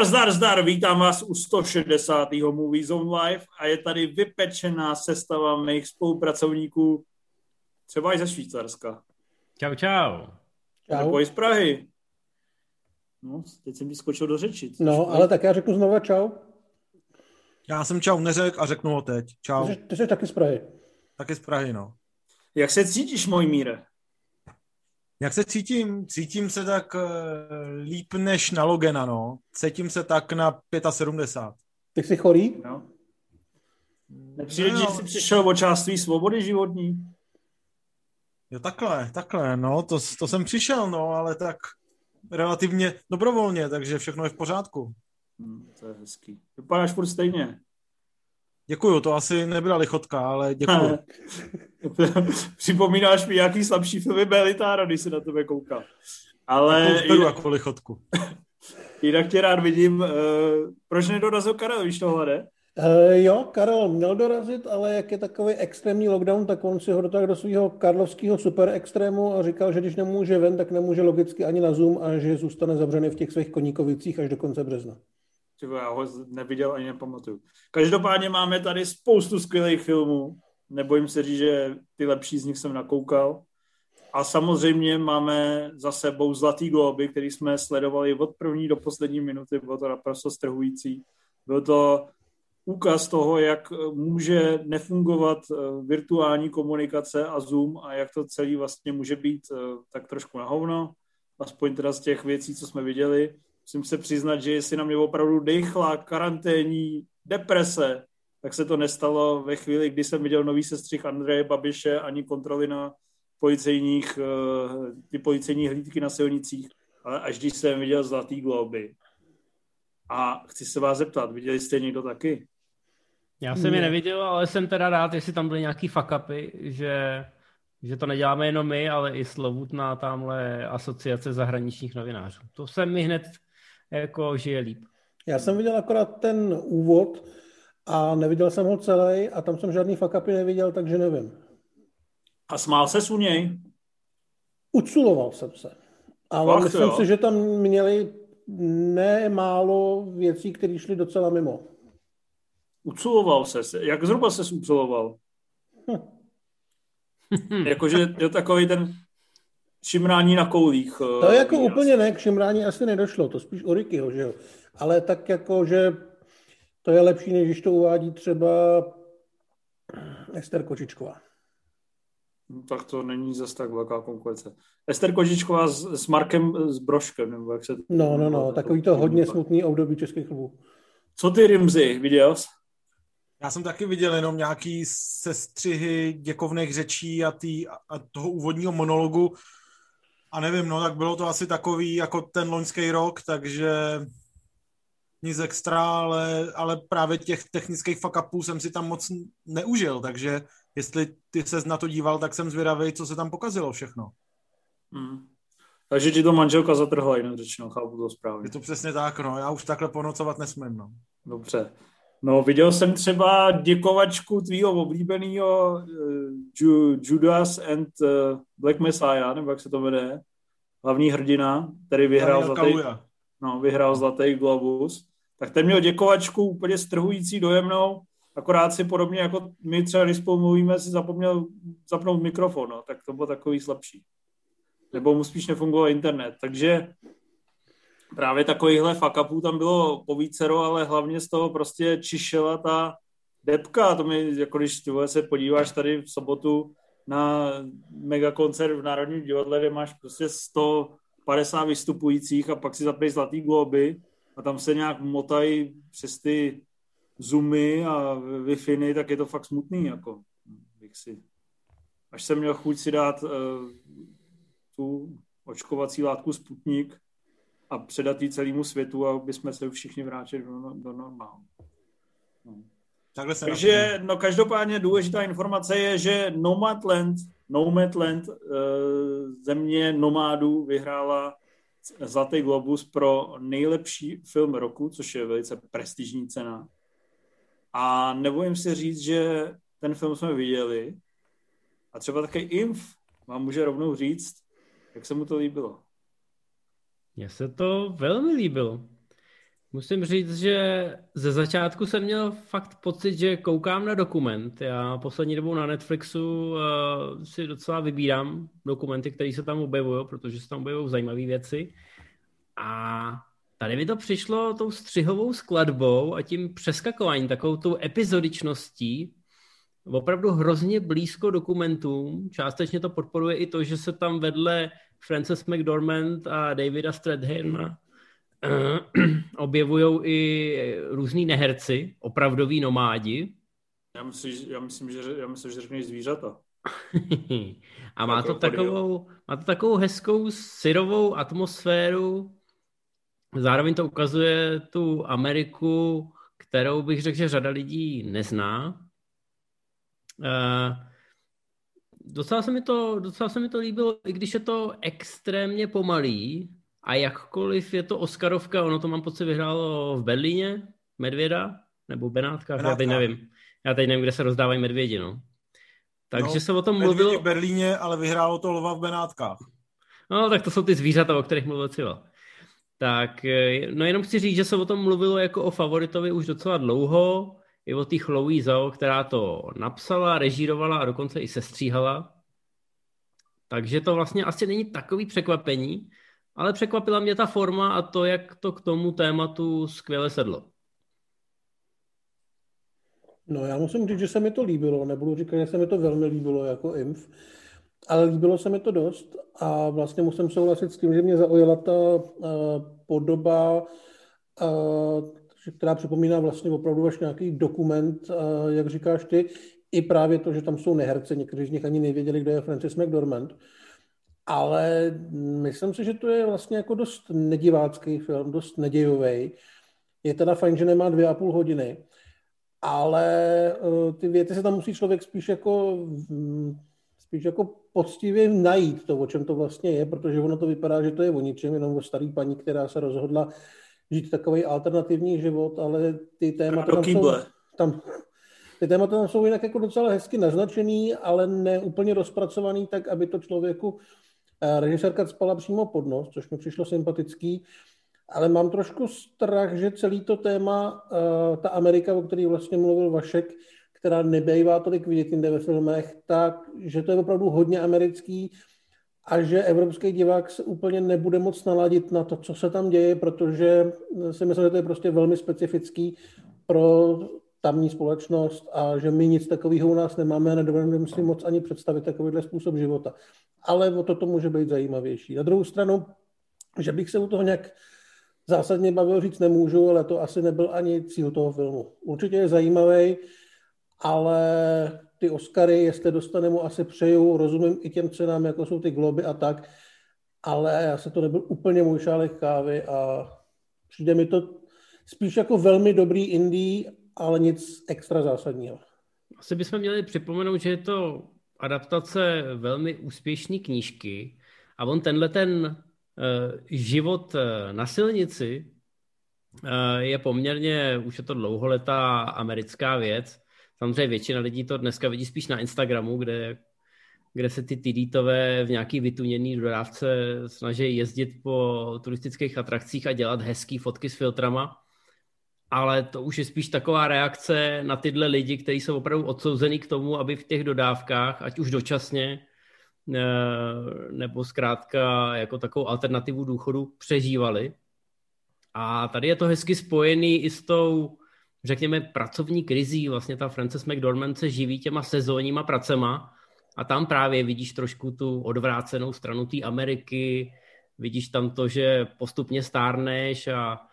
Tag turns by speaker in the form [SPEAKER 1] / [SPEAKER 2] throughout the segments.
[SPEAKER 1] Zdar, zdar, zdar, vítám vás u 160. Movie Zone Live a je tady vypečená sestava mých spolupracovníků, třeba i ze Švýcarska.
[SPEAKER 2] Čau, čau.
[SPEAKER 1] Čau. Nebo i z Prahy. No, teď jsem ti skočil do řeči.
[SPEAKER 3] No, ale tak já řeknu znova čau.
[SPEAKER 4] Já jsem čau neřek a řeknu ho teď. Čau.
[SPEAKER 3] Ty jsi, ty jsi taky z Prahy.
[SPEAKER 4] Taky z Prahy, no.
[SPEAKER 1] Jak se cítíš, můj míre?
[SPEAKER 4] Jak se cítím? Cítím se tak uh, líp než na Logena, no. Cítím se tak na 75.
[SPEAKER 3] Ty jsi chorý?
[SPEAKER 1] No. Nepřijde, no, že jsi přišel o část svý svobody životní?
[SPEAKER 4] Jo, takhle, takhle, no, to, to jsem přišel, no, ale tak relativně dobrovolně, takže všechno je v pořádku.
[SPEAKER 1] Hmm, to je hezký. Vypadáš furt stejně.
[SPEAKER 4] Děkuju, to asi nebyla lichotka, ale děkuju.
[SPEAKER 1] Připomínáš mi, jaký slabší filmy Belitára, když se na tebe koukal. Ale...
[SPEAKER 4] To jinak... jako lichotku.
[SPEAKER 1] jinak tě rád vidím. Uh, proč nedorazil Karel, víš tohle, ne?
[SPEAKER 3] Uh, jo, Karel měl dorazit, ale jak je takový extrémní lockdown, tak on si ho dotáhl do svého karlovského super extrému a říkal, že když nemůže ven, tak nemůže logicky ani na Zoom a že zůstane zavřený v těch svých koníkovicích až do konce března.
[SPEAKER 1] Tyvo, já ho neviděl ani nepamatuju. Každopádně máme tady spoustu skvělých filmů. Nebojím se říct, že ty lepší z nich jsem nakoukal. A samozřejmě máme za sebou Zlatý globy, který jsme sledovali od první do poslední minuty. Bylo to naprosto strhující. Byl to úkaz toho, jak může nefungovat eh, virtuální komunikace a Zoom a jak to celý vlastně může být eh, tak trošku na hovno. Aspoň teda z těch věcí, co jsme viděli musím se přiznat, že jestli na mě opravdu dechla karanténní deprese, tak se to nestalo ve chvíli, kdy jsem viděl nový sestřih Andreje Babiše ani kontroly na policejních, eh, ty policejní hlídky na silnicích, ale až když jsem viděl Zlatý globy. A chci se vás zeptat, viděli jste někdo taky?
[SPEAKER 2] Já jsem je neviděl, ale jsem teda rád, jestli tam byly nějaký fuck upy, že, že to neděláme jenom my, ale i slovutná tamhle asociace zahraničních novinářů. To se mi hned jako žije líp.
[SPEAKER 3] Já jsem viděl akorát ten úvod a neviděl jsem ho celý a tam jsem žádný fakapy neviděl, takže nevím.
[SPEAKER 1] A smál se u něj?
[SPEAKER 3] Uculoval jsem se. Ale Fakt, myslím jo. si, že tam měli nemálo věcí, které šly docela mimo.
[SPEAKER 1] Uculoval se. Jak zhruba se uculoval? Hm. Jakože je takový ten šimrání na koulích.
[SPEAKER 3] To je jako úplně ne, k šimrání asi nedošlo, to spíš o Rickyho, že jo. Ale tak jako, že to je lepší, než když to uvádí třeba Ester Kočičková.
[SPEAKER 1] No, tak to není zase tak velká konkurence. Ester Kočičková s, s Markem s Broškem, nebo jak se...
[SPEAKER 3] No, no, no, takový to hodně smutný období českých klubů.
[SPEAKER 1] Co ty Rimzy, viděl jsi?
[SPEAKER 4] Já jsem taky viděl jenom nějaký sestřihy děkovných řečí a, tý, a toho úvodního monologu. A nevím, no tak bylo to asi takový jako ten loňský rok, takže nic extra, ale, ale právě těch technických fuck jsem si tam moc neužil, takže jestli ty ses na to díval, tak jsem zvědavý, co se tam pokazilo všechno.
[SPEAKER 1] Hmm. Takže ti to manželka zatrhla, jinak řečeno, chápu to správně.
[SPEAKER 4] Je to přesně tak, no, já už takhle ponocovat nesmím, no.
[SPEAKER 1] Dobře. No, viděl jsem třeba děkovačku tvýho oblíbeného uh, Judas and uh, Black Messiah, nebo jak se to jmenuje, hlavní hrdina, který vyhrál zlatý, no, vyhrál zlatý globus, tak ten měl děkovačku úplně strhující, dojemnou, akorát si podobně jako my třeba, když spolu mluvíme, si zapomněl zapnout mikrofon, no, tak to bylo takový slabší. Nebo mu spíš nefungoval internet, takže právě takovýchhle fuck tam bylo povícero, ale hlavně z toho prostě čišela ta depka, to mi, jako když ty se podíváš tady v sobotu na megakoncert v Národním divadle, kde máš prostě 150 vystupujících a pak si zapneš Zlatý globy a tam se nějak motají přes ty zoomy a wi tak je to fakt smutný, jako, bych si. Až jsem měl chuť si dát uh, tu očkovací látku Sputnik, a předat ji celému světu, aby jsme se všichni vrátili do, do normálu. No. Takhle se Takže no, každopádně důležitá informace je, že Nomadland, Nomadland uh, země nomádů vyhrála Zlatý globus pro nejlepší film roku, což je velice prestižní cena. A nebojím si říct, že ten film jsme viděli a třeba také Inf vám může rovnou říct, jak se mu to líbilo.
[SPEAKER 2] Mně se to velmi líbilo. Musím říct, že ze začátku jsem měl fakt pocit, že koukám na dokument. Já poslední dobou na Netflixu uh, si docela vybírám dokumenty, které se tam objevují, protože se tam objevují zajímavé věci. A tady mi to přišlo tou střihovou skladbou a tím přeskakováním, takovou tou epizodičností, opravdu hrozně blízko dokumentům. Částečně to podporuje i to, že se tam vedle Frances McDormand a Davida Stradhana objevují i různí neherci, opravdoví nomádi.
[SPEAKER 1] Já myslím, já myslím, že, já myslím, že řekneš zvířata.
[SPEAKER 2] a má to, takovou, má to takovou hezkou syrovou atmosféru, zároveň to ukazuje tu Ameriku, kterou bych řekl, že řada lidí nezná. Uh, docela se, mi to, docela se mi to líbilo, i když je to extrémně pomalý, a jakkoliv je to Oscarovka, ono to mám pocit vyhrálo v Berlíně, Medvěda, nebo Benátka, Benátka. já teď nevím. Já teď nevím, kde se rozdávají medvědi, no. Takže no, se o tom mluvilo...
[SPEAKER 4] v Berlíně, ale vyhrálo to lova v Benátkách.
[SPEAKER 2] No, tak to jsou ty zvířata, o kterých mluvil Civil. Tak, eh, no jenom chci říct, že se o tom mluvilo jako o favoritovi už docela dlouho, i o té Chloe Zhao, která to napsala, režírovala a dokonce i sestříhala. Takže to vlastně asi není takový překvapení, ale překvapila mě ta forma a to, jak to k tomu tématu skvěle sedlo.
[SPEAKER 3] No já musím říct, že se mi to líbilo, nebudu říkat, že se mi to velmi líbilo jako IMF, ale líbilo se mi to dost a vlastně musím souhlasit s tím, že mě zaujala ta uh, podoba, uh, která připomíná vlastně opravdu až nějaký dokument, uh, jak říkáš ty, i právě to, že tam jsou neherce, někteří z nich ani nevěděli, kdo je Francis McDormand. Ale myslím si, že to je vlastně jako dost nedivácký film, dost nedějový. Je teda fajn, že nemá dvě a půl hodiny, ale uh, ty věty se tam musí člověk spíš jako mm, spíš jako poctivě najít to, o čem to vlastně je, protože ono to vypadá, že to je o ničem, jenom o starý paní, která se rozhodla žít takový alternativní život, ale ty témata tam jsou, tam, ty témata tam jsou jinak jako docela hezky naznačený, ale ne úplně rozpracovaný tak, aby to člověku Režisérka spala přímo pod nos, což mi přišlo sympatický, ale mám trošku strach, že celý to téma, eh, ta Amerika, o který vlastně mluvil Vašek, která nebejvá tolik vidět jinde ve filmech, tak, že to je opravdu hodně americký a že evropský divák se úplně nebude moc naladit na to, co se tam děje, protože si myslím, že to je prostě velmi specifický pro tamní společnost a že my nic takového u nás nemáme a nedovedeme si moc ani představit takovýhle způsob života ale o to to může být zajímavější. Na druhou stranu, že bych se u toho nějak zásadně bavil říct nemůžu, ale to asi nebyl ani cíl toho filmu. Určitě je zajímavý, ale ty Oscary, jestli dostane mu asi přeju, rozumím i těm cenám, jako jsou ty globy a tak, ale já se to nebyl úplně můj šálek kávy a přijde mi to spíš jako velmi dobrý indie, ale nic extra zásadního.
[SPEAKER 2] Asi bychom měli připomenout, že je to adaptace velmi úspěšné knížky a on tenhle ten uh, život uh, na silnici uh, je poměrně, už je to dlouholetá americká věc. Samozřejmě většina lidí to dneska vidí spíš na Instagramu, kde, kde se ty tidítové v nějaký vytuněný dodávce snaží jezdit po turistických atrakcích a dělat hezký fotky s filtrama ale to už je spíš taková reakce na tyhle lidi, kteří jsou opravdu odsouzený k tomu, aby v těch dodávkách, ať už dočasně, eh, nebo zkrátka jako takovou alternativu důchodu přežívali. A tady je to hezky spojený i s tou, řekněme, pracovní krizí. Vlastně ta Frances McDormand se živí těma sezónníma pracema a tam právě vidíš trošku tu odvrácenou stranu té Ameriky, vidíš tam to, že postupně stárneš a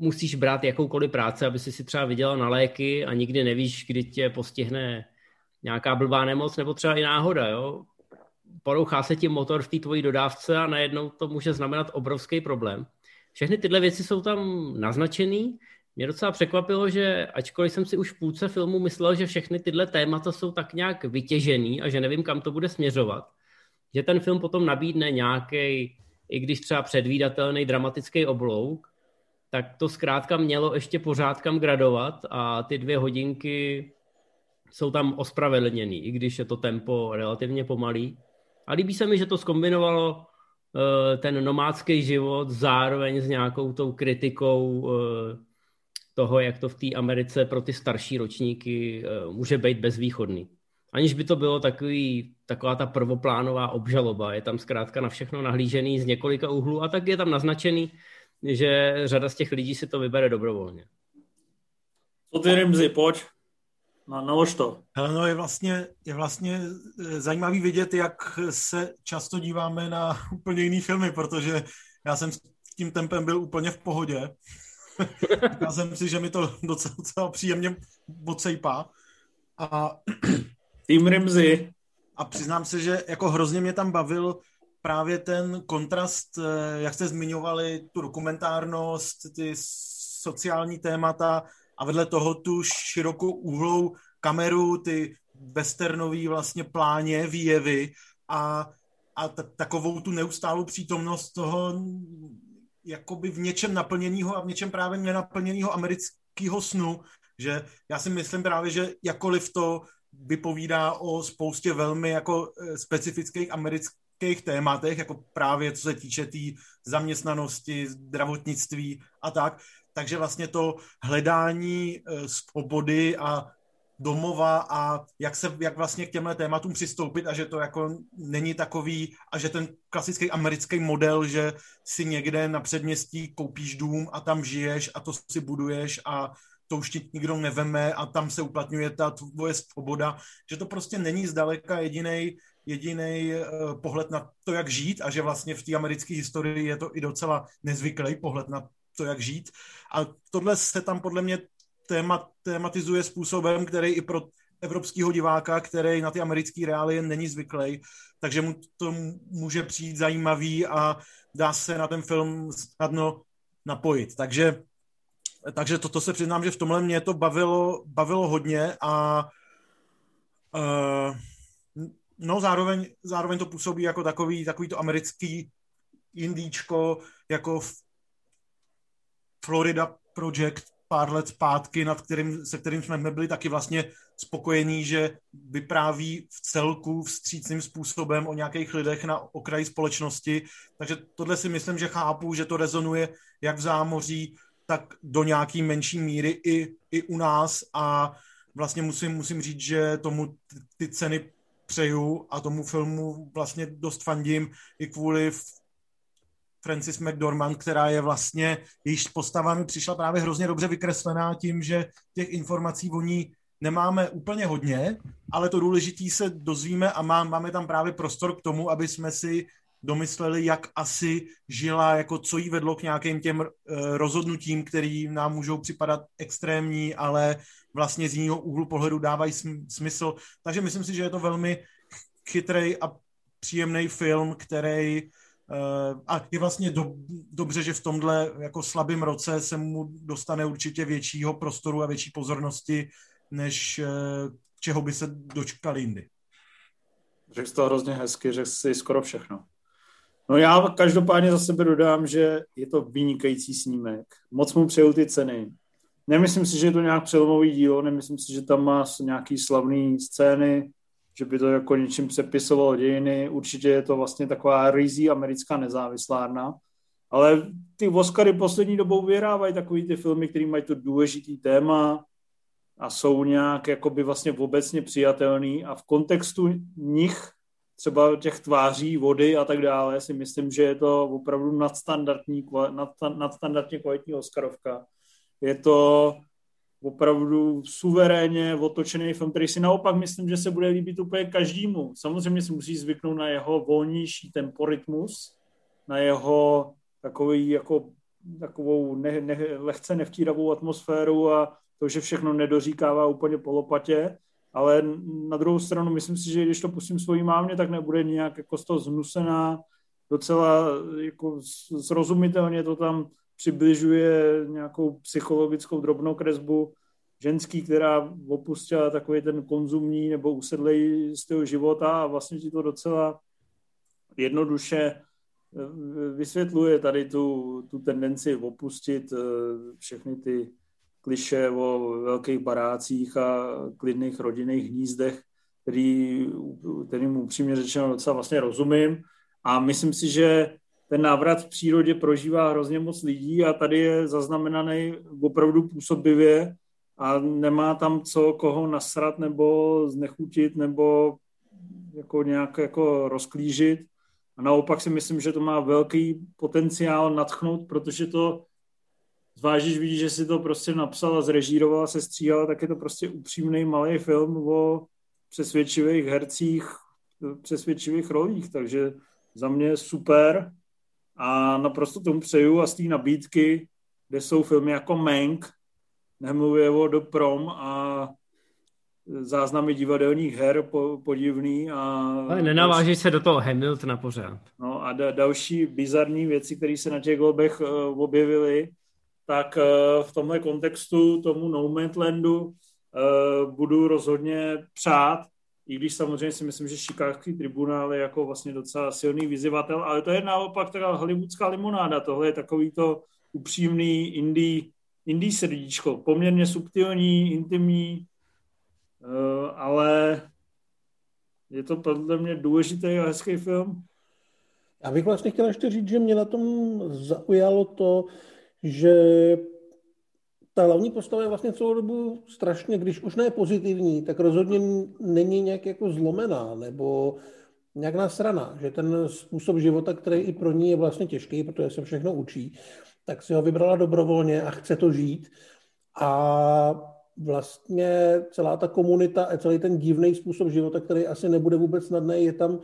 [SPEAKER 2] musíš brát jakoukoliv práci, aby si si třeba vydělal na léky a nikdy nevíš, kdy tě postihne nějaká blbá nemoc nebo třeba i náhoda, jo. Porouchá se ti motor v té tvojí dodávce a najednou to může znamenat obrovský problém. Všechny tyhle věci jsou tam naznačený. Mě docela překvapilo, že ačkoliv jsem si už v půlce filmu myslel, že všechny tyhle témata jsou tak nějak vytěžený a že nevím, kam to bude směřovat, že ten film potom nabídne nějaký, i když třeba předvídatelný dramatický oblouk, tak to zkrátka mělo ještě pořád kam gradovat a ty dvě hodinky jsou tam ospravedlněný, i když je to tempo relativně pomalý. A líbí se mi, že to skombinovalo ten nomádský život zároveň s nějakou tou kritikou toho, jak to v té Americe pro ty starší ročníky může být bezvýchodný. Aniž by to bylo takový, taková ta prvoplánová obžaloba. Je tam zkrátka na všechno nahlížený z několika úhlů a tak je tam naznačený, že řada z těch lidí si to vybere dobrovolně.
[SPEAKER 1] Co ty Rimzy, pojď. No, nalož to.
[SPEAKER 4] No, je vlastně, je vlastně eh, zajímavý vidět, jak se často díváme na úplně jiný filmy, protože já jsem s tím tempem byl úplně v pohodě. Já jsem si, že mi to docela, docela příjemně odsejpá. A
[SPEAKER 1] Tým Rimzy.
[SPEAKER 4] A přiznám se, že jako hrozně mě tam bavil právě ten kontrast, eh, jak jste zmiňovali, tu dokumentárnost, ty sociální témata a vedle toho tu širokou úhlou kameru, ty westernové vlastně pláně, výjevy a, a t- takovou tu neustálou přítomnost toho jakoby v něčem naplněného a v něčem právě nenaplněného amerického snu, že já si myslím právě, že jakoliv to vypovídá o spoustě velmi jako eh, specifických amerických tématech, jako právě co se týče té tý zaměstnanosti, zdravotnictví a tak. Takže vlastně to hledání eh, svobody a domova a jak se, jak vlastně k těmhle tématům přistoupit a že to jako není takový a že ten klasický americký model, že si někde na předměstí koupíš dům a tam žiješ a to si buduješ a to už ti nikdo neveme a tam se uplatňuje ta tvoje svoboda, že to prostě není zdaleka jediný jediný uh, pohled na to, jak žít a že vlastně v té americké historii je to i docela nezvyklý pohled na to, jak žít. A tohle se tam podle mě téma, tématizuje způsobem, který i pro evropského diváka, který na ty americké reálie není zvyklý, takže mu to může přijít zajímavý a dá se na ten film snadno napojit. Takže takže toto to se přiznám, že v tomhle mě to bavilo, bavilo hodně a uh, no zároveň, zároveň to působí jako takový, takový to americký indíčko, jako Florida Project pár let zpátky, nad kterým, se kterým jsme byli taky vlastně spokojení, že vypráví v celku vstřícným způsobem o nějakých lidech na okraji společnosti. Takže tohle si myslím, že chápu, že to rezonuje jak v zámoří, tak do nějaký menší míry i, i u nás a vlastně musím, musím říct, že tomu ty, ty ceny přeju a tomu filmu vlastně dost fandím i kvůli Francis McDormand, která je vlastně, jejíž postava mi přišla právě hrozně dobře vykreslená tím, že těch informací o ní nemáme úplně hodně, ale to důležité se dozvíme a má, máme tam právě prostor k tomu, aby jsme si domysleli, jak asi žila, jako co jí vedlo k nějakým těm uh, rozhodnutím, který nám můžou připadat extrémní, ale vlastně z jiného úhlu pohledu dávají sm- smysl. Takže myslím si, že je to velmi chytrý a příjemný film, který uh, a je vlastně do, dobře, že v tomhle jako slabým roce se mu dostane určitě většího prostoru a větší pozornosti, než uh, čeho by se dočkal jindy.
[SPEAKER 1] Řekl jsi to hrozně hezky, řekl jsi skoro všechno. No já každopádně za sebe dodám, že je to vynikající snímek. Moc mu přeju ty ceny. Nemyslím si, že je to nějak přelomový dílo, nemyslím si, že tam má nějaký slavný scény, že by to jako něčím přepisovalo dějiny. Určitě je to vlastně taková rizí americká nezávislárna. Ale ty Oscary poslední dobou vyhrávají takový ty filmy, které mají to důležitý téma a jsou nějak jakoby vlastně obecně přijatelný a v kontextu nich třeba těch tváří, vody a tak dále, si myslím, že je to opravdu nadstandardní, nadstandardně kvalitní Oscarovka. Je to opravdu suverénně otočený film, který si naopak myslím, že se bude líbit úplně každému. Samozřejmě si musí zvyknout na jeho volnější temporitmus, na jeho takový jako takovou ne, ne, lehce nevtíravou atmosféru a to, že všechno nedoříkává úplně po lopatě, ale na druhou stranu myslím si, že když to pustím svojí mámě, tak nebude nějak jako z toho znusená, docela jako srozumitelně to tam přibližuje nějakou psychologickou drobnou kresbu ženský, která opustila takový ten konzumní nebo usedlej styl života a vlastně ti to docela jednoduše eh, vysvětluje tady tu, tu tendenci opustit eh, všechny ty kliše o velkých barácích a klidných rodinných hnízdech, který, kterým upřímně řečeno docela vlastně rozumím. A myslím si, že ten návrat v přírodě prožívá hrozně moc lidí a tady je zaznamenaný opravdu působivě a nemá tam co koho nasrat nebo znechutit nebo jako nějak jako rozklížit. A naopak si myslím, že to má velký potenciál natchnout, protože to když vidíš, že si to prostě napsal a zrežíroval a se stříhal, tak je to prostě upřímný malý film o přesvědčivých hercích, přesvědčivých rolích, takže za mě super a naprosto tomu přeju a z té nabídky, kde jsou filmy jako Mank, nemluvě o do Prom a záznamy divadelních her po, podivný. A
[SPEAKER 2] Ale nenaváží se do toho Hamiltona pořád.
[SPEAKER 1] No a da, další bizarní věci, které se na těch globech uh, objevily, tak uh, v tomhle kontextu tomu Nomadlandu uh, budu rozhodně přát, i když samozřejmě si myslím, že Chicagský tribunál je jako vlastně docela silný vyzývatel, ale to je naopak teda hollywoodská limonáda, tohle je takový to upřímný indie, indie srdíčko, poměrně subtilní, intimní, uh, ale je to podle mě důležitý a hezký film.
[SPEAKER 3] Já bych vlastně chtěl ještě říct, že mě na tom zaujalo to, že ta hlavní postava je vlastně celou dobu strašně, když už ne pozitivní, tak rozhodně není nějak jako zlomená nebo nějak nasraná, že ten způsob života, který i pro ní je vlastně těžký, protože se všechno učí, tak si ho vybrala dobrovolně a chce to žít. A vlastně celá ta komunita a celý ten divný způsob života, který asi nebude vůbec snadný, je tam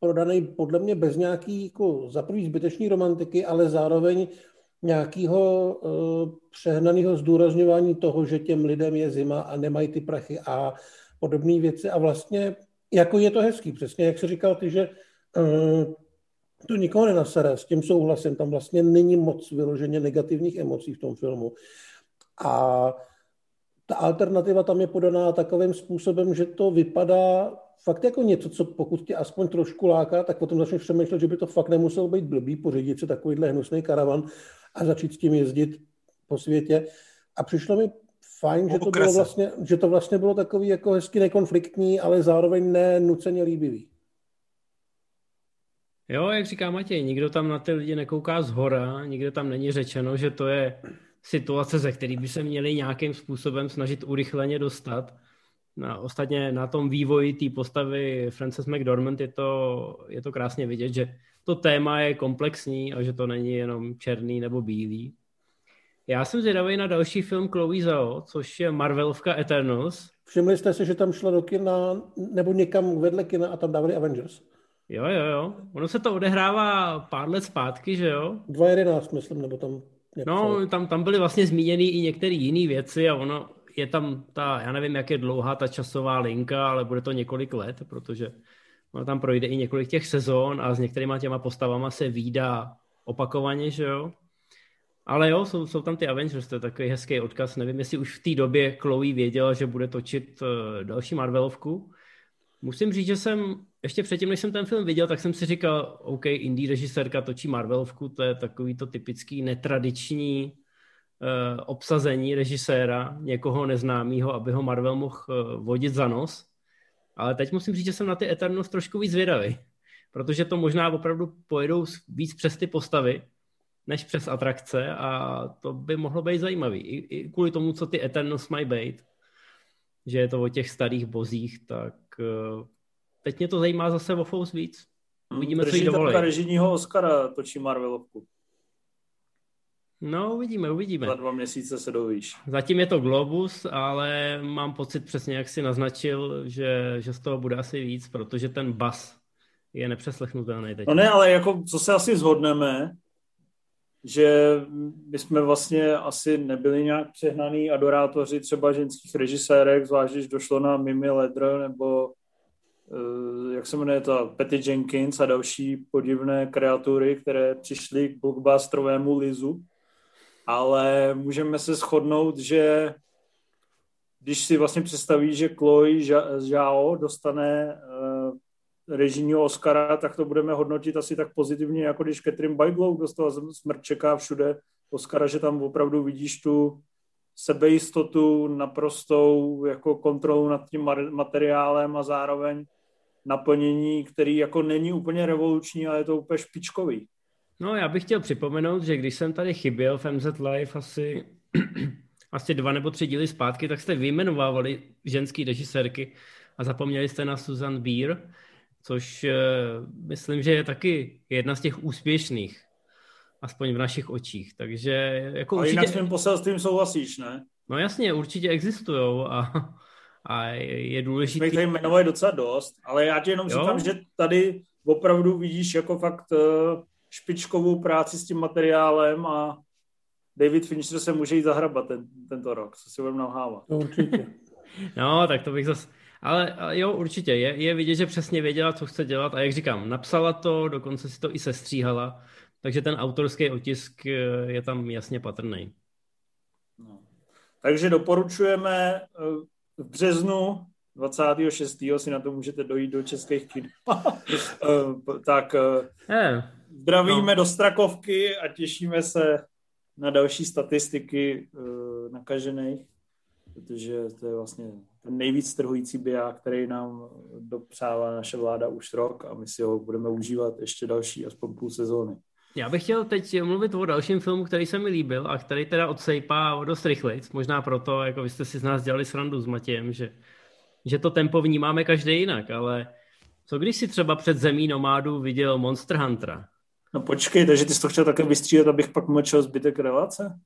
[SPEAKER 3] prodaný podle mě bez nějaký jako za prvý zbytečný romantiky, ale zároveň nějakého uh, přehnaného zdůrazňování toho, že těm lidem je zima a nemají ty prachy a podobné věci. A vlastně jako je to hezký, přesně jak jsi říkal ty, že uh, to nikoho nenasere, s tím souhlasím, tam vlastně není moc vyloženě negativních emocí v tom filmu. A ta alternativa tam je podaná takovým způsobem, že to vypadá fakt jako něco, co pokud tě aspoň trošku láká, tak potom začneš přemýšlet, že by to fakt nemuselo být blbý, pořídit si takovýhle hnusný karavan a začít s tím jezdit po světě. A přišlo mi fajn, že to, bylo vlastně, že to vlastně bylo takový jako hezky nekonfliktní, ale zároveň nenuceně líbivý.
[SPEAKER 2] Jo, jak říká Matěj, nikdo tam na ty lidi nekouká z hora, nikde tam není řečeno, že to je situace, ze který by se měli nějakým způsobem snažit urychleně dostat. Na, ostatně na tom vývoji té postavy Frances McDormand je to, je to krásně vidět, že to téma je komplexní a že to není jenom černý nebo bílý. Já jsem zvědavý na další film Chloe Zhao, což je Marvelovka Eternals.
[SPEAKER 3] Všimli jste si, že tam šla do kina nebo někam vedle kina a tam dávali Avengers?
[SPEAKER 2] Jo, jo, jo. Ono se to odehrává pár let zpátky, že jo?
[SPEAKER 3] 2011, myslím, nebo tam...
[SPEAKER 2] No, tam, tam byly vlastně zmíněny i některé jiné věci a ono je tam ta, já nevím, jak je dlouhá ta časová linka, ale bude to několik let, protože ono tam projde i několik těch sezon a s některýma těma postavama se výdá opakovaně, že jo? Ale jo, jsou, jsou tam ty Avengers, to je takový hezký odkaz. Nevím, jestli už v té době Chloe věděla, že bude točit uh, další Marvelovku. Musím říct, že jsem ještě předtím, než jsem ten film viděl, tak jsem si říkal, OK, indie režisérka točí Marvelovku, to je takový to typický netradiční obsazení režiséra, někoho neznámého, aby ho Marvel mohl uh, vodit za nos. Ale teď musím říct, že jsem na ty Eternals trošku víc zvědavý, protože to možná opravdu pojedou víc přes ty postavy, než přes atrakce a to by mohlo být zajímavý. I, i kvůli tomu, co ty Eternals mají být, že je to o těch starých bozích, tak uh, teď mě to zajímá zase o Fous víc. Uvidíme, co jí dovolí.
[SPEAKER 1] režijního Oscara točí Marvelovku.
[SPEAKER 2] No, uvidíme, uvidíme.
[SPEAKER 1] Za dva měsíce se dovíš.
[SPEAKER 2] Zatím je to Globus, ale mám pocit přesně, jak si naznačil, že, že z toho bude asi víc, protože ten bas je nepřeslechnutelný teď.
[SPEAKER 1] No ne, ale jako, co se asi zhodneme, že my jsme vlastně asi nebyli nějak přehnaný adorátoři třeba ženských režisérek, zvlášť když došlo na Mimi Ledr nebo Eh, jak se jmenuje to, Patty Jenkins a další podivné kreatury, které přišly k blockbusterovému lizu. Ale můžeme se shodnout, že když si vlastně představí, že Chloe Zhao dostane uh, režijního Oscara, tak to budeme hodnotit asi tak pozitivně, jako když Catherine Bigelow dostala smrt čeká všude Oscara, že tam opravdu vidíš tu sebejistotu, naprostou jako kontrolu nad tím materiálem a zároveň naplnění, který jako není úplně revoluční, ale je to úplně špičkový.
[SPEAKER 2] No, já bych chtěl připomenout, že když jsem tady chyběl v MZ Live asi, asi dva nebo tři díly zpátky, tak jste vyjmenovávali ženský režisérky a zapomněli jste na Susan Beer, což uh, myslím, že je taky jedna z těch úspěšných, aspoň v našich očích. Takže jako
[SPEAKER 1] Ale určitě... jinak s tím poselstvím souhlasíš, ne?
[SPEAKER 2] No jasně, určitě existují a, a je důležité.
[SPEAKER 1] Jsme tady jmenovali docela dost, ale já ti jenom jo? říkám, že tady opravdu vidíš jako fakt uh, špičkovou práci s tím materiálem a David Fincher se může jít zahrabat ten, tento rok, co si budeme nalhávat.
[SPEAKER 3] No, určitě.
[SPEAKER 2] no, tak to bych zase... Ale jo, určitě, je, je vidět, že přesně věděla, co chce dělat a jak říkám, napsala to, dokonce si to i sestříhala, takže ten autorský otisk eh, je tam jasně patrný.
[SPEAKER 1] No. Takže doporučujeme eh, v březnu 26. si na to můžete dojít do českých kin. Eh, tak
[SPEAKER 2] je.
[SPEAKER 1] zdravíme no. do Strakovky a těšíme se na další statistiky nakažených, protože to je vlastně ten nejvíc trhující biják, který nám dopřává naše vláda už rok a my si ho budeme užívat ještě další aspoň půl sezóny.
[SPEAKER 2] Já bych chtěl teď mluvit o dalším filmu, který se mi líbil a který teda odsejpá dost rychlejc. Možná proto, jako vy jste si z nás dělali srandu s Matějem, že, že to tempo vnímáme každý jinak, ale co když si třeba před zemí nomádu viděl Monster Huntera?
[SPEAKER 1] No počkej, takže ty jsi to chtěl také vystřídat, abych pak mlčel zbytek relace?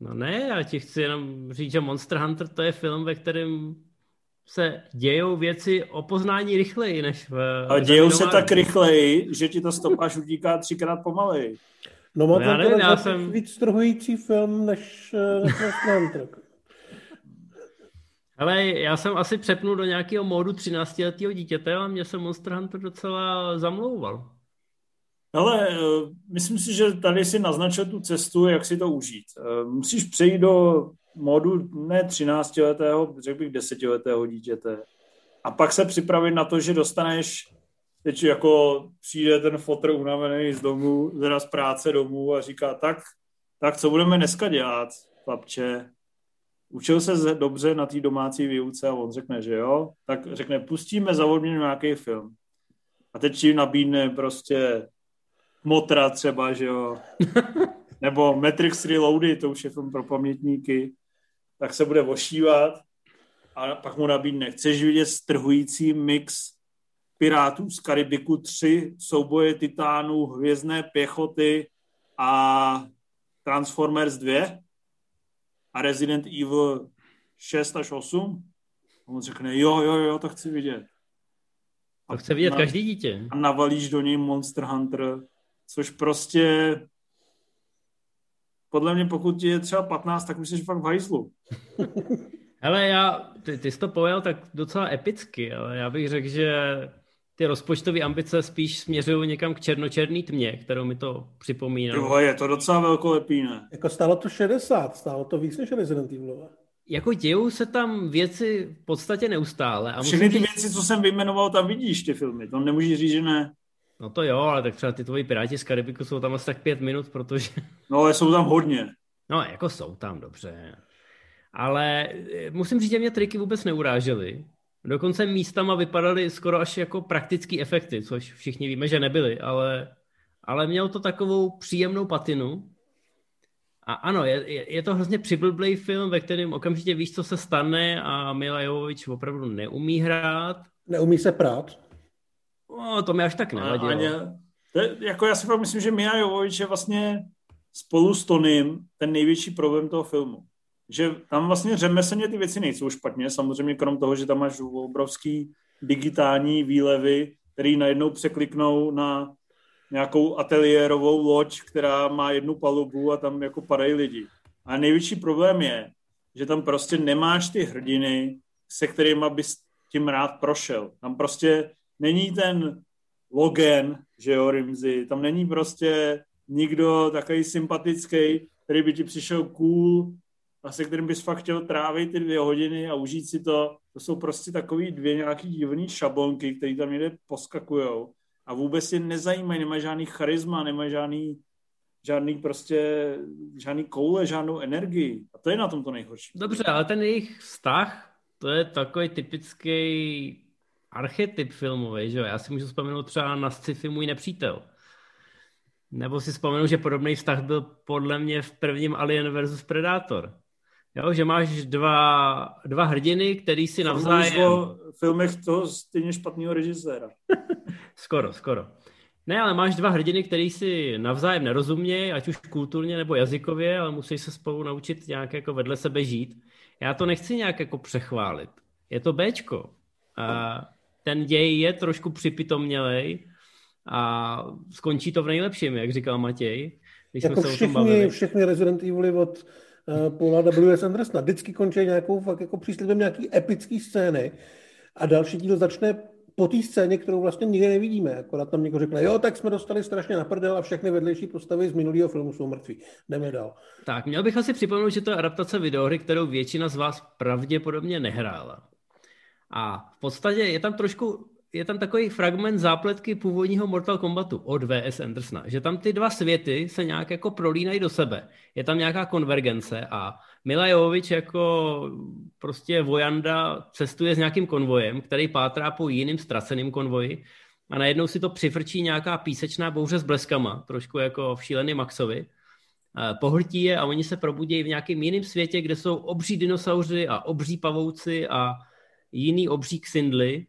[SPEAKER 2] No ne, já ti chci jenom říct, že Monster Hunter to je film, ve kterém se dějou věci o poznání rychleji než v...
[SPEAKER 1] A dějou se tak rychleji, že ti to stopáž utíká třikrát pomalej.
[SPEAKER 3] No, no já nevím, já jsem... víc strhující film než, eh, než Monster Hunter.
[SPEAKER 2] Ale já jsem asi přepnul do nějakého módu 13-letého dítěte a mě se Monster Hunter docela zamlouval.
[SPEAKER 1] Ale eh, myslím si, že tady si naznačil tu cestu, jak si to užít. Eh, musíš přejít do modu ne 13-letého, řekl bych 10-letého dítěte. A pak se připravit na to, že dostaneš, teď jako přijde ten fotr unavený z domu, teda z práce domů a říká, tak, tak co budeme dneska dělat, chlapče? Učil se dobře na té domácí výuce a on řekne, že jo, tak řekne, pustíme za odměnu nějaký film. A teď ti nabídne prostě Motra třeba, že jo. Nebo Matrix Reloaded, to už je film pro pamětníky. Tak se bude ošívat a pak mu nabídne, chceš vidět strhující mix Pirátů z Karibiku 3, souboje titánů, hvězdné pěchoty a Transformers 2 a Resident Evil 6 až 8? A on řekne, jo, jo, jo, to chci vidět.
[SPEAKER 2] To chce vidět na, každý dítě.
[SPEAKER 1] A navalíš do něj Monster Hunter což prostě podle mě, pokud ti je třeba 15, tak už jsi fakt v hajzlu.
[SPEAKER 2] Hele, já, ty, ty jsi to pojel tak docela epicky, ale já bych řekl, že ty rozpočtové ambice spíš směřují někam k černočerný tmě, kterou mi to připomíná.
[SPEAKER 1] Jo, je to docela velkolepý, ne?
[SPEAKER 3] Jako stálo to 60, stálo to víc než Resident Evil.
[SPEAKER 2] Jako dějou se tam věci v podstatě neustále.
[SPEAKER 1] A Všechny ty říct... věci, co jsem vyjmenoval, tam vidíš ty filmy. To nemůžeš říct, že ne.
[SPEAKER 2] No to jo, ale tak třeba ty tvoji piráti z Karibiku jsou tam asi tak pět minut, protože...
[SPEAKER 1] No ale jsou tam hodně.
[SPEAKER 2] No jako jsou tam, dobře. Ale eh, musím říct, že mě triky vůbec neurážely. Dokonce místama vypadaly skoro až jako praktické efekty, což všichni víme, že nebyly, ale, ale měl to takovou příjemnou patinu. A ano, je, je, to hrozně přiblblý film, ve kterém okamžitě víš, co se stane a Mila Jovovič opravdu neumí hrát.
[SPEAKER 3] Neumí se prát.
[SPEAKER 2] No, to mi až tak nevadilo. Aně,
[SPEAKER 1] to je, jako já si fakt myslím, že Mia Jovovič je vlastně spolu s Tonym ten největší problém toho filmu. Že tam vlastně řemeslně ty věci nejsou špatně, samozřejmě krom toho, že tam máš obrovský digitální výlevy, který najednou překliknou na nějakou ateliérovou loď, která má jednu palubu a tam jako padají lidi. A největší problém je, že tam prostě nemáš ty hrdiny, se kterými bys tím rád prošel. Tam prostě není ten Logan, že jo, Rimzy, tam není prostě nikdo takový sympatický, který by ti přišel cool a se kterým bys fakt chtěl trávit ty dvě hodiny a užít si to. To jsou prostě takový dvě nějaký divný šablonky, které tam někde poskakujou a vůbec je nezajímají, nemají žádný charisma, nemají žádný, žádný prostě, žádný koule, žádnou energii. A to je na tom to nejhorší.
[SPEAKER 2] Dobře, ale ten jejich vztah, to je takový typický archetyp filmový, že jo? Já si můžu vzpomenout třeba na sci-fi Můj nepřítel, Nebo si vzpomenu, že podobný vztah byl podle mě v prvním Alien versus Predator. Jo, že máš dva, dva hrdiny, který si navzájem...
[SPEAKER 1] o filmech toho stejně špatného režiséra.
[SPEAKER 2] skoro, skoro. Ne, ale máš dva hrdiny, který si navzájem nerozumějí, ať už kulturně nebo jazykově, ale musí se spolu naučit nějak jako vedle sebe žít. Já to nechci nějak jako přechválit. Je to Bčko. A ten děj je trošku připitomnělej a skončí to v nejlepším, jak říkal Matěj.
[SPEAKER 3] Když jako jsme se všechny, o tom bavili. všechny Resident Evil od Paula W.S. Andersona vždycky končí nějakou fakt jako příslibem nějaký epický scény a další díl začne po té scéně, kterou vlastně nikdy nevidíme. Akorát tam někdo řekne, jo, tak jsme dostali strašně na prdel a všechny vedlejší postavy z minulého filmu jsou mrtví. Jdeme dál.
[SPEAKER 2] Tak, měl bych asi připomenout, že to je adaptace videohry, kterou většina z vás pravděpodobně nehrála. A v podstatě je tam trošku je tam takový fragment zápletky původního Mortal Kombatu od V.S. Andersona, že tam ty dva světy se nějak jako prolínají do sebe. Je tam nějaká konvergence a Mila Jovovič jako prostě vojanda cestuje s nějakým konvojem, který pátrá po jiným ztraceným konvoji a najednou si to přifrčí nějaká písečná bouře s bleskama, trošku jako v šílený Maxovi. Pohltí je a oni se probudí v nějakém jiném světě, kde jsou obří dinosauři a obří pavouci a jiný obří ksindly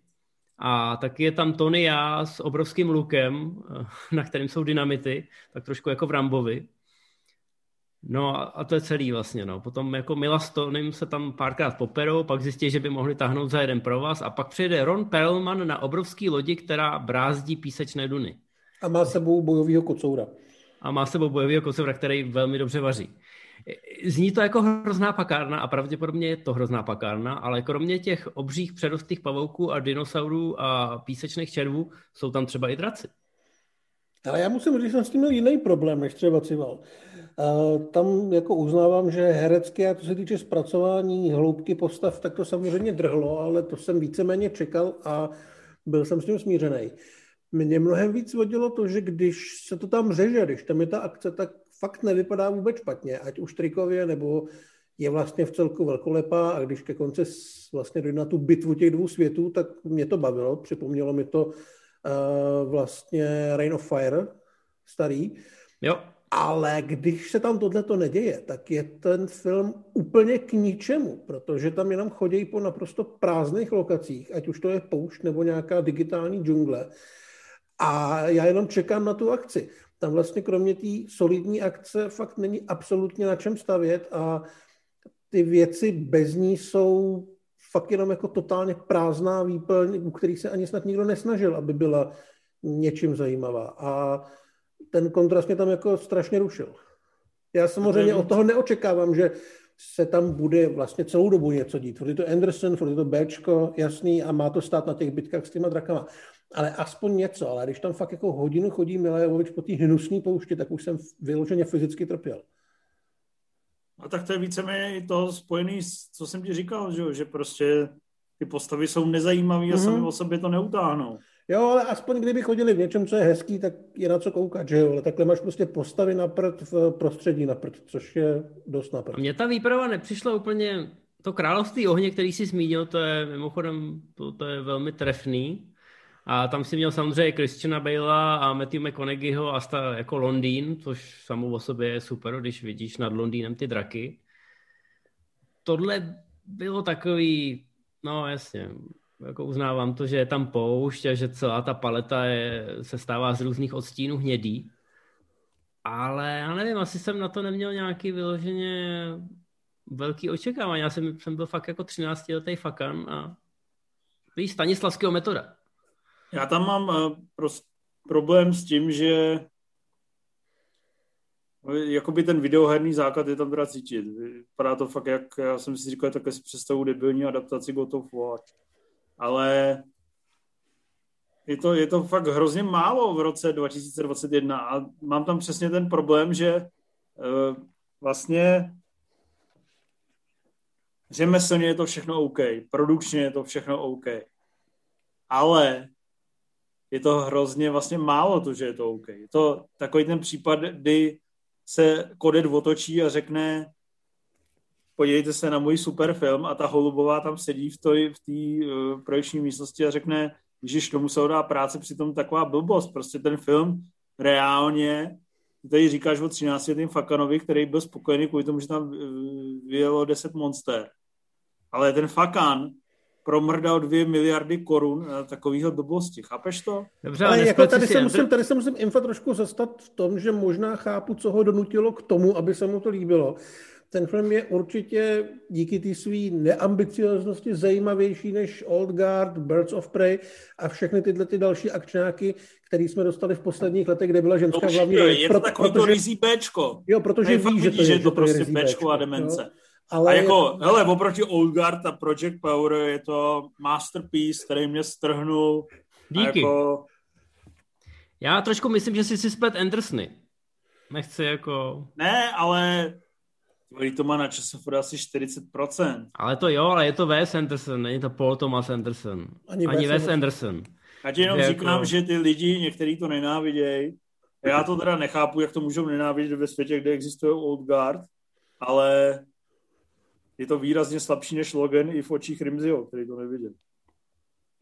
[SPEAKER 2] a taky je tam Tony já s obrovským lukem, na kterým jsou dynamity, tak trošku jako v Rambovi. No a to je celý vlastně, no. Potom jako Mila s Tonym se tam párkrát poperou, pak zjistí, že by mohli tahnout za jeden pro vás a pak přijde Ron Perlman na obrovský lodi, která brázdí písečné duny.
[SPEAKER 3] A má sebou bojového kocoura.
[SPEAKER 2] A má sebou bojového kocoura, který velmi dobře vaří. Zní to jako hrozná pakárna a pravděpodobně je to hrozná pakárna, ale kromě těch obřích předostých pavouků a dinosaurů a písečných červů jsou tam třeba i draci.
[SPEAKER 3] Ale já musím říct, že jsem s tím měl jiný problém, než třeba Cival. Tam jako uznávám, že herecké, a to se týče zpracování hloubky postav, tak to samozřejmě drhlo, ale to jsem víceméně čekal a byl jsem s tím smířený. Mě mnohem víc vodilo to, že když se to tam řeže, když tam je ta akce, tak fakt nevypadá vůbec špatně, ať už trikově, nebo je vlastně v celku velkolepá a když ke konci vlastně dojde na tu bitvu těch dvou světů, tak mě to bavilo, připomnělo mi to uh, vlastně Rain of Fire, starý.
[SPEAKER 2] Jo.
[SPEAKER 3] Ale když se tam tohle to neděje, tak je ten film úplně k ničemu, protože tam jenom chodí po naprosto prázdných lokacích, ať už to je poušť nebo nějaká digitální džungle. A já jenom čekám na tu akci tam vlastně kromě té solidní akce fakt není absolutně na čem stavět a ty věci bez ní jsou fakt jenom jako totálně prázdná výplň, u kterých se ani snad nikdo nesnažil, aby byla něčím zajímavá. A ten kontrast mě tam jako strašně rušil. Já samozřejmě od toho neočekávám, že se tam bude vlastně celou dobu něco dít. Furt je to Anderson, furt je to Bčko, jasný, a má to stát na těch bitkách s těma drakama ale aspoň něco. Ale když tam fakt jako hodinu chodí Milajovič po té hnusné pouště, tak už jsem vyloženě fyzicky trpěl.
[SPEAKER 1] A tak to je víceméně to spojený s, co jsem ti říkal, že, že prostě ty postavy jsou nezajímavé mm-hmm. a sami mhm. o sobě to neutáhnou.
[SPEAKER 3] Jo, ale aspoň kdyby chodili v něčem, co je hezký, tak je na co koukat, že jo? Ale takhle máš prostě postavy na prd v prostředí na prd, což je dost na prd.
[SPEAKER 2] Mně ta výprava nepřišla úplně... To království ohně, který jsi zmínil, to je mimochodem to, to je velmi trefný. A tam si měl samozřejmě Christiana Bale'a a Matthew McConaugheyho a sta, jako Londýn, což samou o sobě je super, když vidíš nad Londýnem ty draky. Tohle bylo takový, no jasně, jako uznávám to, že je tam poušť a že celá ta paleta je, se stává z různých odstínů hnědý. Ale já nevím, asi jsem na to neměl nějaký vyloženě velký očekávání. Já jsem, jsem byl fakt jako 13 letý fakan a víš, Stanislavského metoda.
[SPEAKER 1] Já tam mám prost, problém s tím, že jakoby ten videoherný základ je tam teda cítit. Vypadá to fakt, jak já jsem si říkal, také si představu debilní adaptaci God of War. Ale je to, je to fakt hrozně málo v roce 2021 a mám tam přesně ten problém, že uh, vlastně řemeslně je to všechno OK, produkčně je to všechno OK, ale je to hrozně vlastně málo to, že je to OK. Je to takový ten případ, kdy se kodet otočí a řekne podívejte se na můj super film a ta holubová tam sedí v té v uh, projekční místnosti a řekne, že tomu se dá práce, přitom taková blbost. Prostě ten film reálně ty tady říkáš o 13 letým Fakanovi, který byl spokojený kvůli tomu, že tam vyjelo 10 monster. Ale ten Fakan promrdal dvě miliardy korun na takovýhle blbosti. Chápeš to?
[SPEAKER 3] Dobře, ale jako tady, se musím, tady se musím Infa trošku zastat v tom, že možná chápu, co ho donutilo k tomu, aby se mu to líbilo. Ten film je určitě díky té své neambicioznosti zajímavější než Old Guard, Birds of Prey a všechny tyhle ty další akčňáky, které jsme dostali v posledních letech, kde byla ženská
[SPEAKER 1] to
[SPEAKER 3] hlavní
[SPEAKER 1] Je to takový protože, to rizí Bčko.
[SPEAKER 3] Jo, protože ví, že to je,
[SPEAKER 1] že to, to prostě Bčko a demence. Jo? Ale a jako, je... hele, oproti Old Guard a Project Power je to masterpiece, který mě strhnul.
[SPEAKER 2] Díky.
[SPEAKER 1] Jako...
[SPEAKER 2] Já trošku myslím, že jsi si splet Andersony. Nechci jako...
[SPEAKER 1] Ne, ale to má na časofore asi 40%.
[SPEAKER 2] Ale to jo, ale je to Wes Anderson, není to Paul Thomas Anderson. Ani, Ani Wes Anderson.
[SPEAKER 1] Já ti jenom že říkám, jako... že ty lidi, některý to nenávidějí. Já to teda nechápu, jak to můžou nenávidět ve světě, kde existuje Old Guard, ale je to výrazně slabší než Logan i v očích Rimziho, který to neviděl.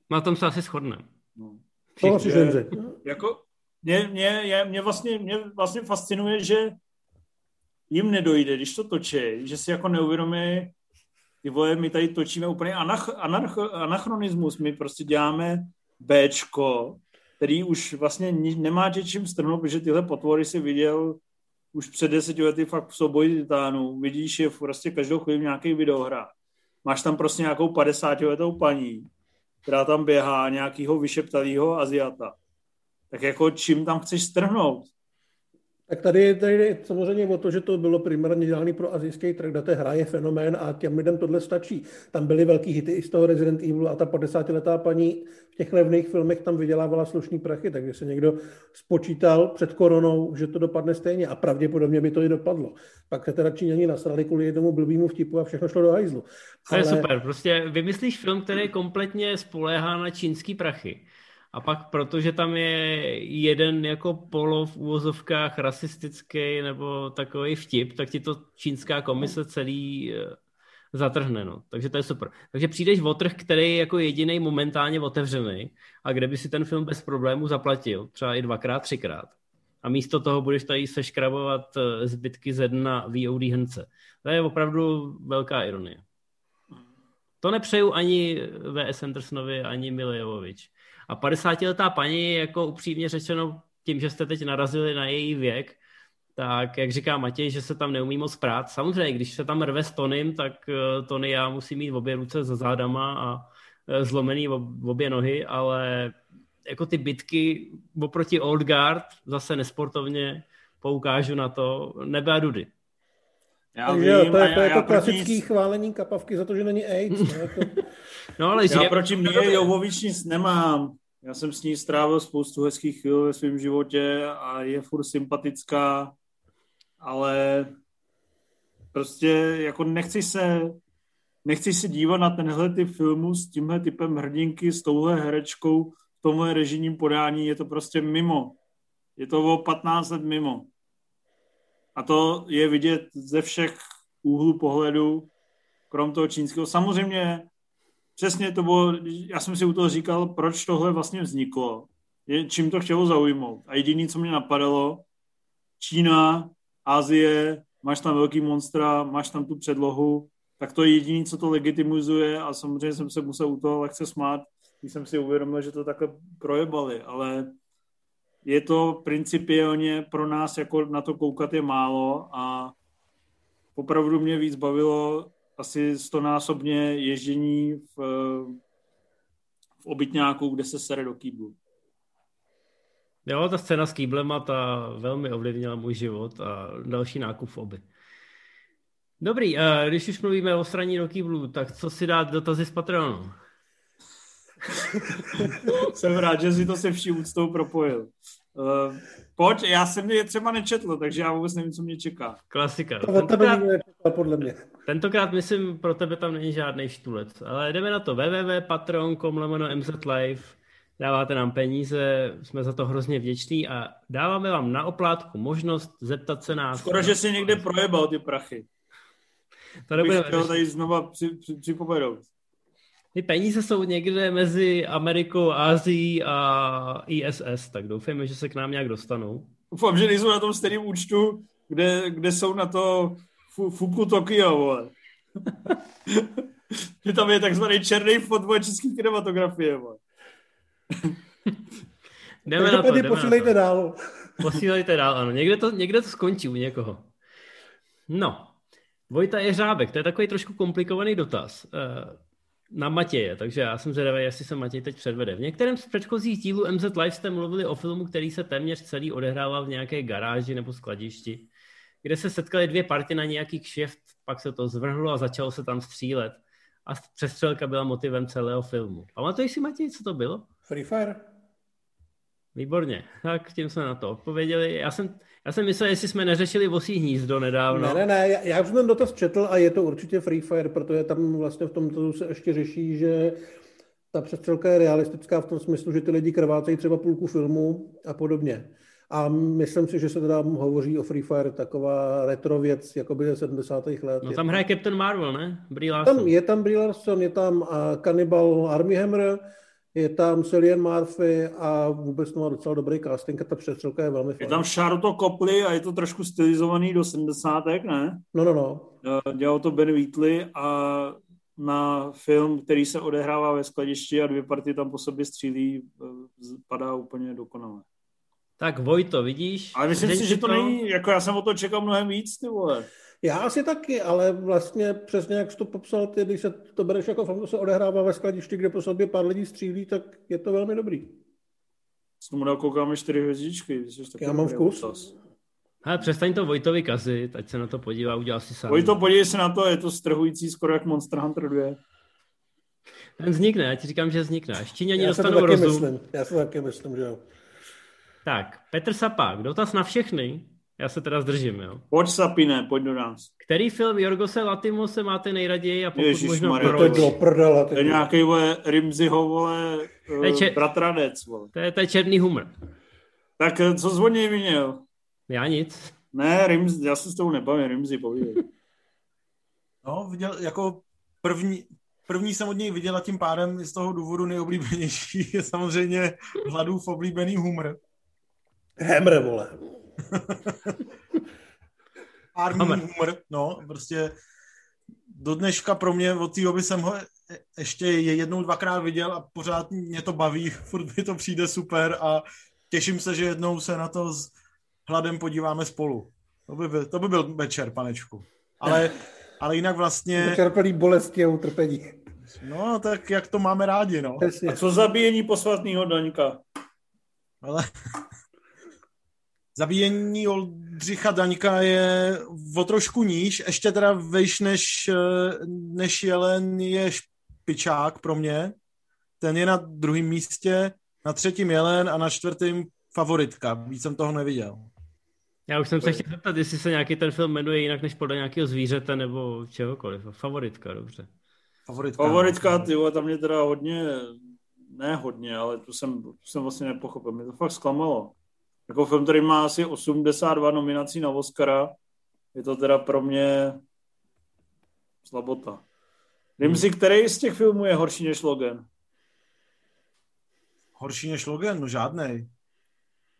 [SPEAKER 2] Na tom se asi shodneme.
[SPEAKER 3] No. Všichni,
[SPEAKER 1] jako, mě, mě, mě, vlastně, mě vlastně fascinuje, že jim nedojde, když to točí, že si jako neuvědomí, ty vole, my tady točíme úplně anach, anach, anachronismus, my prostě děláme Bčko, který už vlastně nemá tě čím strhnout, protože tyhle potvory si viděl už před deseti lety fakt v souboji titánů, vidíš je prostě každou chvíli v nějaký videohra. Máš tam prostě nějakou 50 letou paní, která tam běhá nějakýho vyšeptalýho Aziata. Tak jako čím tam chceš strhnout?
[SPEAKER 3] Tak tady, tady jde samozřejmě o to, že to bylo primárně dělané pro azijský trh, kde hra je fenomén a těm lidem tohle stačí. Tam byly velký hity i z toho Resident Evil a ta 50-letá paní v těch levných filmech tam vydělávala slušný prachy, takže se někdo spočítal před koronou, že to dopadne stejně a pravděpodobně by to i dopadlo. Pak se teda Číňani nasrali kvůli jednomu blbýmu vtipu a všechno šlo do hajzlu.
[SPEAKER 2] To Ale... je super, prostě vymyslíš film, který kompletně spoléhá na čínský prachy a pak, protože tam je jeden jako polo v úvozovkách rasistický nebo takový vtip, tak ti to čínská komise celý eh, zatrhne. No. Takže to je super. Takže přijdeš o trh, který je jako jediný momentálně otevřený a kde by si ten film bez problému zaplatil, třeba i dvakrát, třikrát. A místo toho budeš tady seškrabovat eh, zbytky ze dna VOD hrnce. To je opravdu velká ironie. To nepřeju ani V.S. Andersonovi, ani Milijovič. A 50-letá paní, jako upřímně řečeno, tím, že jste teď narazili na její věk, tak jak říká Matěj, že se tam neumí moc prát. Samozřejmě, když se tam rve s Tonym, tak eh, Tony já musím mít v obě ruce za zádama a eh, zlomený v obě nohy, ale jako ty bitky oproti Old Guard, zase nesportovně, poukážu na to, nebe a dudy.
[SPEAKER 3] Já Takže vím, to je, to je to klasický nic... chválení kapavky za to, že není AIDS.
[SPEAKER 2] Ne? To... no, ale
[SPEAKER 1] já proti mě Jovovič nic nemám. Já jsem s ní strávil spoustu hezkých chvíl ve svém životě a je furt sympatická, ale prostě jako nechci se nechci se dívat na tenhle typ filmu s tímhle typem hrdinky, s touhle herečkou, v tomhle režijním podání, je to prostě mimo. Je to o 15 let mimo. A to je vidět ze všech úhlů pohledu, krom toho čínského. Samozřejmě přesně to bylo, já jsem si u toho říkal, proč tohle vlastně vzniklo, je, čím to chtělo zaujmout. A jediné, co mě napadalo, Čína, Asie, máš tam velký monstra, máš tam tu předlohu, tak to je jediné, co to legitimizuje a samozřejmě jsem se musel u toho lehce smát, když jsem si uvědomil, že to takhle projebali, ale je to principiálně pro nás jako na to koukat je málo a opravdu mě víc bavilo asi stonásobně ježdění v, v obytňáku, kde se sere do kýblu.
[SPEAKER 2] Jo, ta scéna s kýblema, ta velmi ovlivnila můj život a další nákup v oby. Dobrý, když už mluvíme o straní do kýblu, tak co si dát dotazy z Patreonu?
[SPEAKER 1] Jsem rád, že si to se vší úctou propojil. Uh, pojď, já jsem je třeba nečetl, takže já vůbec nevím, co mě čeká.
[SPEAKER 2] Klasika.
[SPEAKER 3] Tentokrát, podle mě.
[SPEAKER 2] Tentokrát myslím, pro tebe tam není žádný štulec, ale jdeme na to www.patreon.com lomeno mzlive dáváte nám peníze, jsme za to hrozně vděční a dáváme vám na oplátku možnost zeptat se nás.
[SPEAKER 1] Skoro, že si někde projebal ty prachy. To nebude... Bych tady znova při, při, připomenout.
[SPEAKER 2] Ty peníze jsou někde mezi Amerikou, Ázií a ISS, tak doufejme, že se k nám nějak dostanou.
[SPEAKER 1] Doufám, že nejsou na tom stejném účtu, kde, kde jsou na to Fuku Tokio, vole. že tam je takzvaný černý vole český kinematografie, vole.
[SPEAKER 2] Jdeme na to, jdeme
[SPEAKER 3] posílejte dál.
[SPEAKER 2] Posílejte dál, ano. Někde to, někde to skončí u někoho. No, Vojta Jeřábek, to je takový trošku komplikovaný dotaz uh, na Matěje, takže já jsem zvědavý, jestli se Matěj teď předvede. V některém z předchozích dílů MZ Live jste mluvili o filmu, který se téměř celý odehrával v nějaké garáži nebo skladišti, kde se setkali dvě party na nějaký kšeft, pak se to zvrhlo a začalo se tam střílet. A přestřelka byla motivem celého filmu. Pamatuješ si, Matěj, co to bylo?
[SPEAKER 3] Free Fire.
[SPEAKER 2] Výborně, tak tím jsme na to odpověděli. Já jsem, já jsem myslel, jestli jsme neřešili vosí hnízdo nedávno.
[SPEAKER 3] Ne, ne, ne, já, já už jsem dotaz četl a je to určitě Free Fire, protože tam vlastně v tom se ještě řeší, že ta přestřelka je realistická v tom smyslu, že ty lidi krvácejí třeba půlku filmu a podobně. A myslím si, že se teda hovoří o Free Fire, taková retro věc, jako by ze 70. let.
[SPEAKER 2] No tam hraje Captain Marvel, ne? Brie Larson.
[SPEAKER 3] Tam, je tam Brie Larson, je tam uh, Cannibal Army Hammer, je tam Cillian Murphy a vůbec to má docela dobrý casting a ta přestřelka je velmi
[SPEAKER 1] fajn. Je tam Charlotte Copley a je to trošku stylizovaný do 70. ne?
[SPEAKER 3] No, no, no.
[SPEAKER 1] Dělal to Ben Wheatley a na film, který se odehrává ve skladišti a dvě party tam po sobě střílí, padá úplně dokonale.
[SPEAKER 2] Tak Vojto, vidíš?
[SPEAKER 1] Ale myslím si, že to, to není, jako já jsem o to čekal mnohem víc, ty vole.
[SPEAKER 3] Já asi taky, ale vlastně přesně jak jsi to popsal, ty, když se to bereš jako film, se odehrává ve skladišti, kde po sobě pár lidí střílí, tak je to velmi dobrý.
[SPEAKER 1] S tomu koukáme čtyři hvězdičky.
[SPEAKER 3] Já mám vkus.
[SPEAKER 2] Ale přestaň to Vojtovi kazit, ať se na to podívá, udělal si sám.
[SPEAKER 1] Vojto, podívej se na to, je to strhující skoro jak Monster Hunter 2.
[SPEAKER 2] Ten vznikne, já ti říkám, že vznikne. Až Číňani
[SPEAKER 3] dostanou rozum. Myslím. Já si taky myslím, že jo.
[SPEAKER 2] Tak, Petr Sapák, dotaz na všechny. Já se teda zdržím, jo.
[SPEAKER 1] Pojď Sapine, pojď do nás.
[SPEAKER 2] Který film Jorgose Latimose máte nejraději a pokud
[SPEAKER 1] Ježiš,
[SPEAKER 2] možno
[SPEAKER 1] Mario,
[SPEAKER 2] proč?
[SPEAKER 3] To je prdala.
[SPEAKER 1] To je nějaký vole, Rimziho, vole, to je če- bratranec, vole.
[SPEAKER 2] To je, to je černý humor.
[SPEAKER 1] Tak eh, co něj viněl?
[SPEAKER 2] Já nic.
[SPEAKER 1] Ne, Rims, já se s tou nebavím, Rimzi, povídej.
[SPEAKER 4] No, viděl, jako první, první jsem od něj viděl a tím pádem z toho důvodu nejoblíbenější je samozřejmě Hladův oblíbený humor.
[SPEAKER 3] Hemre, vole.
[SPEAKER 4] Army humor, no, prostě do dneška pro mě od té doby jsem ho ještě jednou, dvakrát viděl a pořád mě to baví, furt mi to přijde super a těším se, že jednou se na to s hladem podíváme spolu. To by byl, to by byl večer, panečku. Ale, ale jinak vlastně...
[SPEAKER 3] Večer plný bolesti a utrpení.
[SPEAKER 4] No, tak jak to máme rádi, no.
[SPEAKER 1] A co zabíjení posvatného Daňka?
[SPEAKER 4] Ale zabíjení Oldřicha Daňka je o trošku níž, ještě teda vejš než, než Jelen je špičák pro mě. Ten je na druhém místě, na třetím Jelen a na čtvrtém favoritka. Víc jsem toho neviděl.
[SPEAKER 2] Já už jsem se chtěl zeptat, jestli se nějaký ten film jmenuje jinak než podle nějakého zvířete nebo čehokoliv. Favoritka, dobře.
[SPEAKER 1] Favoritka, Favoritka ty tam mě teda hodně, ne hodně, ale tu jsem, tu jsem vlastně nepochopil. Mě to fakt zklamalo. Jako film, který má asi 82 nominací na Oscara, je to teda pro mě slabota. Vím hmm. si, který z těch filmů je horší než Logan?
[SPEAKER 4] Horší než Logan? No žádnej.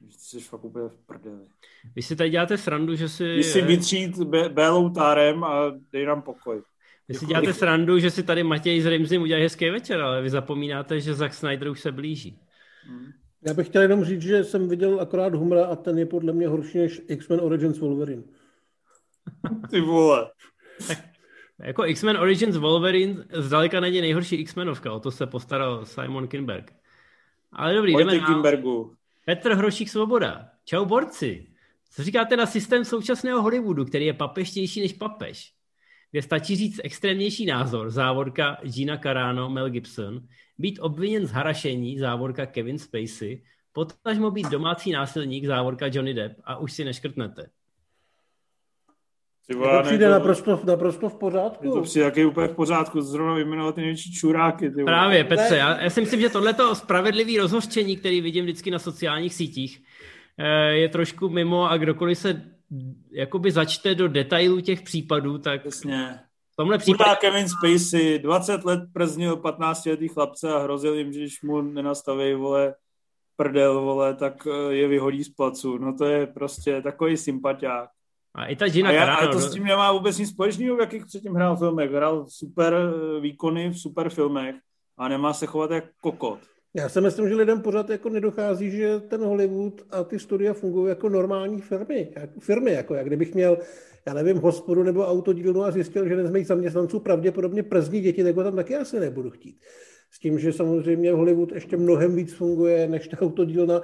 [SPEAKER 1] Jsi fakt úplně v prdeli.
[SPEAKER 2] Vy si tady děláte srandu, že si...
[SPEAKER 1] Vy si vytřít bélou tárem a dej nám pokoj.
[SPEAKER 2] Vy si děláte srandu, že si tady Matěj s Rimzim udělají hezký večer, ale vy zapomínáte, že Zack Snyder už se blíží.
[SPEAKER 3] Hmm. Já bych chtěl jenom říct, že jsem viděl akorát Humra a ten je podle mě horší než X-Men Origins Wolverine.
[SPEAKER 1] Ty vole.
[SPEAKER 2] jako X-Men Origins Wolverine zdaleka není nejhorší X-Menovka, o to se postaral Simon Kinberg. Ale dobrý,
[SPEAKER 1] Pojďte
[SPEAKER 2] jdeme
[SPEAKER 1] Kinbergu.
[SPEAKER 2] Petr Hrošík Svoboda. Čau borci. Co říkáte na systém současného Hollywoodu, který je papeštější než papež? Kde stačí říct extrémnější názor, závorka Gina Carano, Mel Gibson, být obviněn z harašení, závorka Kevin Spacey, potažmo být domácí násilník, závorka Johnny Depp a už si neškrtnete.
[SPEAKER 3] Ty to přijde to, naprosto, naprosto v pořádku.
[SPEAKER 1] To přijde jaký úplně v pořádku, zrovna vyjmenovat ty největší čuráky. Ty
[SPEAKER 2] Právě, Petře, já, já si myslím, že tohleto spravedlivý rozhořčení, který vidím vždycky na sociálních sítích, eh, je trošku mimo a kdokoliv se jakoby začte do detailů těch případů, tak
[SPEAKER 1] Jasně
[SPEAKER 2] tomhle případě...
[SPEAKER 1] Kevin Spacey, 20 let prznil 15 letý chlapce a hrozil jim, že když mu nenastaví, vole, prdel, vole, tak eh, je vyhodí z placu. No to je prostě takový sympatiák.
[SPEAKER 2] A i ta Gina
[SPEAKER 1] a, já,
[SPEAKER 2] Carano,
[SPEAKER 1] a to s tím nemá vůbec nic společného, v jakých předtím hrál filmech. Hrál super eh, výkony v super filmech a nemá se chovat jako kokot.
[SPEAKER 3] Já si myslím, že lidem pořád jako nedochází, že ten Hollywood a ty studia fungují jako normální firmy. Jako firmy jako jak kdybych měl, já nevím, hospodu nebo autodílnu a zjistil, že z mých zaměstnanců pravděpodobně przdí děti, tak ho tam taky asi nebudu chtít. S tím, že samozřejmě Hollywood ještě mnohem víc funguje než ta autodílna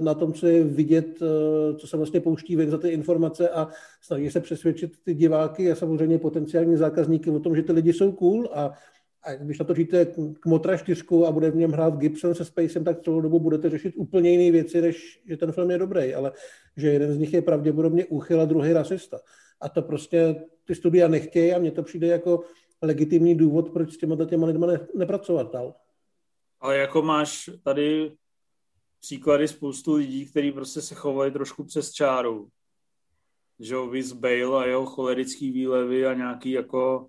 [SPEAKER 3] na tom, co je vidět, eh, co se vlastně pouští ven za ty informace a snaží se přesvědčit ty diváky a samozřejmě potenciální zákazníky o tom, že ty lidi jsou cool a a když natočíte k Motra 4 a bude v něm hrát Gibson se Spacem, tak celou dobu budete řešit úplně jiné věci, než že ten film je dobrý, ale že jeden z nich je pravděpodobně úchyl a druhý rasista. A to prostě ty studia nechtějí a mně to přijde jako legitimní důvod, proč s těma těma lidma ne, nepracovat dál.
[SPEAKER 1] Ale jako máš tady příklady spoustu lidí, kteří prostě se chovají trošku přes čáru. Že Viz Bale a jeho cholerický výlevy a nějaký jako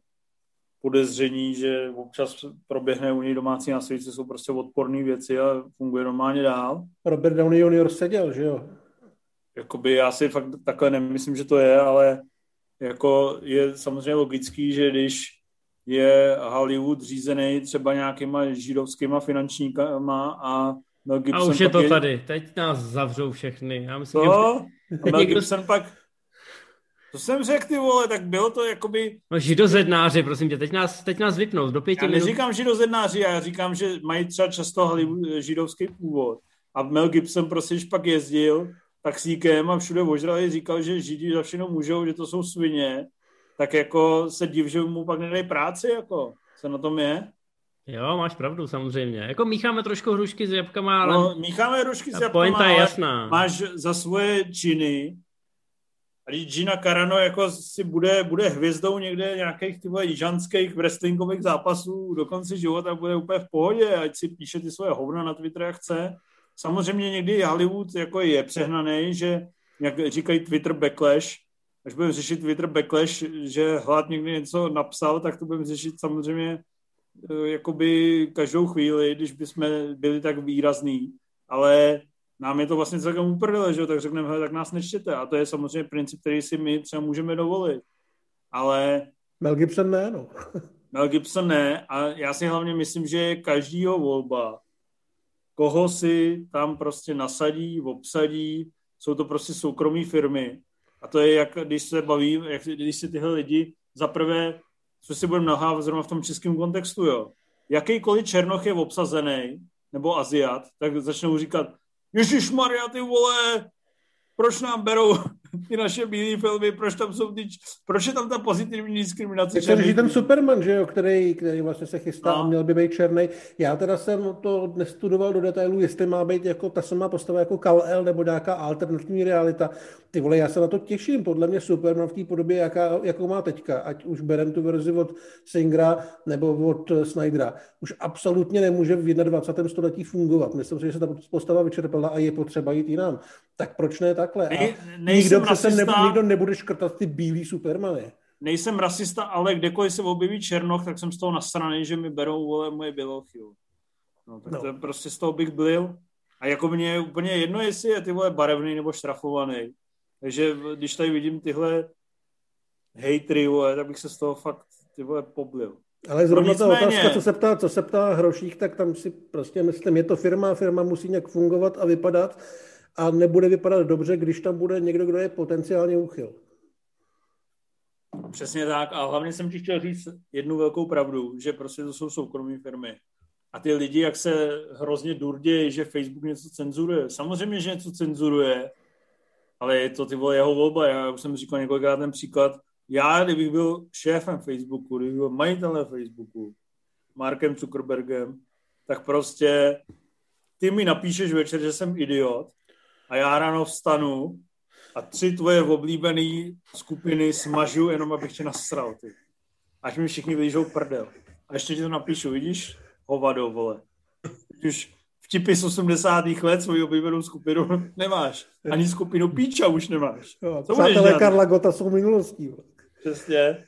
[SPEAKER 1] podezření, že občas proběhne u něj domácí násilí, jsou prostě odporné věci a funguje normálně dál.
[SPEAKER 3] Robert Downey Jr. seděl, že jo?
[SPEAKER 1] Jakoby já si fakt takhle nemyslím, že to je, ale jako je samozřejmě logický, že když je Hollywood řízený třeba nějakýma židovskýma finančníkama a
[SPEAKER 2] Mel Gibson a už je to je... tady, teď nás zavřou všechny. Já myslím,
[SPEAKER 1] to? že... A Mel Gibson pak to jsem řekl, ty vole, tak bylo to jakoby...
[SPEAKER 2] No židozednáři, prosím tě, teď nás, teď nás vypnou do pěti
[SPEAKER 1] Já neříkám minut. židozednáři, já říkám, že mají třeba často židovský původ. A Mel Gibson prostě, když pak jezdil taxíkem a všude ožrali, říkal, že židi za všechno můžou, že to jsou svině, tak jako se div, že mu pak nedají práci, jako, co na tom je.
[SPEAKER 2] Jo, máš pravdu, samozřejmě. Jako mícháme trošku hrušky s jabkama, ale...
[SPEAKER 1] No, mícháme hrušky s jabkama,
[SPEAKER 2] pointa je jasná.
[SPEAKER 1] máš za svoje činy Gina Carano jako si bude, bude hvězdou někde nějakých tyhle jižanských wrestlingových zápasů do konce života bude úplně v pohodě, ať si píše ty svoje hovna na Twitter, jak chce. Samozřejmě někdy Hollywood jako je přehnaný, že jak říkají Twitter backlash, až budeme řešit Twitter backlash, že hlad někdy něco napsal, tak to budeme řešit samozřejmě eh, jakoby každou chvíli, když bychom byli tak výrazný. Ale nám je to vlastně celkem uprdele, že jo, tak řekneme, hele, tak nás nečtěte. A to je samozřejmě princip, který si my třeba můžeme dovolit. Ale...
[SPEAKER 3] Mel Gibson ne, no.
[SPEAKER 1] Mel Gibson ne a já si hlavně myslím, že je každýho volba, koho si tam prostě nasadí, obsadí, jsou to prostě soukromí firmy. A to je, jak když se baví, jak, když si tyhle lidi zaprvé, co si budeme nahávat zrovna v tom českém kontextu, jo. Jakýkoliv černoch je obsazený, nebo Aziat, tak začnou říkat, Ježíš Maria, ty vole, proč nám berou ty naše bílé filmy, proč tam jsou ty, proč je tam ta pozitivní diskriminace?
[SPEAKER 3] Takže ten Superman, že jo, který, který vlastně se chystá no. a měl by být černý. Já teda jsem to nestudoval do detailu, jestli má být jako ta samá postava jako Kal-El nebo nějaká alternativní realita. Ty vole, já se na to těším. Podle mě Superman v té podobě, jaká, jakou má teďka, ať už berem tu verzi od Singra nebo od Snydera, už absolutně nemůže v 21. století fungovat. Myslím si, že se ta postava vyčerpala a je potřeba jít jinam. Tak proč ne takhle? A nikdo přece ne, nikdo nebude škrtat ty bílý supermany.
[SPEAKER 1] Nejsem rasista, ale kdekoliv se objeví černoch, tak jsem z toho nasraný, že mi berou vole moje bělochy. No, tak no. to prostě z toho bych byl. A jako mě je úplně jedno, jestli je ty vole barevný nebo štrafovaný. Takže když tady vidím tyhle hejtry, vole, tak bych se z toho fakt ty vole poblil.
[SPEAKER 3] Ale zrovna ta otázka, co se, ptá, co se ptá Hroších, tak tam si prostě myslím, je to firma, firma musí nějak fungovat a vypadat a nebude vypadat dobře, když tam bude někdo, kdo je potenciálně úchyl.
[SPEAKER 1] Přesně tak a hlavně jsem ti chtěl říct jednu velkou pravdu, že prostě to jsou soukromé firmy. A ty lidi, jak se hrozně durdějí, že Facebook něco cenzuruje. Samozřejmě, že něco cenzuruje, ale je to ty vole jeho volba. Já už jsem říkal několikrát ten příklad. Já, kdybych byl šéfem Facebooku, kdybych byl majitelem Facebooku, Markem Zuckerbergem, tak prostě ty mi napíšeš večer, že jsem idiot a já ráno vstanu a tři tvoje oblíbené skupiny smažu, jenom abych tě nasral, ty. Až mi všichni vyjížou prdel. A ještě ti to napíšu, vidíš? Hovado, vole. Už vtipy z 80. let svoji oblíbenou skupinu nemáš. Ani skupinu Píča už nemáš.
[SPEAKER 3] Co přátelé Karla Gota jsou minulostí.
[SPEAKER 1] Přesně.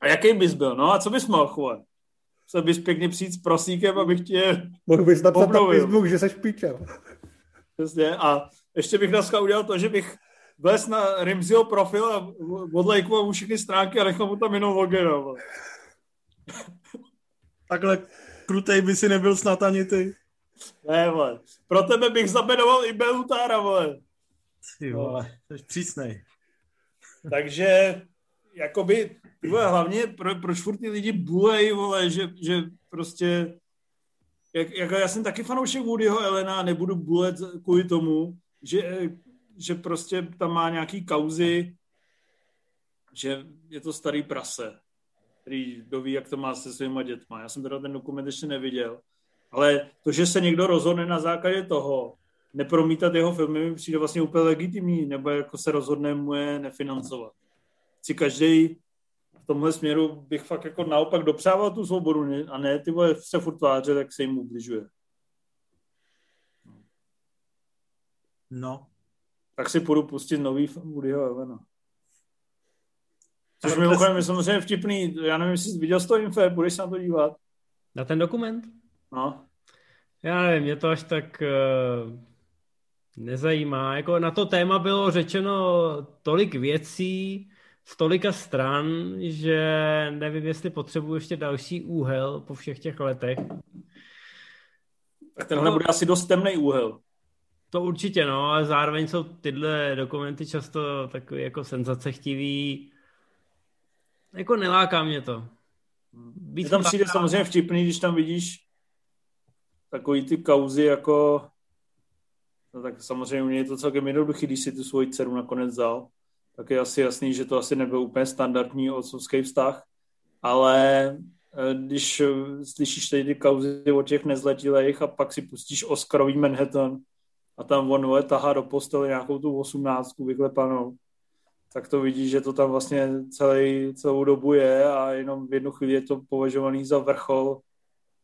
[SPEAKER 1] A jaký bys byl? No a co bys mohl chovat? se bys pěkně přijít s prosíkem, abych tě
[SPEAKER 3] Mohl bys napsat na. Facebook, že seš píčem.
[SPEAKER 1] Přesně. A ještě bych dneska udělal to, že bych vlez na Rimziho profil a odlejkoval mu všechny stránky a nechal mu tam jenom login. vole.
[SPEAKER 4] Takhle krutej by si nebyl snad ani ty.
[SPEAKER 1] Ne, vole. Pro tebe bych zabenoval i Belutára, vole.
[SPEAKER 4] Ty vole, jsi přísnej.
[SPEAKER 1] Takže, jakoby, vole, hlavně pro, proč furt ty lidi bulej, vole, že, že prostě, jak, jako já jsem taky fanoušek Woodyho Elena, nebudu bulet kvůli tomu, že, že prostě tam má nějaký kauzy, že je to starý prase, který doví, jak to má se svýma dětma. Já jsem teda ten dokument ještě neviděl. Ale to, že se někdo rozhodne na základě toho, nepromítat jeho filmy, mi přijde vlastně úplně legitimní, nebo jako se rozhodne mu je nefinancovat. Si každý v tomhle směru bych fakt jako naopak dopřával tu svobodu a ne ty vole se furt tváře, tak se jim ubližuje.
[SPEAKER 4] No.
[SPEAKER 1] Tak si půjdu pustit nový film Woodyho Elena. Což
[SPEAKER 4] Ale
[SPEAKER 1] mimochodem je samozřejmě vtipný, já nevím, jestli jsi viděl z toho info, budeš se na to dívat.
[SPEAKER 2] Na ten dokument?
[SPEAKER 1] No.
[SPEAKER 2] Já nevím, mě to až tak uh, nezajímá. Jako na to téma bylo řečeno tolik věcí z tolika stran, že nevím, jestli potřebuji ještě další úhel po všech těch letech.
[SPEAKER 1] Tak tenhle
[SPEAKER 2] No.
[SPEAKER 1] bude asi dost temný úhel.
[SPEAKER 2] To určitě, no, ale zároveň jsou tyhle dokumenty často takový jako senzacechtivý. Jako neláká mě to.
[SPEAKER 1] Hmm. tam přijde samozřejmě vtipný, když tam vidíš takový ty kauzy jako no tak samozřejmě je to celkem jednoduchý, když si tu svoji dceru nakonec vzal, tak je asi jasný, že to asi nebyl úplně standardní otcovský vztah, ale eh, když eh, slyšíš tady ty kauzy o těch nezletilých a pak si pustíš Oscarový Manhattan a tam on vole, tahá do postele nějakou tu osmnáctku vyklepanou, tak to vidíš, že to tam vlastně celý, celou dobu je a jenom v jednu chvíli je to považovaný za vrchol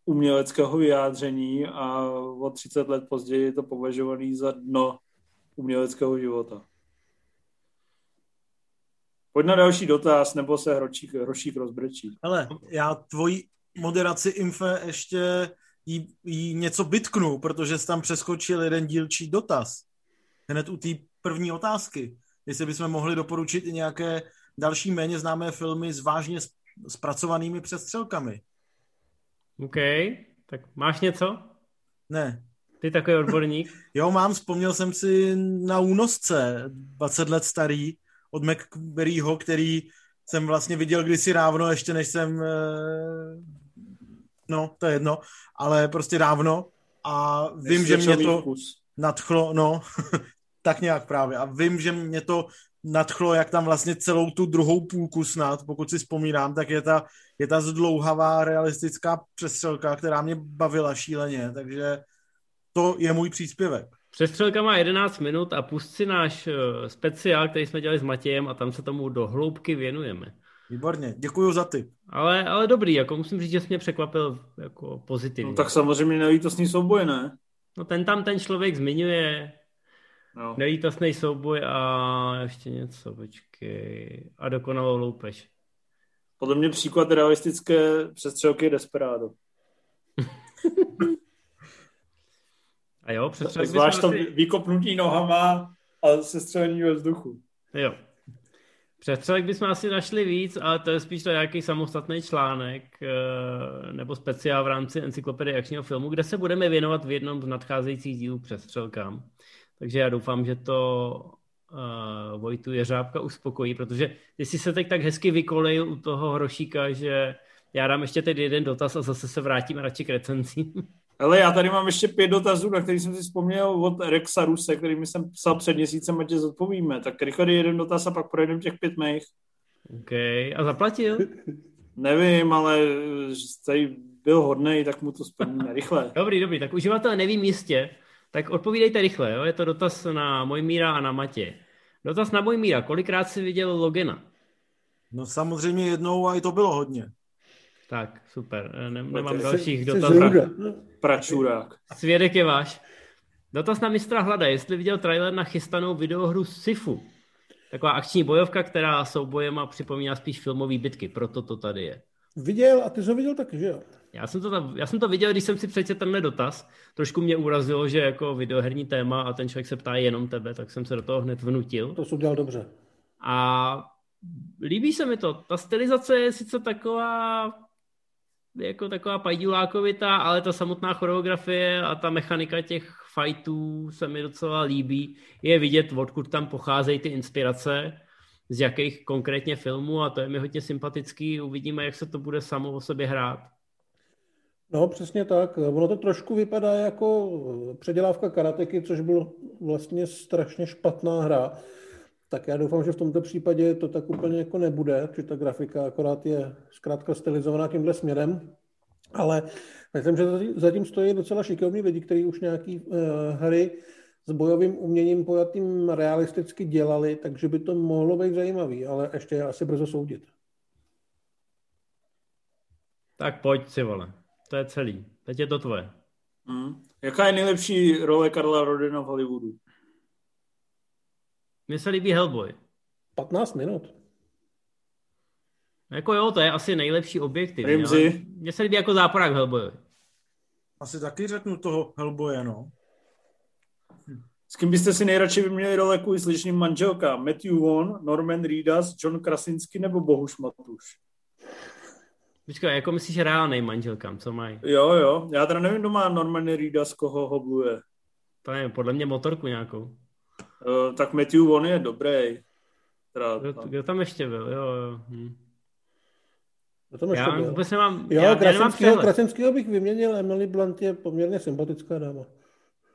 [SPEAKER 1] uměleckého vyjádření a o 30 let později je to považovaný za dno uměleckého života. Pojď na další dotaz, nebo se hročík, hrošík rozbrečí.
[SPEAKER 4] Hele, já tvoji moderaci Infe ještě jí, jí něco bytknu, protože jsi tam přeskočil jeden dílčí dotaz. Hned u té první otázky. Jestli bychom mohli doporučit i nějaké další méně známé filmy s vážně zpracovanými přestřelkami.
[SPEAKER 2] OK, tak máš něco?
[SPEAKER 4] Ne.
[SPEAKER 2] Ty takový odborník?
[SPEAKER 4] Jo, mám, vzpomněl jsem si na únosce, 20 let starý, od McBerryho, který jsem vlastně viděl kdysi dávno, ještě než jsem, eh, no, to je jedno, ale prostě dávno a vím, že mě to
[SPEAKER 1] vkus.
[SPEAKER 4] nadchlo, no, tak nějak právě. A vím, že mě to nadchlo, jak tam vlastně celou tu druhou půlku snad, pokud si vzpomínám, tak je ta, je ta zdlouhavá realistická přestřelka, která mě bavila šíleně, takže to je můj příspěvek.
[SPEAKER 2] Přestřelka má 11 minut a pust si náš eh, speciál, který jsme dělali s Matějem a tam se tomu do hloubky věnujeme.
[SPEAKER 4] Výborně, děkuji za tip.
[SPEAKER 2] Ale, ale dobrý, jako musím říct, že jsi mě překvapil jako pozitivně.
[SPEAKER 1] No tak samozřejmě nelítostný souboj, ne?
[SPEAKER 2] No ten tam ten člověk zmiňuje
[SPEAKER 1] No.
[SPEAKER 2] nelítostný souboj a ještě něco, počkej. A dokonalou loupež.
[SPEAKER 1] Podle mě příklad realistické přestřelky je Desperado.
[SPEAKER 2] A jo, přestřelek
[SPEAKER 1] Zvlášť to
[SPEAKER 2] asi...
[SPEAKER 1] vykopnutí nohama a sestřelení ve vzduchu.
[SPEAKER 2] Jo. Přestřelek bychom asi našli víc, ale to je spíš to nějaký samostatný článek eh, nebo speciál v rámci encyklopedie akčního filmu, kde se budeme věnovat v jednom z nadcházejících dílů přestřelkám. Takže já doufám, že to uh, Vojtu Jeřábka uspokojí, protože ty jsi se teď tak hezky vykolejil u toho hrošíka, že já dám ještě teď jeden dotaz a zase se vrátím radši k recenzím.
[SPEAKER 1] Ale já tady mám ještě pět dotazů, na který jsem si vzpomněl od Rexa Ruse, který mi jsem psal před měsícem, ať tě zodpovíme. Tak rychle jeden dotaz a pak projedeme těch pět mých.
[SPEAKER 2] OK, a zaplatil?
[SPEAKER 1] Nevím, ale že tady byl hodnej, tak mu to splníme. Rychle.
[SPEAKER 2] Dobrý, dobrý, tak uživatel nevím jistě, tak odpovídejte rychle, jo? je to dotaz na Mojmíra a na Matě. Dotaz na Mojmíra, kolikrát jsi viděl Logena?
[SPEAKER 4] No samozřejmě jednou a i to bylo hodně.
[SPEAKER 2] Tak, super, ne, nemám
[SPEAKER 1] Jsi-
[SPEAKER 2] dalších
[SPEAKER 3] Jsi
[SPEAKER 2] dotazů.
[SPEAKER 1] Pračurák.
[SPEAKER 2] Svědek je váš. Dotaz na mistra Hlada, jestli viděl trailer na chystanou videohru Sifu. Taková akční bojovka, která soubojema připomíná spíš filmové bitky, proto to tady je.
[SPEAKER 3] Viděl a ty jsi ho viděl taky, že jo?
[SPEAKER 2] Já jsem, to tam, já jsem to viděl, když jsem si přečetl tenhle dotaz. Trošku mě urazilo, že jako videoherní téma a ten člověk se ptá jenom tebe, tak jsem se do toho hned vnutil.
[SPEAKER 3] To jsi udělal dobře.
[SPEAKER 2] A líbí se mi to. Ta stylizace je sice taková jako taková pajdulákovitá, ale ta samotná choreografie a ta mechanika těch fightů se mi docela líbí. Je vidět, odkud tam pocházejí ty inspirace, z jakých konkrétně filmů a to je mi hodně sympatický. Uvidíme, jak se to bude samo o sobě hrát.
[SPEAKER 3] No, přesně tak. Ono to trošku vypadá jako předělávka karateky, což byl vlastně strašně špatná hra. Tak já doufám, že v tomto případě to tak úplně jako nebude, že ta grafika akorát je zkrátka stylizovaná tímhle směrem. Ale myslím, že zatím stojí docela šikovní lidi, kteří už nějaký uh, hry s bojovým uměním pojatým realisticky dělali, takže by to mohlo být zajímavý, ale ještě je asi brzo soudit.
[SPEAKER 2] Tak pojď si, vole. To je celý. Teď je to tvoje.
[SPEAKER 1] Hmm. Jaká je nejlepší role Karla Rodena v Hollywoodu?
[SPEAKER 2] Mně se líbí Hellboy.
[SPEAKER 3] 15 minut.
[SPEAKER 2] Jako jo, to je asi nejlepší objektiv.
[SPEAKER 1] Rimzi.
[SPEAKER 2] Mně se líbí jako záporák Hellboy.
[SPEAKER 4] Asi taky řeknu toho Hellboye, no.
[SPEAKER 1] S kým byste si nejradši vyměnili role kvůli slyšným manželka? Matthew Vaughn, Norman Reedus, John Krasinsky nebo Bohuš Matuš?
[SPEAKER 2] Počkej, jako myslíš reálnej manželkám, co mají?
[SPEAKER 1] Jo, jo. Já teda nevím, kdo má Norman Reedus, koho hobluje.
[SPEAKER 2] To nevím, podle mě motorku nějakou.
[SPEAKER 1] Uh, tak Matthew Vaughn je dobrý. Teda,
[SPEAKER 2] kdo, kdo tam ještě byl? Jo, jo. Hm.
[SPEAKER 3] Kdo tam ještě
[SPEAKER 2] já
[SPEAKER 3] byl?
[SPEAKER 2] vůbec nemám,
[SPEAKER 3] Jo,
[SPEAKER 2] já,
[SPEAKER 3] Krasinského, Krasinského bych vyměnil, Emily Blunt je poměrně sympatická dáma.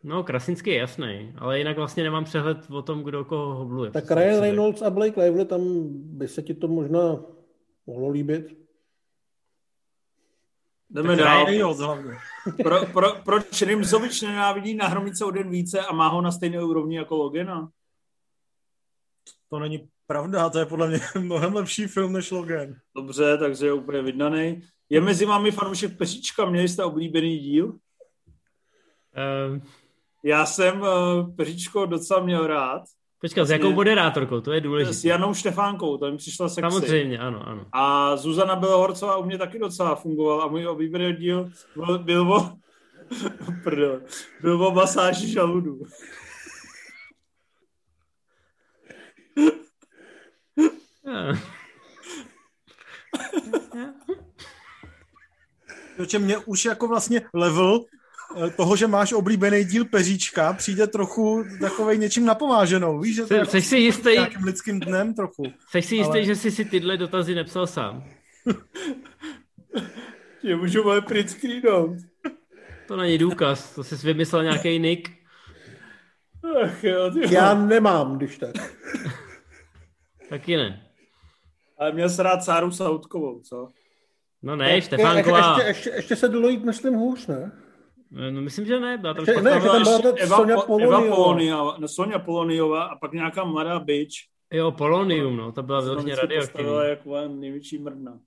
[SPEAKER 2] No, Krasinský je jasný, ale jinak vlastně nemám přehled o tom, kdo koho hobluje.
[SPEAKER 3] Tak Ryan Reynolds a Blake Lively, tam by se ti to možná mohlo líbit.
[SPEAKER 1] Jdeme dál. Pro, pro, proč Rimzovič nenávidí na hromice o den více a má ho na stejné úrovni jako Logena?
[SPEAKER 4] To není pravda, to je podle mě mnohem lepší film než Logan.
[SPEAKER 1] Dobře, takže je úplně vydaný. Je mezi vámi fanoušek Pešička, měli jste oblíbený díl?
[SPEAKER 2] Uh,
[SPEAKER 1] Já jsem uh, Peřičko docela měl rád.
[SPEAKER 2] Počkat, vlastně, s jakou moderátorkou, to je důležité.
[SPEAKER 1] S Janou Štefánkou, to mi přišla sexy.
[SPEAKER 2] Samozřejmě, ano, ano.
[SPEAKER 1] A Zuzana Bělohorcová u mě taky docela fungovala a můj oblíbený díl byl, byl o... Prdele, byl o masáži žaludu.
[SPEAKER 4] Protože mě už jako vlastně level toho, že máš oblíbený díl Peříčka, přijde trochu takovej něčím napomáženou. Víš, že to je
[SPEAKER 2] Jsi si jistý,
[SPEAKER 4] nějakým lidským dnem trochu.
[SPEAKER 2] Jsi si jistý, ale... že jsi si tyhle dotazy nepsal sám?
[SPEAKER 1] Je můžu moje print screenout.
[SPEAKER 2] To není důkaz, to jsi vymyslel nějaký nick.
[SPEAKER 1] Ach jo, ty
[SPEAKER 3] Já nemám, když tak.
[SPEAKER 2] Taky ne.
[SPEAKER 1] Ale měl se rád Sáru Sautkovou, co?
[SPEAKER 2] No ne, Štefánková.
[SPEAKER 3] Ještě, ještě, ještě se dolojít, myslím, hůř, ne?
[SPEAKER 2] No myslím, že ne. Byla tam
[SPEAKER 3] ne, že tam byla ta
[SPEAKER 1] Eva,
[SPEAKER 3] Sonja
[SPEAKER 1] Eva
[SPEAKER 3] Poloniová.
[SPEAKER 1] Poloniová, no, Sonja Poloniová a pak nějaká mladá bitch.
[SPEAKER 2] Jo, Polonium, no, to byla vyloženě radioaktivní.
[SPEAKER 1] postavila jako největší mrdna.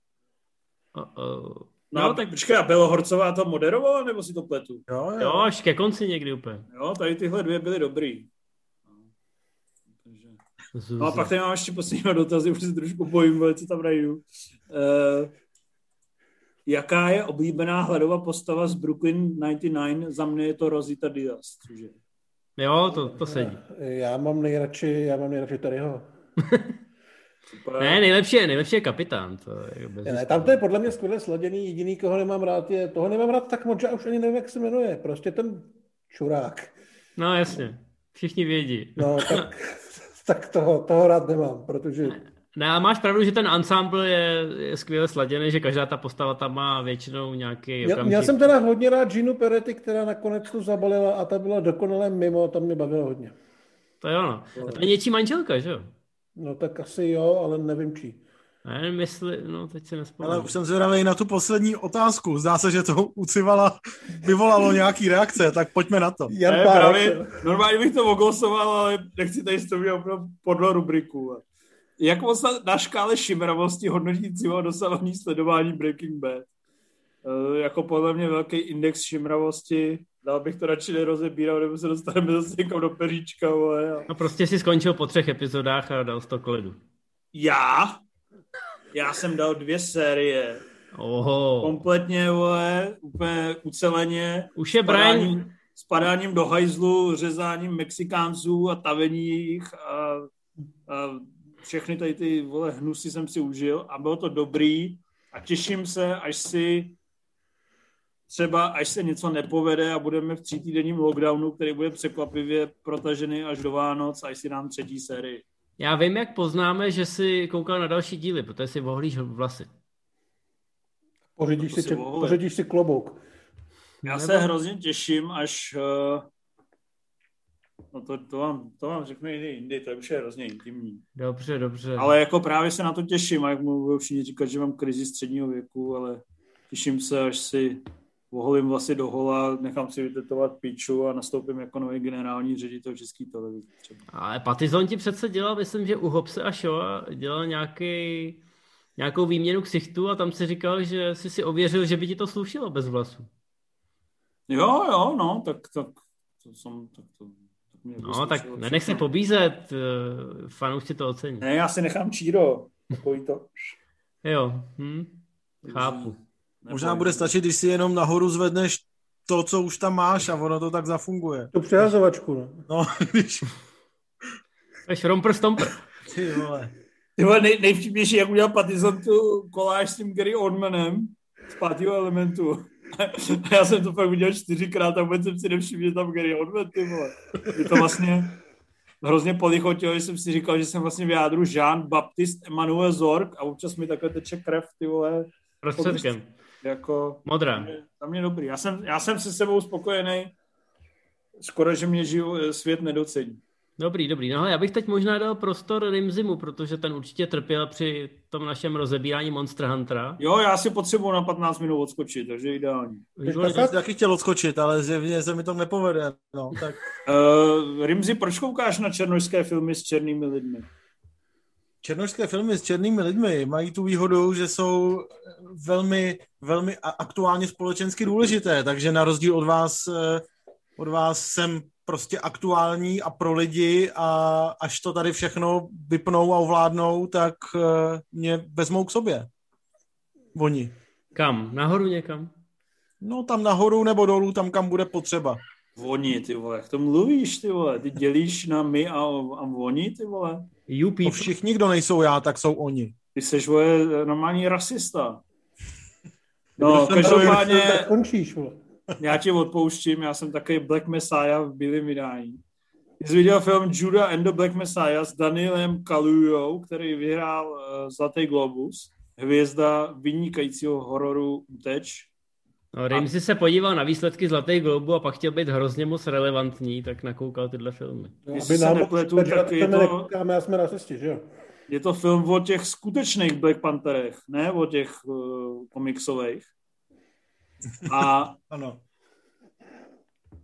[SPEAKER 2] Uh-oh.
[SPEAKER 1] No,
[SPEAKER 2] No,
[SPEAKER 1] no
[SPEAKER 2] tak
[SPEAKER 1] počkej, a Bělohorcová to moderovala, nebo si to pletu?
[SPEAKER 4] Jo, jo.
[SPEAKER 2] jo, až ke konci někdy úplně.
[SPEAKER 1] Jo, tady tyhle dvě byly dobrý. No. Takže- No a pak tady mám ještě poslední dotazy, už se trošku bojím, co tam najdu. Uh, jaká je oblíbená hledová postava z Brooklyn 99? Za mě je to Rosita Diaz. Cože?
[SPEAKER 2] Jo, to, to sedí.
[SPEAKER 3] Já mám nejradši, já mám nejradši Tadyho.
[SPEAKER 1] Super.
[SPEAKER 2] Ne, nejlepší je, nejlepší je kapitán. To je bez
[SPEAKER 3] Ne, tam to je podle mě skvěle sladěný, jediný, koho nemám rád, je, toho nemám rád tak moc, že už ani nevím, jak se jmenuje, prostě ten čurák.
[SPEAKER 2] No jasně, všichni vědí.
[SPEAKER 3] No, tak, tak toho, toho rád nemám, protože
[SPEAKER 2] Ne, ale máš pravdu, že ten ensemble je, je skvěle sladěný, že každá ta postava tam má většinou nějaký
[SPEAKER 3] Měl,
[SPEAKER 2] okamžik.
[SPEAKER 3] měl jsem teda hodně rád Ginu Peretti, která nakonec to zabalila a ta byla dokonale mimo, tam mě bavilo hodně.
[SPEAKER 2] To je ono. A to je něčí manželka, že jo?
[SPEAKER 3] No tak asi jo, ale nevím čí.
[SPEAKER 2] Já nevím, jestli, no teď se
[SPEAKER 4] Ale
[SPEAKER 2] nespomínám.
[SPEAKER 4] už jsem zvědavý na tu poslední otázku. Zdá se, že to u Civala vyvolalo nějaký reakce, tak pojďme na to.
[SPEAKER 1] Ne,
[SPEAKER 3] Párek,
[SPEAKER 1] právě, normálně bych to oglosoval, ale nechci tady s úplně podle rubriku. Jak moc na, na škále šimravosti hodnotí Civo dosavadní sledování Breaking Bad? Uh, jako podle mě velký index šimravosti. Dál bych to radši nerozebíral, nebo se dostaneme zase někam do peříčka. Vole, a...
[SPEAKER 2] No prostě si skončil po třech epizodách a dal 100 klidu.
[SPEAKER 1] Já? Já jsem dal dvě série
[SPEAKER 2] Oho.
[SPEAKER 1] Kompletně, vole, úplně uceleně.
[SPEAKER 2] Už je
[SPEAKER 1] spadáním,
[SPEAKER 2] Brian...
[SPEAKER 1] spadáním do hajzlu, řezáním Mexikánců a tavení jich a, a všechny tady ty vole, hnusy jsem si užil a bylo to dobrý a těším se, až si třeba, až se něco nepovede a budeme v třítýdenním lockdownu, který bude překvapivě protažený až do Vánoc, až si dám třetí sérii.
[SPEAKER 2] Já vím, jak poznáme, že si koukal na další díly, protože si ohlíš vlasy.
[SPEAKER 3] Pořídíš, si,
[SPEAKER 1] si
[SPEAKER 3] pořídíš si klobouk.
[SPEAKER 1] Já
[SPEAKER 2] Nebo-
[SPEAKER 1] se hrozně těším, až... Uh, no to, to, vám, to vám řeknu jindy, jindy, to už je hrozně intimní.
[SPEAKER 2] Dobře, dobře.
[SPEAKER 1] Ale jako právě se na to těším, a jak mu budou všichni říkat, že mám krizi středního věku, ale těším se, až si oholím vlasy do hola, nechám si vytetovat piču a nastoupím jako nový generální ředitel České televize.
[SPEAKER 2] Ale Patizon ti přece dělal, myslím, že u Hopse a Shoa dělal nějaký, nějakou výměnu ksichtů a tam si říkal, že jsi si ověřil, že by ti to slušilo bez vlasů.
[SPEAKER 1] Jo, jo, no, tak, tak to jsem, tak to, mě
[SPEAKER 2] No, tak nenech se pobízet, eh, fanoušci to ocení.
[SPEAKER 1] Ne, já si nechám číro, takový to.
[SPEAKER 2] Jo, hm, chápu.
[SPEAKER 4] Možná bude stačit, když si jenom nahoru zvedneš to, co už tam máš a ono to tak zafunguje.
[SPEAKER 3] Tu přehazovačku, no.
[SPEAKER 4] No, když...
[SPEAKER 2] To je šrompr stomper.
[SPEAKER 4] Ty vole.
[SPEAKER 1] Ty vole, nej, nejvtipnější, jak udělal Pattinson tu koláž s tím Gary Oldmanem z pátého elementu. Já jsem to pak viděl čtyřikrát a vůbec jsem si nevšiml, že tam Gary Oldman, ty vole. Je to vlastně hrozně polichotilo, že jsem si říkal, že jsem vlastně v jádru Jean Baptiste Emmanuel Zorg a občas mi takhle teče krev, ty vole,
[SPEAKER 2] Prostředkem.
[SPEAKER 1] jako
[SPEAKER 2] Modrá.
[SPEAKER 1] tam mě dobrý. Já jsem, já jsem se sebou spokojený. Skoro, že mě žiju, svět nedocení.
[SPEAKER 2] Dobrý, dobrý. No já bych teď možná dal prostor Rimzimu, protože ten určitě trpěl při tom našem rozebírání Monster Huntera.
[SPEAKER 1] Jo, já si potřebuji na 15 minut odskočit, takže ideální.
[SPEAKER 2] Výborně.
[SPEAKER 4] Já jsem taky chtěl odskočit, ale zjevně se mi to nepovede. No, tak
[SPEAKER 1] Uh, Rimzi, proč koukáš na černožské filmy s černými lidmi?
[SPEAKER 4] černošské filmy s černými lidmi mají tu výhodu, že jsou velmi, velmi aktuálně společensky důležité, takže na rozdíl od vás, eh, od vás jsem prostě aktuální a pro lidi a až to tady všechno vypnou a ovládnou, tak eh, mě vezmou k sobě. Oni.
[SPEAKER 2] Kam? Nahoru někam?
[SPEAKER 4] No tam nahoru nebo dolů, tam kam bude potřeba.
[SPEAKER 1] Oni, ty vole, jak to mluvíš, ty vole? Ty dělíš na my a, a oni, ty vole?
[SPEAKER 2] You
[SPEAKER 4] To
[SPEAKER 2] people.
[SPEAKER 4] všichni, kdo nejsou já, tak jsou oni.
[SPEAKER 1] Ty seš, vole, normální rasista. No, každopádně
[SPEAKER 3] Tak končíš, vole.
[SPEAKER 1] Já ti odpouštím, já jsem takový Black Messiah v bílém vydání. Jsi viděl film Judah and the Black Messiah s Danielem Kalujou, který vyhrál uh, Zlatý Globus, hvězda vynikajícího hororu Uteč.
[SPEAKER 2] No, Rimzi se podíval na výsledky Zlatý globu a pak chtěl být hrozně moc relevantní, tak nakoukal tyhle filmy.
[SPEAKER 3] No,
[SPEAKER 1] Jestli se nepletu, tak je to-
[SPEAKER 3] nekoukáme, já jsme rasisti, že jo?
[SPEAKER 1] Je to film o těch skutečných Black Pantherech, ne o těch uh, komiksových. A
[SPEAKER 4] Ano.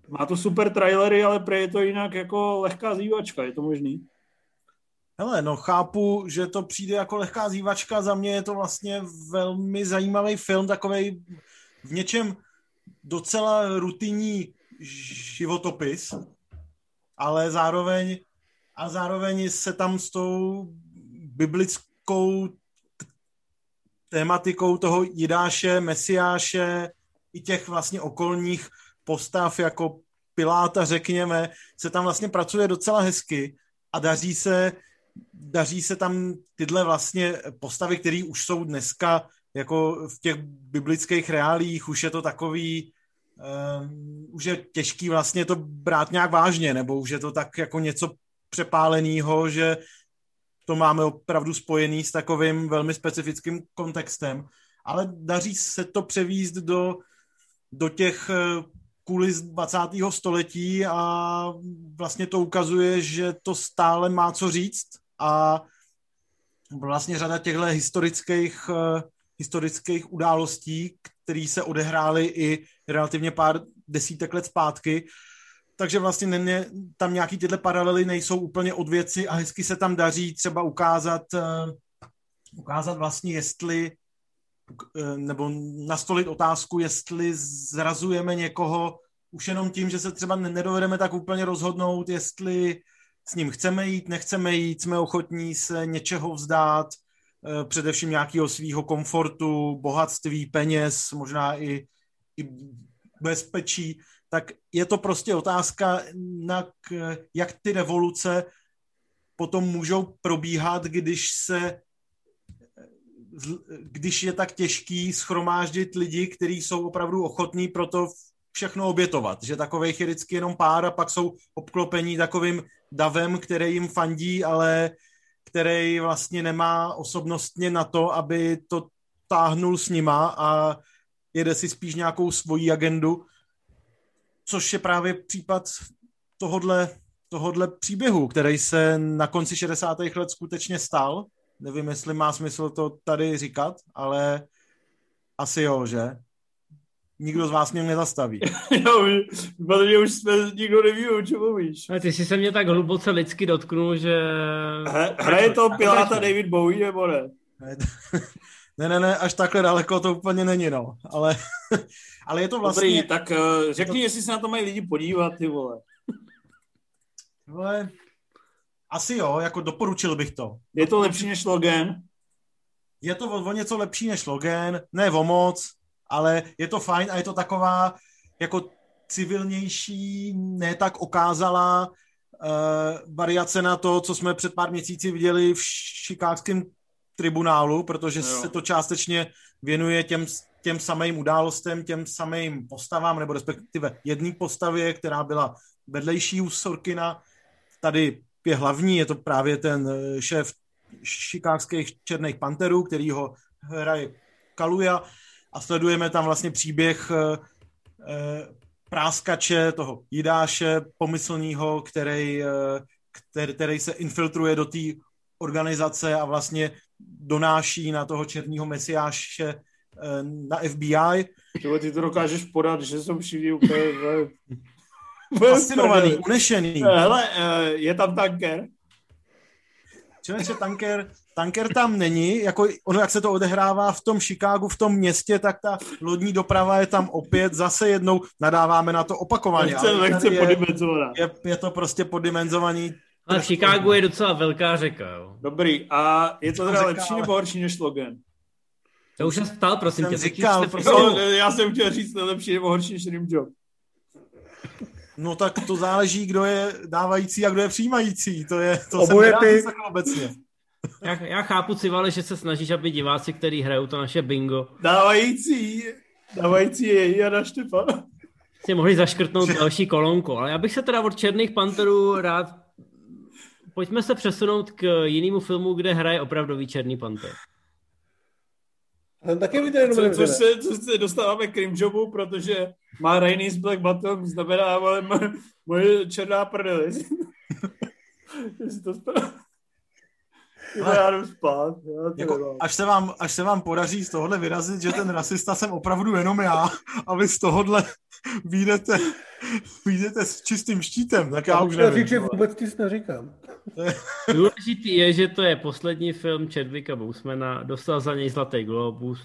[SPEAKER 1] má to super trailery, ale prej je to jinak jako lehká zývačka, je to možný?
[SPEAKER 4] Hele, no chápu, že to přijde jako lehká zývačka, za mě je to vlastně velmi zajímavý film, takovej v něčem docela rutinní životopis, ale zároveň a zároveň se tam s tou biblickou tématikou toho Jidáše, Mesiáše i těch vlastně okolních postav jako Piláta, řekněme, se tam vlastně pracuje docela hezky a daří se daří se tam tyhle vlastně postavy, které už jsou dneska jako v těch biblických reálích, už je to takový, um, už je těžký vlastně to brát nějak vážně, nebo už je to tak jako něco přepáleného, že to máme opravdu spojený s takovým velmi specifickým kontextem, ale daří se to převíst do, do těch eh, kulis 20. století a vlastně to ukazuje, že to stále má co říct a vlastně řada těchto historických, uh, historických událostí, které se odehrály i relativně pár desítek let zpátky, takže vlastně ne, tam nějaký tyhle paralely nejsou úplně od věci a hezky se tam daří třeba ukázat, uh, ukázat vlastně, jestli nebo nastolit otázku, jestli zrazujeme někoho už jenom tím, že se třeba nedovedeme tak úplně rozhodnout, jestli s ním chceme jít, nechceme jít, jsme ochotní se něčeho vzdát, eh, především nějakého svého komfortu, bohatství, peněz, možná i, i bezpečí, tak je to prostě otázka, na, jak ty revoluce potom můžou probíhat, když se když je tak těžký schromáždit lidi, kteří jsou opravdu ochotní pro to všechno obětovat, že takových je vždycky jenom pár a pak jsou obklopení takovým davem, který jim fandí, ale který vlastně nemá osobnostně na to, aby to táhnul s nima a jede si spíš nějakou svoji agendu, což je právě případ tohodle, tohodle příběhu, který se na konci 60. let skutečně stal. Nevím, jestli má smysl to tady říkat, ale asi jo, že? nikdo z vás mě nezastaví.
[SPEAKER 1] jo, protože už jsme, nikdo neví, o čem mluvíš.
[SPEAKER 2] Ale ty jsi se mě tak hluboce lidsky dotknul, že...
[SPEAKER 1] hraje to Piláta David Bowie, nebo ne?
[SPEAKER 4] Ne, ne, ne, až takhle daleko to úplně není, no. Ale, ale je to vlastně...
[SPEAKER 1] Dobrý, tak uh, řekni, to... jestli se na to mají lidi podívat, ty vole.
[SPEAKER 4] Vole, asi jo, jako doporučil bych to.
[SPEAKER 1] Je to lepší než Logan?
[SPEAKER 4] Je to o, o něco lepší než Logan, ne o moc, ale je to fajn a je to taková jako civilnější, ne tak okázalá uh, variace na to, co jsme před pár měsíci viděli v šikákském tribunálu, protože jo. se to částečně věnuje těm, těm samým událostem, těm samým postavám, nebo respektive jedné postavě, která byla vedlejší u Sorkina. Tady je hlavní, je to právě ten eh, šéf šikákských černých panterů, který ho hraje Kaluja a sledujeme tam vlastně příběh eh, eh, práskače, toho Jidáše pomyslného, který, který, který se infiltruje do té organizace a vlastně donáší na toho černého mesiáše na FBI.
[SPEAKER 1] Ty to dokážeš podat, že jsou všichni úplně...
[SPEAKER 4] Fascinovaný, unešený.
[SPEAKER 1] Hele, je tam tanker?
[SPEAKER 4] Člověče, tanker, tanker tam není, jako ono, jak se to odehrává v tom Chicagu, v tom městě, tak ta lodní doprava je tam opět, zase jednou nadáváme na to opakovaně.
[SPEAKER 1] Lehce, lehce je.
[SPEAKER 4] Je, je, to prostě poddimenzovaný.
[SPEAKER 2] Ale v Chicagu je docela velká řeka, jo.
[SPEAKER 1] Dobrý, a je to teda lepší nebo horší než Logan?
[SPEAKER 2] To už jsem stál, prosím
[SPEAKER 4] jsem
[SPEAKER 2] tě.
[SPEAKER 4] Říkal,
[SPEAKER 1] prostě... no, já jsem chtěl říct, lepší nebo horší než Rim Job.
[SPEAKER 4] No tak to záleží, kdo je dávající a kdo je přijímající. To je to
[SPEAKER 3] Oboje ty.
[SPEAKER 4] obecně.
[SPEAKER 2] Já, já chápu, Civale, že se snažíš, aby diváci, kteří hrajou to naše bingo,
[SPEAKER 1] dávající, dávající je Jana Štepan.
[SPEAKER 2] si mohli zaškrtnout další kolonku. Ale já bych se teda od Černých panterů rád... Pojďme se přesunout k jinému filmu, kde hraje opravdový Černý panter.
[SPEAKER 3] Ten taky víte,
[SPEAKER 1] co, co, se, co se dostáváme k Rimjobu, protože má Rainy z Black Bottom, znamená ale moje černá prdel. Jestli to správně. Ale, já jdu spát. Já
[SPEAKER 4] jako, až, se vám, až se vám podaří z tohohle vyrazit, že ten rasista jsem opravdu jenom já a vy z tohohle výjdete, výjdete s čistým štítem, tak já už nevím.
[SPEAKER 3] Říct, že vůbec nic neříkám.
[SPEAKER 2] Důležitý je, že to je poslední film Chadwicka Bosemana, dostal za něj Zlatý globus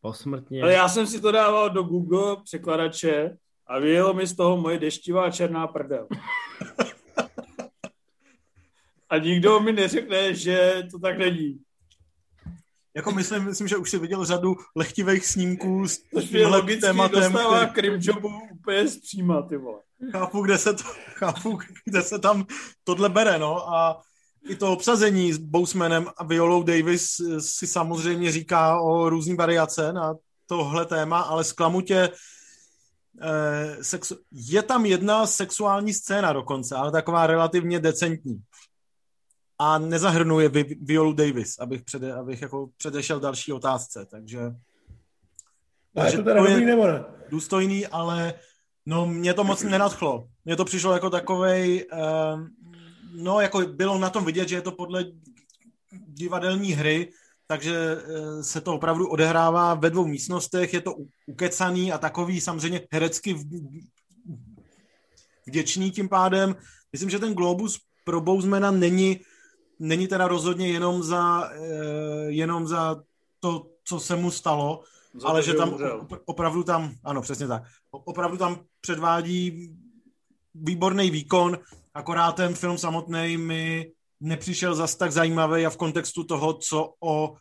[SPEAKER 2] posmrtně.
[SPEAKER 1] Ale já jsem si to dával do Google překladače a vyjelo mi z toho moje deštivá černá prdel. A nikdo mi neřekne, že to tak není.
[SPEAKER 4] Jako myslím, myslím, že už si viděl řadu lehtivých snímků s
[SPEAKER 1] tímhle tématem. dostává který... jobu úplně zpříma, ty vole.
[SPEAKER 4] Chápu, kde se, to, chápu, kde se tam tohle bere, no. A i to obsazení s Bousemanem a Violou Davis si samozřejmě říká o různý variace na tohle téma, ale zklamu tě, eh, sexu... je tam jedna sexuální scéna dokonce, ale taková relativně decentní a nezahrnuje Vi- Violu Davis, abych, přede, abych jako předešel další otázce, takže...
[SPEAKER 3] takže to, teda to je nebo ne?
[SPEAKER 4] důstojný, ale no mě to moc nenadchlo. Mně to přišlo jako takovej, uh, no jako bylo na tom vidět, že je to podle divadelní hry, takže uh, se to opravdu odehrává ve dvou místnostech, je to ukecaný a takový samozřejmě herecky vděčný tím pádem. Myslím, že ten Globus pro Bouzmana není není teda rozhodně jenom za, eh, jenom za to, co se mu stalo, za ale to, že tam umřel. opravdu tam, ano, přesně tak, opravdu tam předvádí výborný výkon, akorát ten film samotný mi nepřišel zas tak zajímavý a v kontextu toho, co o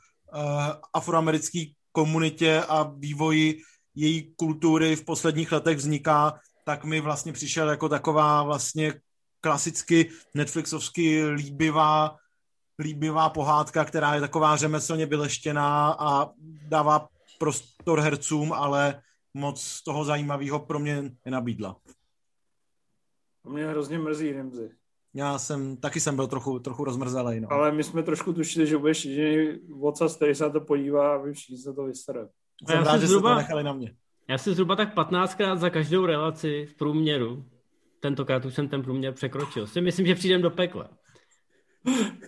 [SPEAKER 4] afroamerické komunitě a vývoji její kultury v posledních letech vzniká, tak mi vlastně přišel jako taková vlastně klasicky Netflixovsky líbivá, líbivá pohádka, která je taková řemeslně vyleštěná a dává prostor hercům, ale moc toho zajímavého pro mě nenabídla.
[SPEAKER 1] To mě hrozně mrzí Rimzy.
[SPEAKER 4] Já jsem, taky jsem byl trochu, trochu rozmrzelý. No.
[SPEAKER 1] Ale my jsme trošku tušili, že budeš jediný vocas, který se na to podívá a vy všichni se to vystará.
[SPEAKER 4] Jsem rád, že zhruba, se to nechali na mě.
[SPEAKER 2] Já si zhruba tak 15krát za každou relaci v průměru, tentokrát už jsem ten průměr překročil, si myslím, že přijdem do pekla.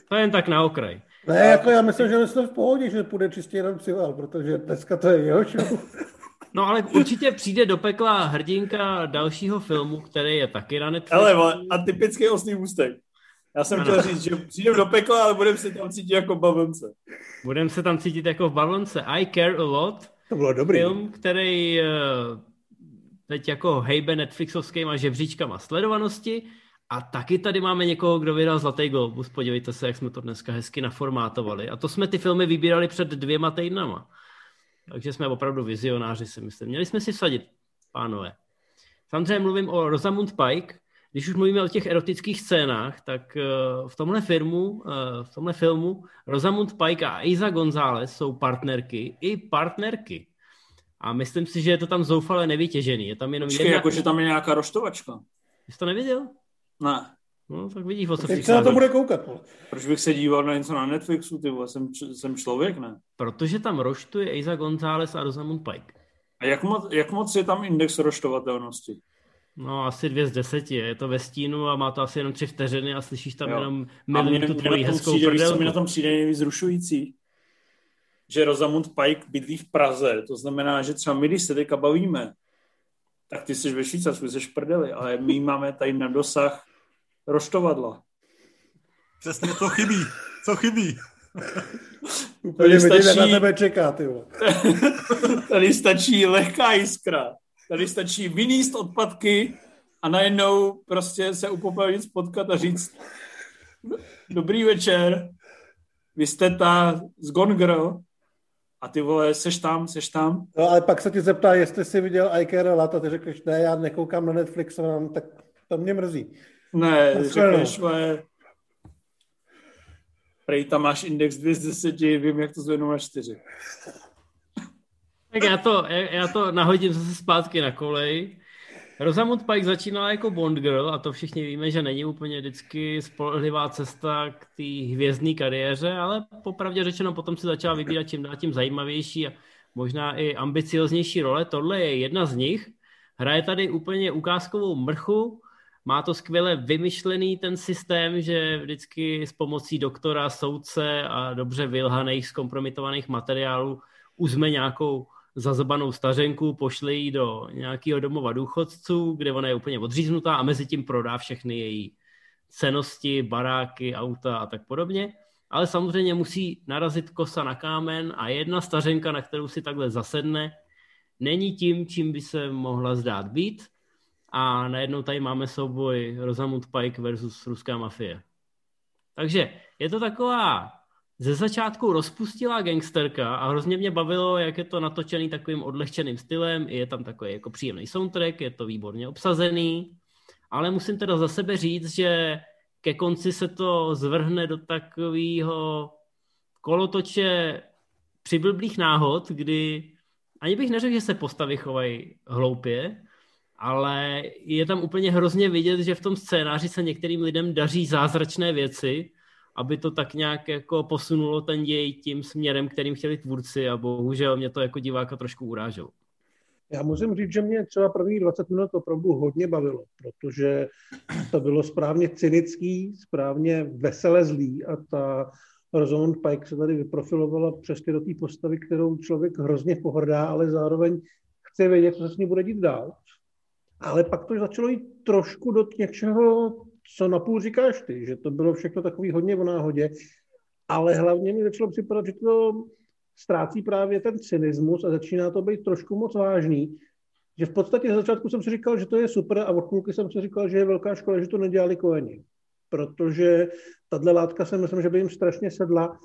[SPEAKER 2] To je jen tak na okraj.
[SPEAKER 3] Ne, jako já myslím, že jsme v pohodě, že půjde čistě jenom Cival, protože dneska to je jeho show.
[SPEAKER 2] No ale určitě přijde do pekla hrdinka dalšího filmu, který je taky na Netflixu.
[SPEAKER 1] Ale a typický osný ústek. Já jsem ano. chtěl říct, že přijdem do pekla, ale budeme se tam cítit jako v bavlnce.
[SPEAKER 2] Budeme se tam cítit jako v bavlnce. I Care a Lot.
[SPEAKER 3] To bylo dobrý.
[SPEAKER 2] Film, který eh, teď jako hejbe Netflixovskýma žebříčkama sledovanosti. A taky tady máme někoho, kdo vydal Zlatý Globus. Podívejte se, jak jsme to dneska hezky naformátovali. A to jsme ty filmy vybírali před dvěma týdnama. Takže jsme opravdu vizionáři, si myslím. Měli jsme si vsadit, pánové. Samozřejmě mluvím o Rosamund Pike. Když už mluvíme o těch erotických scénách, tak eh, v tomhle filmu, eh, v tomhle filmu Rosamund Pike a Isa González jsou partnerky i partnerky. A myslím si, že je to tam zoufale nevytěžený. Je tam jenom
[SPEAKER 1] Počkej, jedna... jako, že tam je nějaká roštovačka.
[SPEAKER 2] Jsi to neviděl?
[SPEAKER 1] Ne.
[SPEAKER 2] No, tak vidíš, o co
[SPEAKER 3] se na to bude koukat.
[SPEAKER 1] Proč bych se díval na něco na Netflixu, ty vole, jsem, jsem člověk, ne?
[SPEAKER 2] Protože tam roštuje Isa González a Rosamund Pike.
[SPEAKER 1] A jak moc, jak moc je tam index roštovatelnosti?
[SPEAKER 2] No, asi dvě z deseti. Je to ve stínu a má to asi jenom tři vteřiny a slyšíš tam jo. jenom minutu tvojí hezkou
[SPEAKER 1] přijde, prdelku. Co mi na tom přijde nejvíc zrušující? Že Rosamund Pike bydlí v Praze. To znamená, že třeba my, když se teďka bavíme, tak ty jsi ve Švýcarsku, jsi prdeli, ale my máme tady na dosah roštovadla.
[SPEAKER 4] Přesně to chybí. Co chybí?
[SPEAKER 3] Úplně stačí, na tebe čeká, ty
[SPEAKER 1] Tady stačí lehká jiskra. Tady stačí vyníst odpadky a najednou prostě se u popelnic potkat a říct dobrý večer, vy jste ta z Gone Girl a ty vole, seš tam, seš tam.
[SPEAKER 3] No ale pak se ti zeptá, jestli jsi viděl Ikea Lat a ty řekneš, ne, já nekoukám na Netflix, tak to mě mrzí.
[SPEAKER 1] Ne, řekneš, vole, prej tam máš index 2 z 10, vím, jak to zvednu na 4.
[SPEAKER 2] Tak já to, já to nahodím zase zpátky na kolej. Rosamund Pike začínala jako Bond Girl a to všichni víme, že není úplně vždycky spolehlivá cesta k té hvězdné kariéře, ale popravdě řečeno potom si začala vybírat čím dál tím zajímavější a možná i ambicioznější role. Tohle je jedna z nich. Hraje tady úplně ukázkovou mrchu, má to skvěle vymyšlený ten systém, že vždycky s pomocí doktora, soudce a dobře vylhaných, zkompromitovaných materiálů uzme nějakou zazabanou stařenku, pošle ji do nějakého domova důchodců, kde ona je úplně odříznutá a mezi tím prodá všechny její cenosti, baráky, auta a tak podobně. Ale samozřejmě musí narazit kosa na kámen a jedna stařenka, na kterou si takhle zasedne, není tím, čím by se mohla zdát být a najednou tady máme souboj Rosamund Pike versus ruská mafie. Takže je to taková ze začátku rozpustila gangsterka a hrozně mě bavilo, jak je to natočený takovým odlehčeným stylem, je tam takový jako příjemný soundtrack, je to výborně obsazený, ale musím teda za sebe říct, že ke konci se to zvrhne do takového kolotoče přiblblých náhod, kdy ani bych neřekl, že se postavy chovají hloupě, ale je tam úplně hrozně vidět, že v tom scénáři se některým lidem daří zázračné věci, aby to tak nějak jako posunulo ten děj tím směrem, kterým chtěli tvůrci a bohužel mě to jako diváka trošku uráželo.
[SPEAKER 3] Já musím říct, že mě třeba první 20 minut opravdu hodně bavilo, protože to bylo správně cynický, správně vesele zlý a ta Rosamund Pike se tady vyprofilovala přesně do té postavy, kterou člověk hrozně pohrdá, ale zároveň chce vědět, co se s ní bude dít dál. Ale pak to začalo jít trošku do něčeho, co napůl říkáš ty, že to bylo všechno takový hodně v náhodě, ale hlavně mi začalo připadat, že to ztrácí právě ten cynismus a začíná to být trošku moc vážný, že v podstatě za začátku jsem si říkal, že to je super a od půlky jsem si říkal, že je velká škoda, že to nedělali koeni. Protože tahle látka si myslím, že by jim strašně sedla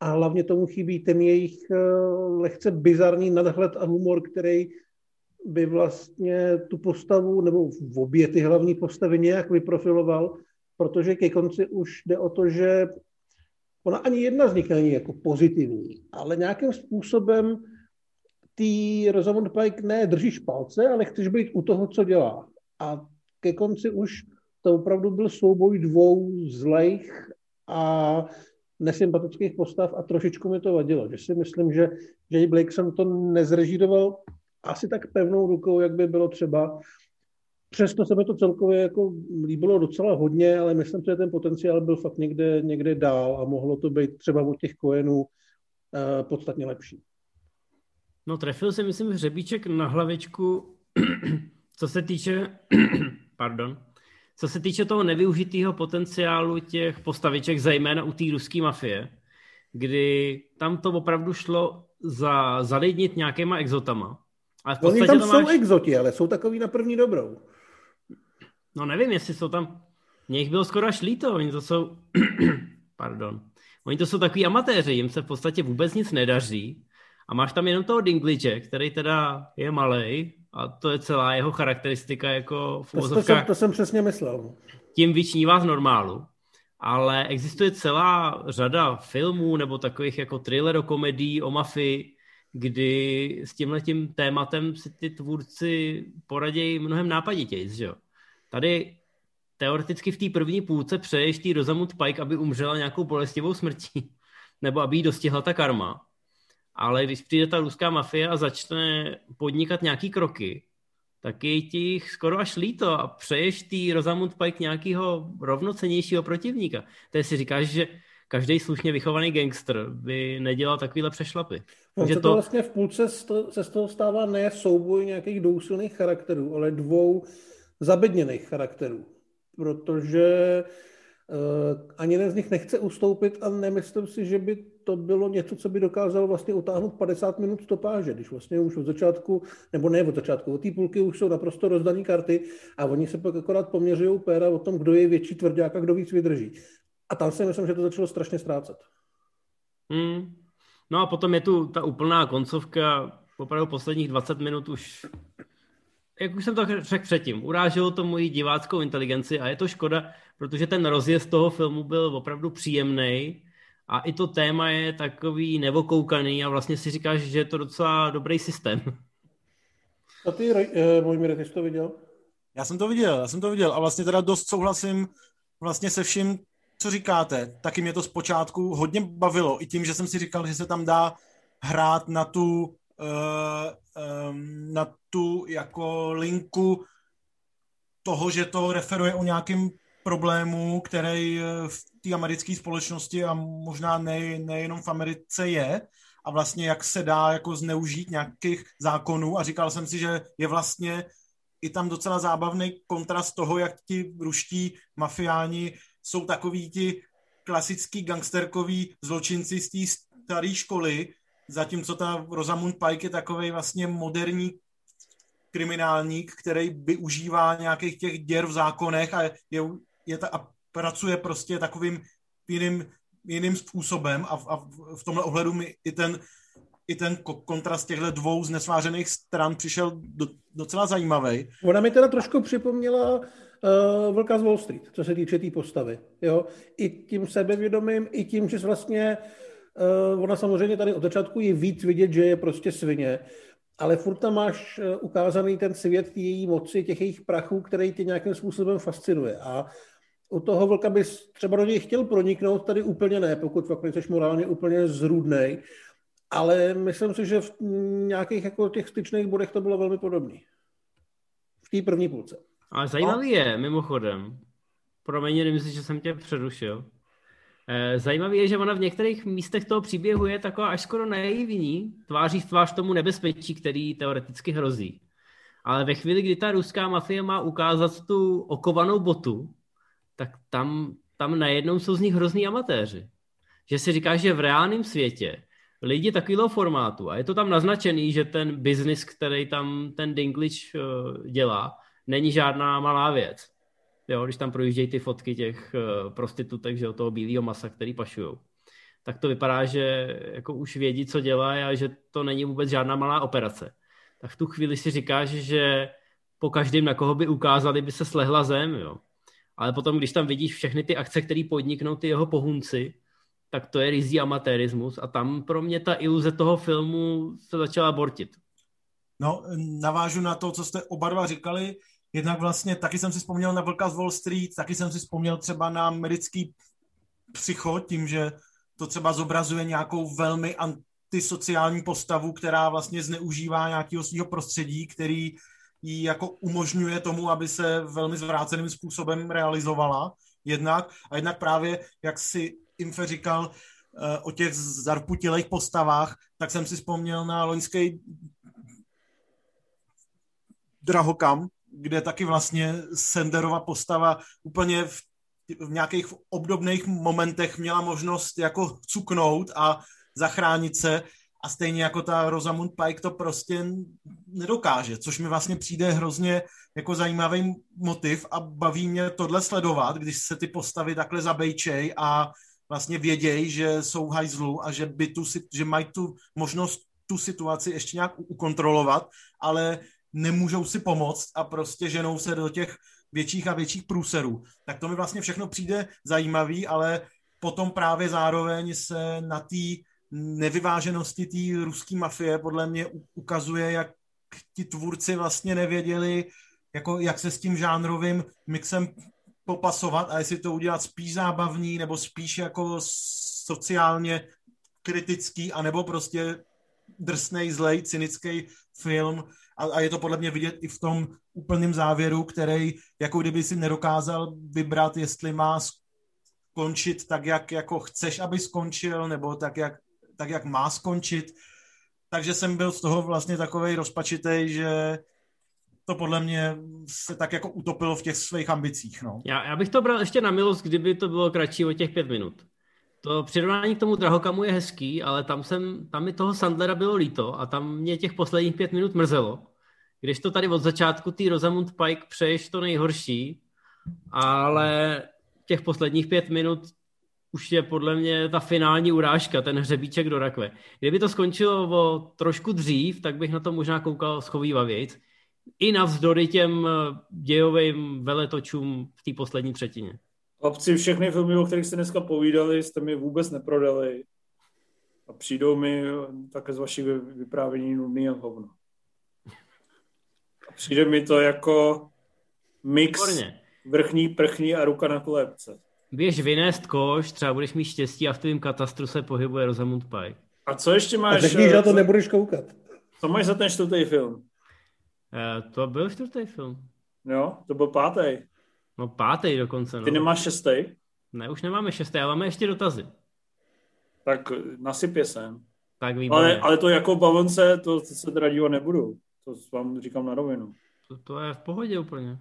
[SPEAKER 3] a hlavně tomu chybí ten jejich eh, lehce bizarní nadhled a humor, který by vlastně tu postavu, nebo v obě ty hlavní postavy nějak vyprofiloval, protože ke konci už jde o to, že ona ani jedna z nich není jako pozitivní, ale nějakým způsobem ty Rosamund Pike ne držíš palce, ale chceš být u toho, co dělá. A ke konci už to opravdu byl souboj dvou zlejch a nesympatických postav a trošičku mi to vadilo, že si myslím, že Jay Blake jsem to nezrežíroval asi tak pevnou rukou, jak by bylo třeba. Přesto se mi to celkově jako líbilo docela hodně, ale myslím, že ten potenciál byl fakt někde, někde dál a mohlo to být třeba od těch kojenů uh, podstatně lepší.
[SPEAKER 2] No trefil se, myslím, hřebíček na hlavičku, co se týče, pardon, co se týče toho nevyužitého potenciálu těch postaviček, zejména u té ruské mafie, kdy tam to opravdu šlo za, zalidnit nějakýma exotama.
[SPEAKER 3] Ale v Oni tam jsou máš... exoti, ale jsou takový na první dobrou.
[SPEAKER 2] No nevím, jestli jsou tam... Mně jich bylo skoro až líto, oni to jsou... Pardon. Oni to jsou takový amatéři, jim se v podstatě vůbec nic nedaří a máš tam jenom toho Dinklage, který teda je malý a to je celá jeho charakteristika jako
[SPEAKER 3] v to, to, jsem, to jsem přesně myslel.
[SPEAKER 2] Tím vyčnívá z normálu. Ale existuje celá řada filmů nebo takových jako thriller-komedí o mafii, kdy s tímhletím tématem si ty tvůrci poradějí mnohem nápaditěji, že jo? Tady teoreticky v té první půlce přeješ tý Rosamund Pike, aby umřela nějakou bolestivou smrtí, nebo aby jí dostihla ta karma ale když přijde ta ruská mafie a začne podnikat nějaký kroky, tak je ti skoro až líto a přeješ tý Rosamund Pike nějakého rovnocenějšího protivníka. To si říkáš, že každý slušně vychovaný gangster by nedělal takovýhle přešlapy.
[SPEAKER 3] No, Takže to, to vlastně v půlce se z toho stává ne souboj nějakých dousilných charakterů, ale dvou zabedněných charakterů. Protože uh, ani jeden z nich nechce ustoupit a nemyslím si, že by to bylo něco, co by dokázalo vlastně utáhnout 50 minut stopáže, když vlastně už od začátku, nebo ne od začátku, od té půlky už jsou naprosto rozdané karty a oni se pak akorát poměřují péra o tom, kdo je větší tvrdák a kdo víc vydrží. A tam si myslím, že to začalo strašně ztrácet.
[SPEAKER 2] Hmm. No a potom je tu ta úplná koncovka, opravdu posledních 20 minut už, jak už jsem to řekl předtím, uráželo to moji diváckou inteligenci a je to škoda, protože ten rozjezd toho filmu byl opravdu příjemný a i to téma je takový nevokoukaný a vlastně si říkáš, že je to docela dobrý systém.
[SPEAKER 3] A ty, uh, Mojmire, ty jsi to viděl?
[SPEAKER 4] Já jsem to viděl, já jsem to viděl a vlastně teda dost souhlasím vlastně se vším, co říkáte. Taky mě to zpočátku hodně bavilo, i tím, že jsem si říkal, že se tam dá hrát na tu, uh, um, na tu jako linku toho, že to referuje o nějakém problému, který v té americké společnosti a možná ne, nejenom v Americe je a vlastně jak se dá jako zneužít nějakých zákonů a říkal jsem si, že je vlastně i tam docela zábavný kontrast toho, jak ti ruští mafiáni jsou takový ti klasický gangsterkoví zločinci z té staré školy, zatímco ta Rosamund Pike je takový vlastně moderní kriminálník, který využívá nějakých těch děr v zákonech a je, je ta, a pracuje prostě takovým jiným, jiným způsobem a, a v tomhle ohledu mi i ten, i ten kontrast těchto dvou znesvářených stran přišel do, docela zajímavý.
[SPEAKER 3] Ona mi teda trošku připomněla uh, Vlka z Wall Street, co se týče té tý postavy. Jo? I tím sebevědomím, i tím, že vlastně uh, ona samozřejmě tady od začátku je víc vidět, že je prostě svině, ale furt tam máš uh, ukázaný ten svět její moci, těch jejich prachů, který tě nějakým způsobem fascinuje. A u toho vlka bys třeba do něj chtěl proniknout, tady úplně ne, pokud fakt nejseš morálně úplně zrůdnej, ale myslím si, že v nějakých jako těch styčných bodech to bylo velmi podobné. V té první půlce.
[SPEAKER 2] Ale zajímavý je, mimochodem, promiň, myslím, že jsem tě přerušil. Eh, zajímavý je, že ona v některých místech toho příběhu je taková až skoro naivní, tváří v tvář tomu nebezpečí, který teoreticky hrozí. Ale ve chvíli, kdy ta ruská mafie má ukázat tu okovanou botu, tak tam, tam najednou jsou z nich hrozný amatéři. Že si říkáš, že v reálném světě lidi takového formátu, a je to tam naznačený, že ten biznis, který tam ten Dinklage uh, dělá, není žádná malá věc. Jo, když tam projíždějí ty fotky těch uh, prostitutek, že o toho bílého masa, který pašujou. tak to vypadá, že jako už vědí, co dělá a že to není vůbec žádná malá operace. Tak v tu chvíli si říkáš, že po každém, na koho by ukázali, by se slehla zem, jo. Ale potom, když tam vidíš všechny ty akce, které podniknou ty jeho pohunci, tak to je rizí amatérismus a tam pro mě ta iluze toho filmu se začala bortit.
[SPEAKER 4] No, navážu na to, co jste oba dva říkali. Jednak vlastně taky jsem si vzpomněl na Vlka z Wall Street, taky jsem si vzpomněl třeba na americký psycho, tím, že to třeba zobrazuje nějakou velmi antisociální postavu, která vlastně zneužívá nějakého svého prostředí, který jí jako umožňuje tomu, aby se velmi zvráceným způsobem realizovala jednak. A jednak právě, jak si Infe říkal uh, o těch zarputilých postavách, tak jsem si vzpomněl na loňský Drahokam, kde taky vlastně Senderova postava úplně v, v nějakých obdobných momentech měla možnost jako cuknout a zachránit se. A stejně jako ta Rosamund Pike to prostě nedokáže, což mi vlastně přijde hrozně jako zajímavý motiv a baví mě tohle sledovat, když se ty postavy takhle zabejčej a vlastně vědějí, že jsou hajzlu a že, by tu, že mají tu možnost tu situaci ještě nějak ukontrolovat, ale nemůžou si pomoct a prostě ženou se do těch větších a větších průserů. Tak to mi vlastně všechno přijde zajímavý, ale potom právě zároveň se na té nevyváženosti té ruské mafie podle mě ukazuje, jak ti tvůrci vlastně nevěděli, jako jak se s tím žánrovým mixem popasovat a jestli to udělat spíš zábavný nebo spíš jako sociálně kritický, anebo prostě drsnej, zlej, cynický film a, a je to podle mě vidět i v tom úplném závěru, který jako kdyby si nedokázal vybrat, jestli má skončit tak, jak jako chceš, aby skončil, nebo tak, jak, tak, jak má skončit. Takže jsem byl z toho vlastně takovej rozpačitej, že to podle mě se tak jako utopilo v těch svých ambicích. No.
[SPEAKER 2] Já, já bych to bral ještě na milost, kdyby to bylo kratší o těch pět minut. To přirovnání k tomu Drahokamu je hezký, ale tam, jsem, tam mi toho Sandlera bylo líto a tam mě těch posledních pět minut mrzelo. Když to tady od začátku ty Rosamund Pike přeješ to nejhorší, ale těch posledních pět minut už je podle mě ta finální urážka, ten hřebíček do rakve. Kdyby to skončilo o trošku dřív, tak bych na to možná koukal schovývavějc. I navzdory těm dějovým veletočům v té poslední třetině.
[SPEAKER 1] Chlapci, všechny filmy, o kterých jste dneska povídali, jste mi vůbec neprodali. A přijdou mi také z vašich vyprávění nudný a hovno. Přijde mi to jako mix Výborně. vrchní, prchní a ruka na kolébce.
[SPEAKER 2] Běž vynést koš, třeba budeš mít štěstí a v tvém katastru se pohybuje Rosamund Pike.
[SPEAKER 1] A co ještě máš?
[SPEAKER 3] A řekni, že na to nebudeš koukat.
[SPEAKER 1] Co máš za ten čtvrtý film?
[SPEAKER 2] Uh, to byl čtvrtý film.
[SPEAKER 1] Jo, to byl pátý.
[SPEAKER 2] No pátý dokonce. No.
[SPEAKER 1] Ty nemáš šestý?
[SPEAKER 2] Ne, už nemáme šestý, ale máme ještě dotazy.
[SPEAKER 1] Tak nasypě sem.
[SPEAKER 2] Tak výborně.
[SPEAKER 1] Ale, ale to jako bavonce, to, to se teda dívat nebudu. To vám říkám na rovinu.
[SPEAKER 2] To, to je v pohodě úplně.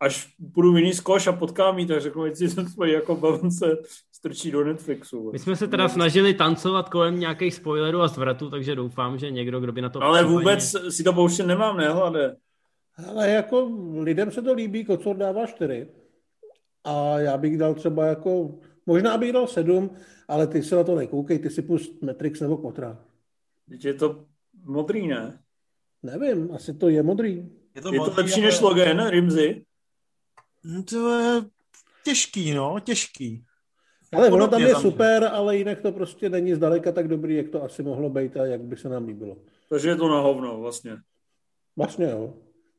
[SPEAKER 1] Až půjdu v jiný zkoš a potkám jí, tak řeknu, jestli jsem svoji jako bavonce strčí do Netflixu.
[SPEAKER 2] My jsme se teda snažili tancovat kolem nějakých spoilerů a zvratů, takže doufám, že někdo, kdo by na to...
[SPEAKER 1] Ale vůbec si to pouštět nemám, ne, hlade.
[SPEAKER 3] Ale jako lidem se to líbí, Kocor dává čtyři. A já bych dal třeba jako, možná bych dal sedm, ale ty se na to nekoukej, ty si pust Matrix nebo Kotra.
[SPEAKER 1] Teď je to modrý, ne?
[SPEAKER 3] Nevím, asi to je modrý.
[SPEAKER 1] Je to, je modrý, to lepší ale... než Logan, Rimzy?
[SPEAKER 4] No, to je těžký, no, těžký.
[SPEAKER 3] Ale ono tam je tam super, ale jinak to prostě není zdaleka tak dobrý, jak to asi mohlo být a jak by se nám líbilo.
[SPEAKER 1] Takže je to na hovno, vlastně.
[SPEAKER 3] Vlastně jo.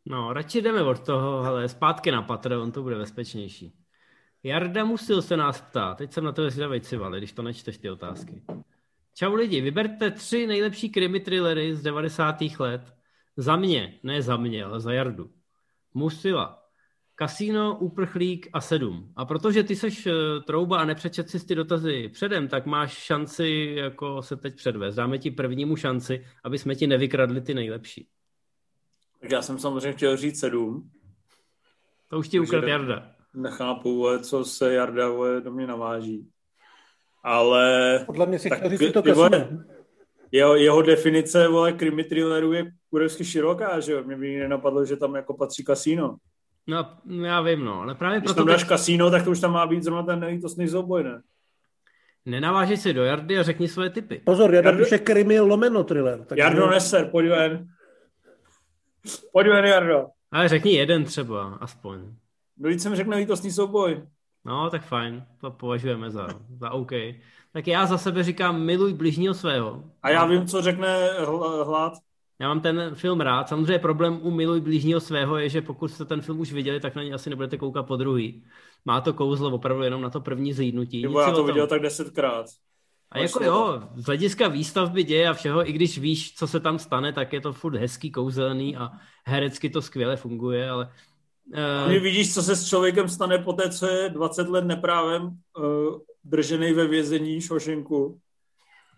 [SPEAKER 2] No, radši jdeme od toho, ale zpátky na Patreon, to bude bezpečnější. Jarda Musil se nás ptá, teď jsem na to zvědavej civali, když to nečteš ty otázky. Čau lidi, vyberte tři nejlepší krimi thrillery z 90. let. Za mě, ne za mě, ale za Jardu. Musila, Kasíno, Uprchlík a Sedm. A protože ty seš uh, trouba a nepřečet si ty dotazy předem, tak máš šanci jako se teď předvést. Dáme ti prvnímu šanci, aby jsme ti nevykradli ty nejlepší.
[SPEAKER 1] Tak já jsem samozřejmě chtěl říct sedm.
[SPEAKER 2] To už ti ukradl Jarda.
[SPEAKER 1] Nechápu, co se Jarda do mě naváží. Ale...
[SPEAKER 3] Podle mě si chtěl říct to kasino.
[SPEAKER 1] Jeho, jeho definice, vole, krimi thrillerů je kurevsky široká, že jo? Mě by nenapadlo, že tam jako patří kasíno.
[SPEAKER 2] No, já vím, no, ale právě
[SPEAKER 1] Když proto... tam dáš kasíno, tak to už tam má být zrovna ten nejtostný souboj, ne?
[SPEAKER 2] Nenavážej si do Jardy a řekni svoje typy.
[SPEAKER 3] Pozor, Jarda Jardo... píše krimi lomeno thriller.
[SPEAKER 1] Tak Jardo Neser, pojď ven. Pojď ven, Jardo.
[SPEAKER 2] Ale řekni jeden třeba, aspoň.
[SPEAKER 1] No jsem řekne lítostný souboj.
[SPEAKER 2] No, tak fajn, to považujeme za, za OK. Tak já za sebe říkám miluj bližního svého.
[SPEAKER 1] A já vím, co řekne hlad.
[SPEAKER 2] Já mám ten film rád. Samozřejmě problém u Miluj blížního svého je, že pokud jste ten film už viděli, tak na něj asi nebudete koukat po druhý. Má to kouzlo opravdu jenom na to první zhlídnutí.
[SPEAKER 1] Nebo já to viděl tak desetkrát.
[SPEAKER 2] A jako jo, z hlediska výstavby děje a všeho, i když víš, co se tam stane, tak je to furt hezký, kouzelný a herecky to skvěle funguje, ale...
[SPEAKER 1] Uh... Ty vidíš, co se s člověkem stane po té, co je 20 let neprávem uh, držený ve vězení Šošenku.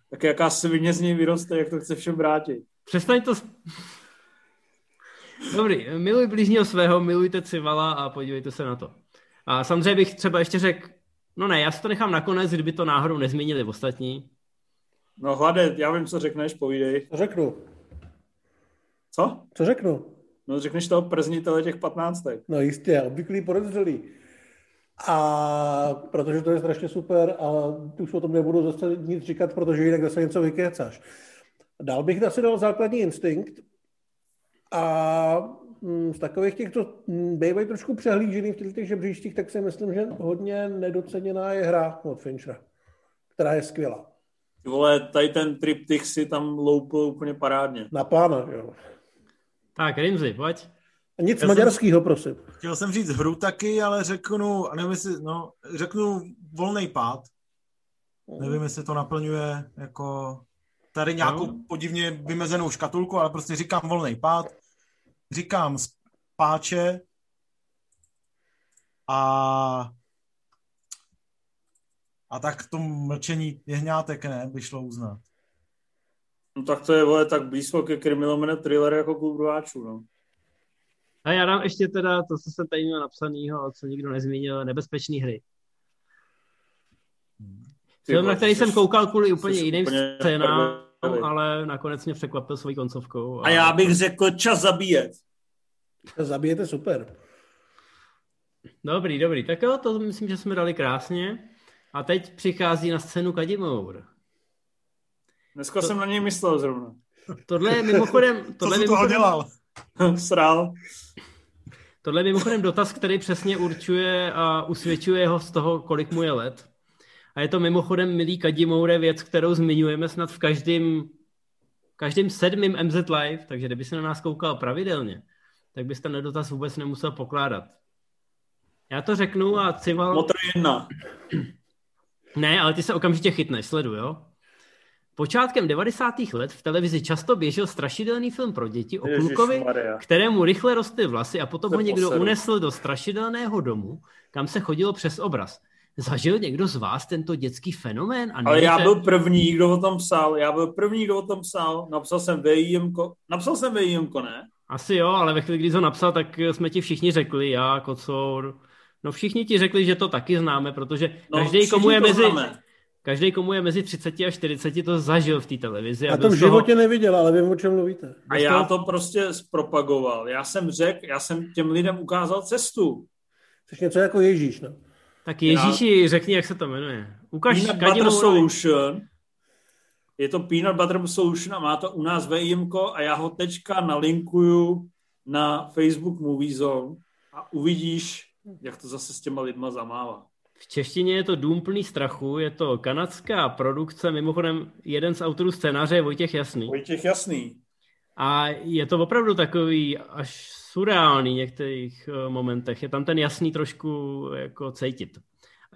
[SPEAKER 1] Tak jaká svině z něj vyroste, jak to chce všem vrátit.
[SPEAKER 2] Přestaň to... Dobrý, miluj blížního svého, milujte Civala a podívejte se na to. A samozřejmě bych třeba ještě řekl, no ne, já si to nechám nakonec, kdyby to náhodou nezmínili v ostatní.
[SPEAKER 1] No hlade, já vím, co řekneš, povídej.
[SPEAKER 3] Co řeknu?
[SPEAKER 1] Co?
[SPEAKER 3] Co řeknu?
[SPEAKER 1] No řekneš toho prznitele těch patnáctek.
[SPEAKER 3] No jistě, obvyklý podezřelý. A protože to je strašně super a už o tom nebudu zase nic říkat, protože jinak zase něco vykecáš. Dál bych asi dal základní instinkt a mm, z takových těch, co bývají trošku přehlížený v těch žebříštích, tak si myslím, že hodně nedoceněná je hra od Finchera, která je skvělá.
[SPEAKER 1] Vole, tady ten triptych si tam loupil úplně parádně.
[SPEAKER 3] Na pána, jo.
[SPEAKER 2] Tak, Rimzi, pojď.
[SPEAKER 3] Nic maďarského, prosím.
[SPEAKER 4] Chtěl jsem říct hru taky, ale řeknu, nevím, jestli, no, řeknu volný pád. Nevím, jestli to naplňuje jako tady nějakou no. podivně vymezenou škatulku, ale prostě říkám volný pád, říkám spáče a a tak to mlčení jehňátek ne, by šlo uznat.
[SPEAKER 1] No tak to je, vole, tak blízko ke krimilomene thriller jako klub rváčů, no.
[SPEAKER 2] A já dám ještě teda to, co jsem tady měl napsanýho, co nikdo nezmínil, nebezpečné hry. Film, na který jsem koukal kvůli úplně jiným scénám, ale nakonec mě překvapil svojí koncovkou.
[SPEAKER 1] A... a já bych řekl čas zabíjet.
[SPEAKER 3] Čas zabíjet je super.
[SPEAKER 2] Dobrý, dobrý. Tak jo, to myslím, že jsme dali krásně. A teď přichází na scénu Kadimour.
[SPEAKER 1] Dneska to... jsem na něj myslel zrovna.
[SPEAKER 2] Tohle je mimochodem...
[SPEAKER 4] Tohle Co mimochodem... toho dělal?
[SPEAKER 1] Srál.
[SPEAKER 2] Tohle je mimochodem dotaz, který přesně určuje a usvědčuje ho z toho, kolik mu je let. A je to mimochodem, milý Kadimoure, věc, kterou zmiňujeme snad v každém, každém sedmým MZ Live, takže kdyby se na nás koukal pravidelně, tak byste ten dotaz vůbec nemusel pokládat. Já to řeknu a Cival...
[SPEAKER 1] Motor jedna.
[SPEAKER 2] Ne, ale ty se okamžitě chytneš, sleduj, jo? Počátkem 90. let v televizi často běžel strašidelný film pro děti o klukovi, kterému rychle rostly vlasy a potom ho někdo unesl do strašidelného domu, kam se chodilo přes obraz. Zažil někdo z vás tento dětský fenomén?
[SPEAKER 1] A Ale já byl první, kdo o tom psal. Já byl první, kdo o tom psal. Napsal jsem VIM, napsal jsem VIM, ne?
[SPEAKER 2] Asi jo, ale ve chvíli, kdy jsi ho napsal, tak jsme ti všichni řekli, já, Kocour, no všichni ti řekli, že to taky známe, protože no, každý, komu je mezi, každý, komu je mezi 30 a 40, to zažil v té televizi.
[SPEAKER 3] A, a to v životě toho... neviděl, ale vím, o čem mluvíte.
[SPEAKER 1] A já to prostě zpropagoval. Já jsem řekl, já jsem těm lidem ukázal cestu.
[SPEAKER 3] Jsi něco jako Ježíš, no.
[SPEAKER 2] Tak Ježíši, já... řekni, jak se to jmenuje.
[SPEAKER 1] Ukaž Peanut Butter Solution. Je to Peanut Butter Solution a má to u nás VIM a já ho teďka nalinkuju na Facebook Movie Zone a uvidíš, jak to zase s těma lidma zamává.
[SPEAKER 2] V češtině je to Dům plný strachu, je to kanadská produkce, mimochodem jeden z autorů scénáře je Vojtěch Jasný.
[SPEAKER 1] Vojtěch Jasný.
[SPEAKER 2] A je to opravdu takový až surreální v některých eh, momentech. Je tam ten jasný trošku jako cítit.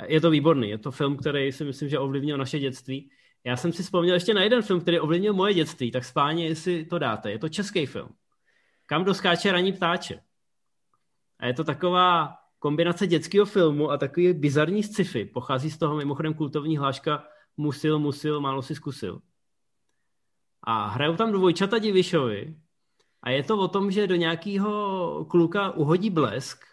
[SPEAKER 2] Je to výborný, je to film, který si myslím, že ovlivnil naše dětství. Já jsem si vzpomněl ještě na jeden film, který ovlivnil moje dětství, tak spáně, jestli to dáte. Je to český film. Kam doskáče raní ptáče. A je to taková kombinace dětského filmu a takový bizarní sci-fi. Pochází z toho mimochodem kultovní hláška Musil, musil, málo si zkusil. A hrajou tam dvojčata Divišovi a je to o tom, že do nějakého kluka uhodí blesk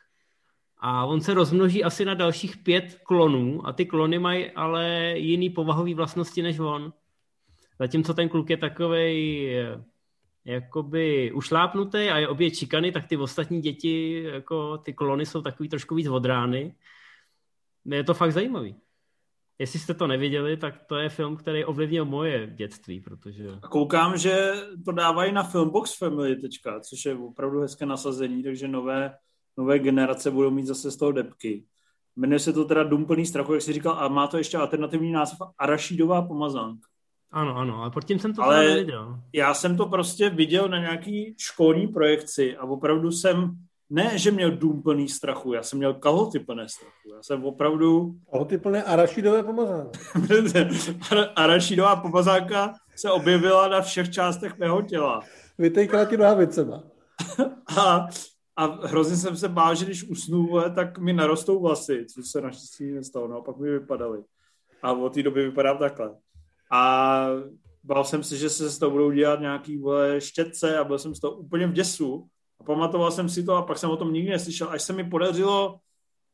[SPEAKER 2] a on se rozmnoží asi na dalších pět klonů a ty klony mají ale jiný povahový vlastnosti než on. Zatímco ten kluk je takovej jakoby ušlápnutý a je obě čikany, tak ty ostatní děti, jako ty klony jsou takový trošku víc odrány. Je to fakt zajímavý. jestli jste to neviděli, tak to je film, který ovlivnil moje dětství, protože...
[SPEAKER 1] A koukám, že to dávají na Filmbox Family teďka, což je opravdu hezké nasazení, takže nové, nové generace budou mít zase z toho depky. Jmenuje se to teda Dům plný strachu, jak jsi říkal, a má to ještě alternativní název Arašídová pomazánka.
[SPEAKER 2] Ano, ano, ale pod tím jsem to
[SPEAKER 1] Ale
[SPEAKER 2] neviděl.
[SPEAKER 1] já jsem to prostě viděl na nějaký školní projekci a opravdu jsem, ne, že měl dům plný strachu, já jsem měl kalhoty plné strachu. Já jsem opravdu,
[SPEAKER 3] Kalhoty plné arašidové pomazánky.
[SPEAKER 1] Arašídová pomazánka se objevila na všech částech mého těla.
[SPEAKER 3] Vytejkala ti nohavicema.
[SPEAKER 1] A, a hrozně jsem se bál, že když usnu, tak mi narostou vlasy, což se naštěstí nestalo, no, pak mi vypadaly. A od té doby vypadám takhle. A bál jsem se, že se z toho budou dělat nějaký vole, štětce a byl jsem z toho úplně v děsu. A pamatoval jsem si to a pak jsem o tom nikdy neslyšel, až se mi podařilo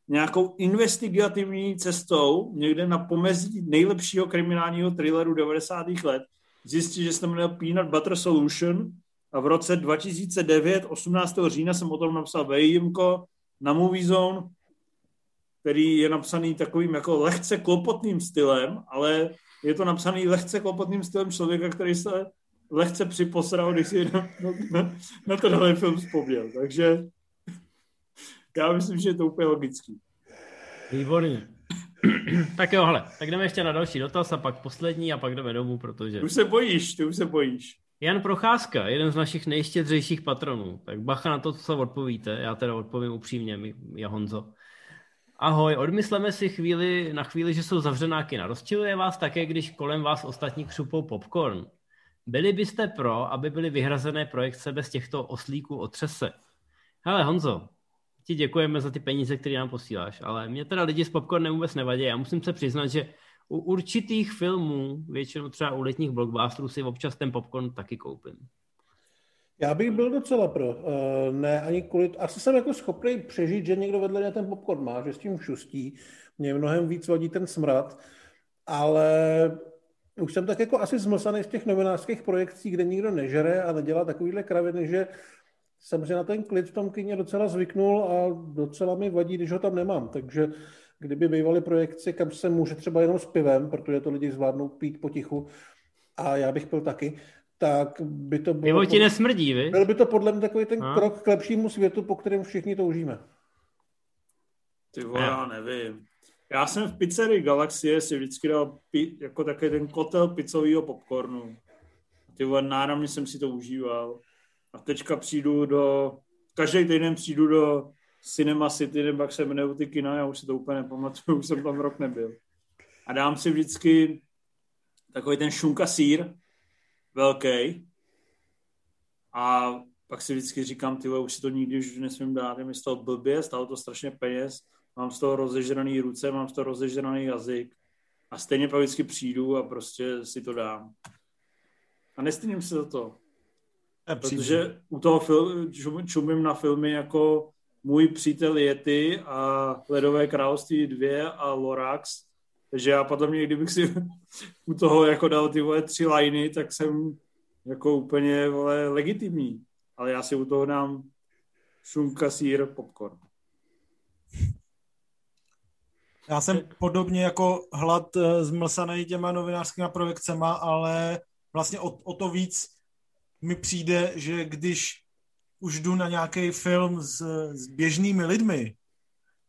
[SPEAKER 1] nějakou investigativní cestou někde na pomezí nejlepšího kriminálního thrilleru 90. let zjistit, že se to jmenuje Peanut Butter Solution a v roce 2009, 18. října jsem o tom napsal vejímko na Movie Zone, který je napsaný takovým jako lehce klopotným stylem, ale je to napsaný lehce klopotným stylem člověka, který se lehce připosral, když si na, na, na tenhle film vzpomněl. Takže já myslím, že je to úplně logický.
[SPEAKER 2] Výborně. tak jo, hele, tak jdeme ještě na další dotaz a pak poslední a pak jdeme domů, protože...
[SPEAKER 1] Už se bojíš, ty už se bojíš.
[SPEAKER 2] Jan Procházka, jeden z našich nejštědřejších patronů. Tak bacha na to, co odpovíte. Já teda odpovím upřímně, já Honzo. Ahoj, odmysleme si chvíli, na chvíli, že jsou zavřená kina. Rozčiluje vás také, když kolem vás ostatní křupou popcorn. Byli byste pro, aby byly vyhrazené projekce bez těchto oslíků otřese? Hele Honzo, ti děkujeme za ty peníze, které nám posíláš, ale mě teda lidi s popcornem vůbec nevadí. Já musím se přiznat, že u určitých filmů, většinou třeba u letních blockbusterů, si občas ten popcorn taky koupím.
[SPEAKER 3] Já bych byl docela pro. Uh, ne, ani kvůli... Asi jsem jako schopný přežít, že někdo vedle mě ten popcorn má, že s tím šustí. Mě mnohem víc vadí ten smrad, ale už jsem tak jako asi zmlsaný z těch novinářských projekcí, kde nikdo nežere a nedělá takovýhle kraviny, že jsem si na ten klid v tom kyně docela zvyknul a docela mi vadí, když ho tam nemám. Takže kdyby bývaly projekce, kam se může třeba jenom s pivem, protože to lidi zvládnou pít potichu, a já bych pil taky, tak by to bylo...
[SPEAKER 2] Pivo ti nesmrdí, vy?
[SPEAKER 3] Byl by to podle mě takový ten a? krok k lepšímu světu, po kterém všichni toužíme.
[SPEAKER 1] Ty vole, já nevím. Já jsem v pizzerii Galaxie si vždycky dal pi, jako takový ten kotel pizzového popcornu. Ty vole, náramně jsem si to užíval. A teďka přijdu do... Každý týden přijdu do Cinema City, nebo jak se jmenují ty kina, já už si to úplně nepamatuju, už jsem tam rok nebyl. A dám si vždycky takový ten šunka sír, velký. A pak si vždycky říkám, ty už si to nikdy už nesmím dát, je mi z toho blbě, stalo to strašně peněz, mám z toho rozežraný ruce, mám z toho rozežraný jazyk a stejně pak vždycky přijdu a prostě si to dám. A nestydím se za to. Protože u toho fil, čumím na filmy jako Můj přítel Yeti a Ledové království 2 a Lorax. Takže já potom někdy bych si u toho jako dal ty vole tři liny, tak jsem jako úplně vole legitimní. Ale já si u toho dám šunka, sír, popcorn.
[SPEAKER 4] Já jsem podobně jako hlad eh, zmlsaný těma novinářskými projekcema, ale vlastně o, o to víc mi přijde, že když už jdu na nějaký film s, s běžnými lidmi,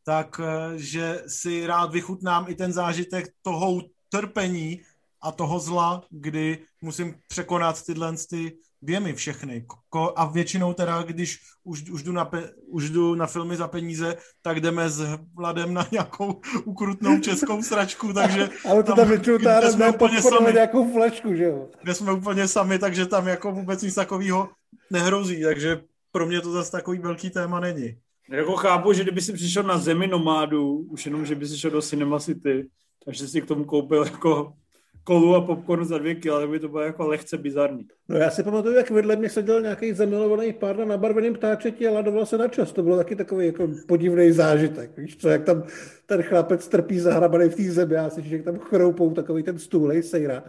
[SPEAKER 4] tak eh, že si rád vychutnám i ten zážitek toho trpení a toho zla, kdy musím překonat tyhle ty věmy všechny. A většinou teda, když už, už, jdu na pe, už jdu na filmy za peníze, tak jdeme s Vladem na nějakou ukrutnou českou sračku, takže...
[SPEAKER 3] Ale to tam tára jsme úplně sami. nějakou flašku, že jo?
[SPEAKER 4] Kde jsme úplně sami, takže tam jako vůbec nic takového nehrozí, takže pro mě to zase takový velký téma není.
[SPEAKER 1] Jako chápu, že kdyby si přišel na zemi nomádu, už jenom, že by si šel do Cinema City, takže si k tomu koupil jako kolu a popcorn za dvě kila, by to bylo jako lehce bizarní.
[SPEAKER 3] No já si pamatuju, jak vedle mě seděl nějaký zamilovaný pár na nabarveným ptáčeti a ladoval se na čas. To bylo taky takový jako podivný zážitek. Víš co, jak tam ten chlapec trpí zahrabaný v té zemi, já si že tam chroupou takový ten stůl, sejra.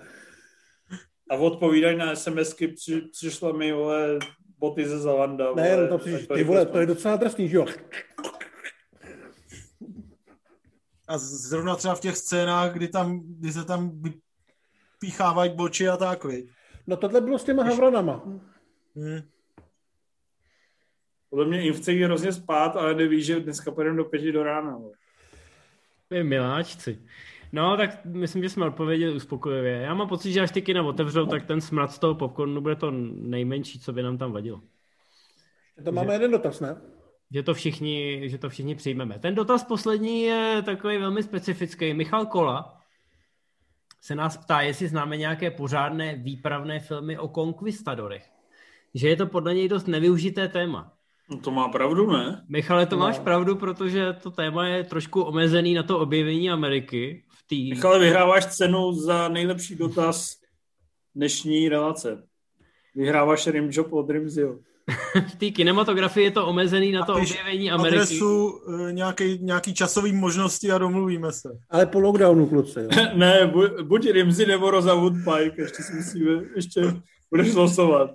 [SPEAKER 1] A odpovídají na SMSky, při, přišla mi, vole, boty ze Zalanda.
[SPEAKER 3] Ne, no to přiš, ty vole, to je docela drsný, že jo?
[SPEAKER 4] A zrovna třeba v těch scénách, kdy, tam, kdy se tam píchávají boči a tak, viď?
[SPEAKER 3] No tohle bylo s těma havranama.
[SPEAKER 1] Hmm. Podle mě jim chce hrozně spát, ale neví, že dneska půjdeme do pěti do rána.
[SPEAKER 2] Vy miláčci. No, tak myslím, že jsme odpověděli uspokojivě. Já mám pocit, že až ty kina otevřou, tak ten smrad z toho popcornu bude to nejmenší, co by nám tam vadilo.
[SPEAKER 3] To máme že, jeden dotaz, ne?
[SPEAKER 2] Že to, všichni, že to všichni přijmeme. Ten dotaz poslední je takový velmi specifický. Michal Kola se nás ptá, jestli známe nějaké pořádné výpravné filmy o konkvistadorech. Že je to podle něj dost nevyužité téma.
[SPEAKER 1] No to má pravdu, ne?
[SPEAKER 2] Michale, to no. máš pravdu, protože to téma je trošku omezený na to objevení Ameriky. Tý...
[SPEAKER 1] Michale, vyhráváš cenu za nejlepší dotaz dnešní relace. Vyhráváš Rimjob od Rimzio.
[SPEAKER 2] v té kinematografii je to omezený na to objevení Ameriky.
[SPEAKER 4] adresu uh, nějaký, nějaký časový možnosti a domluvíme se.
[SPEAKER 3] Ale po lockdownu, kluci. Jo.
[SPEAKER 1] ne, buď, buď Rimzi nebo Rosa Woodpike, ještě si musíme, ještě budeš losovat.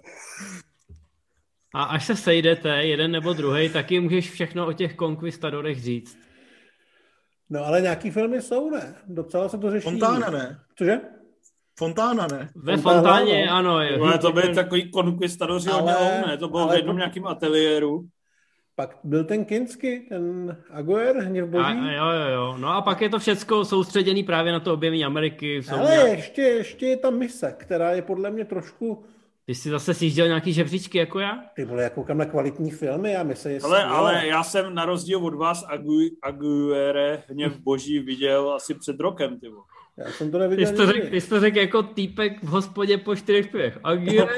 [SPEAKER 2] A až se sejdete, jeden nebo druhý, taky můžeš všechno o těch konkvistadorech říct.
[SPEAKER 3] No ale nějaký filmy jsou, ne? Docela se to řeší.
[SPEAKER 4] Fontána, ne?
[SPEAKER 3] Cože?
[SPEAKER 4] Fontána, ne?
[SPEAKER 2] Ve Fontáně, no. ano. Je.
[SPEAKER 1] Ale to byl takový konkvistadoři ale, ne? To bylo v jednom nějakém ateliéru.
[SPEAKER 3] Pak byl ten Kinsky, ten Aguer, hněv boží. A,
[SPEAKER 2] jo, jo, jo. No a pak je to všecko soustředěný právě na to objevení Ameriky.
[SPEAKER 3] Ale nějak... ještě, ještě je tam mise, která je podle mě trošku
[SPEAKER 2] ty jsi zase sjížděl nějaký žebříčky jako já?
[SPEAKER 3] Ty vole, já koukám na kvalitní filmy a my se
[SPEAKER 1] ale, ale já jsem na rozdíl od vás Agu, Aguere hněv boží viděl asi před rokem, ty vole.
[SPEAKER 3] Já jsem to neviděl.
[SPEAKER 2] Ty jsi to řekl, ty jsi to řek jako týpek v hospodě po čtyřech pivech.
[SPEAKER 1] Aguere.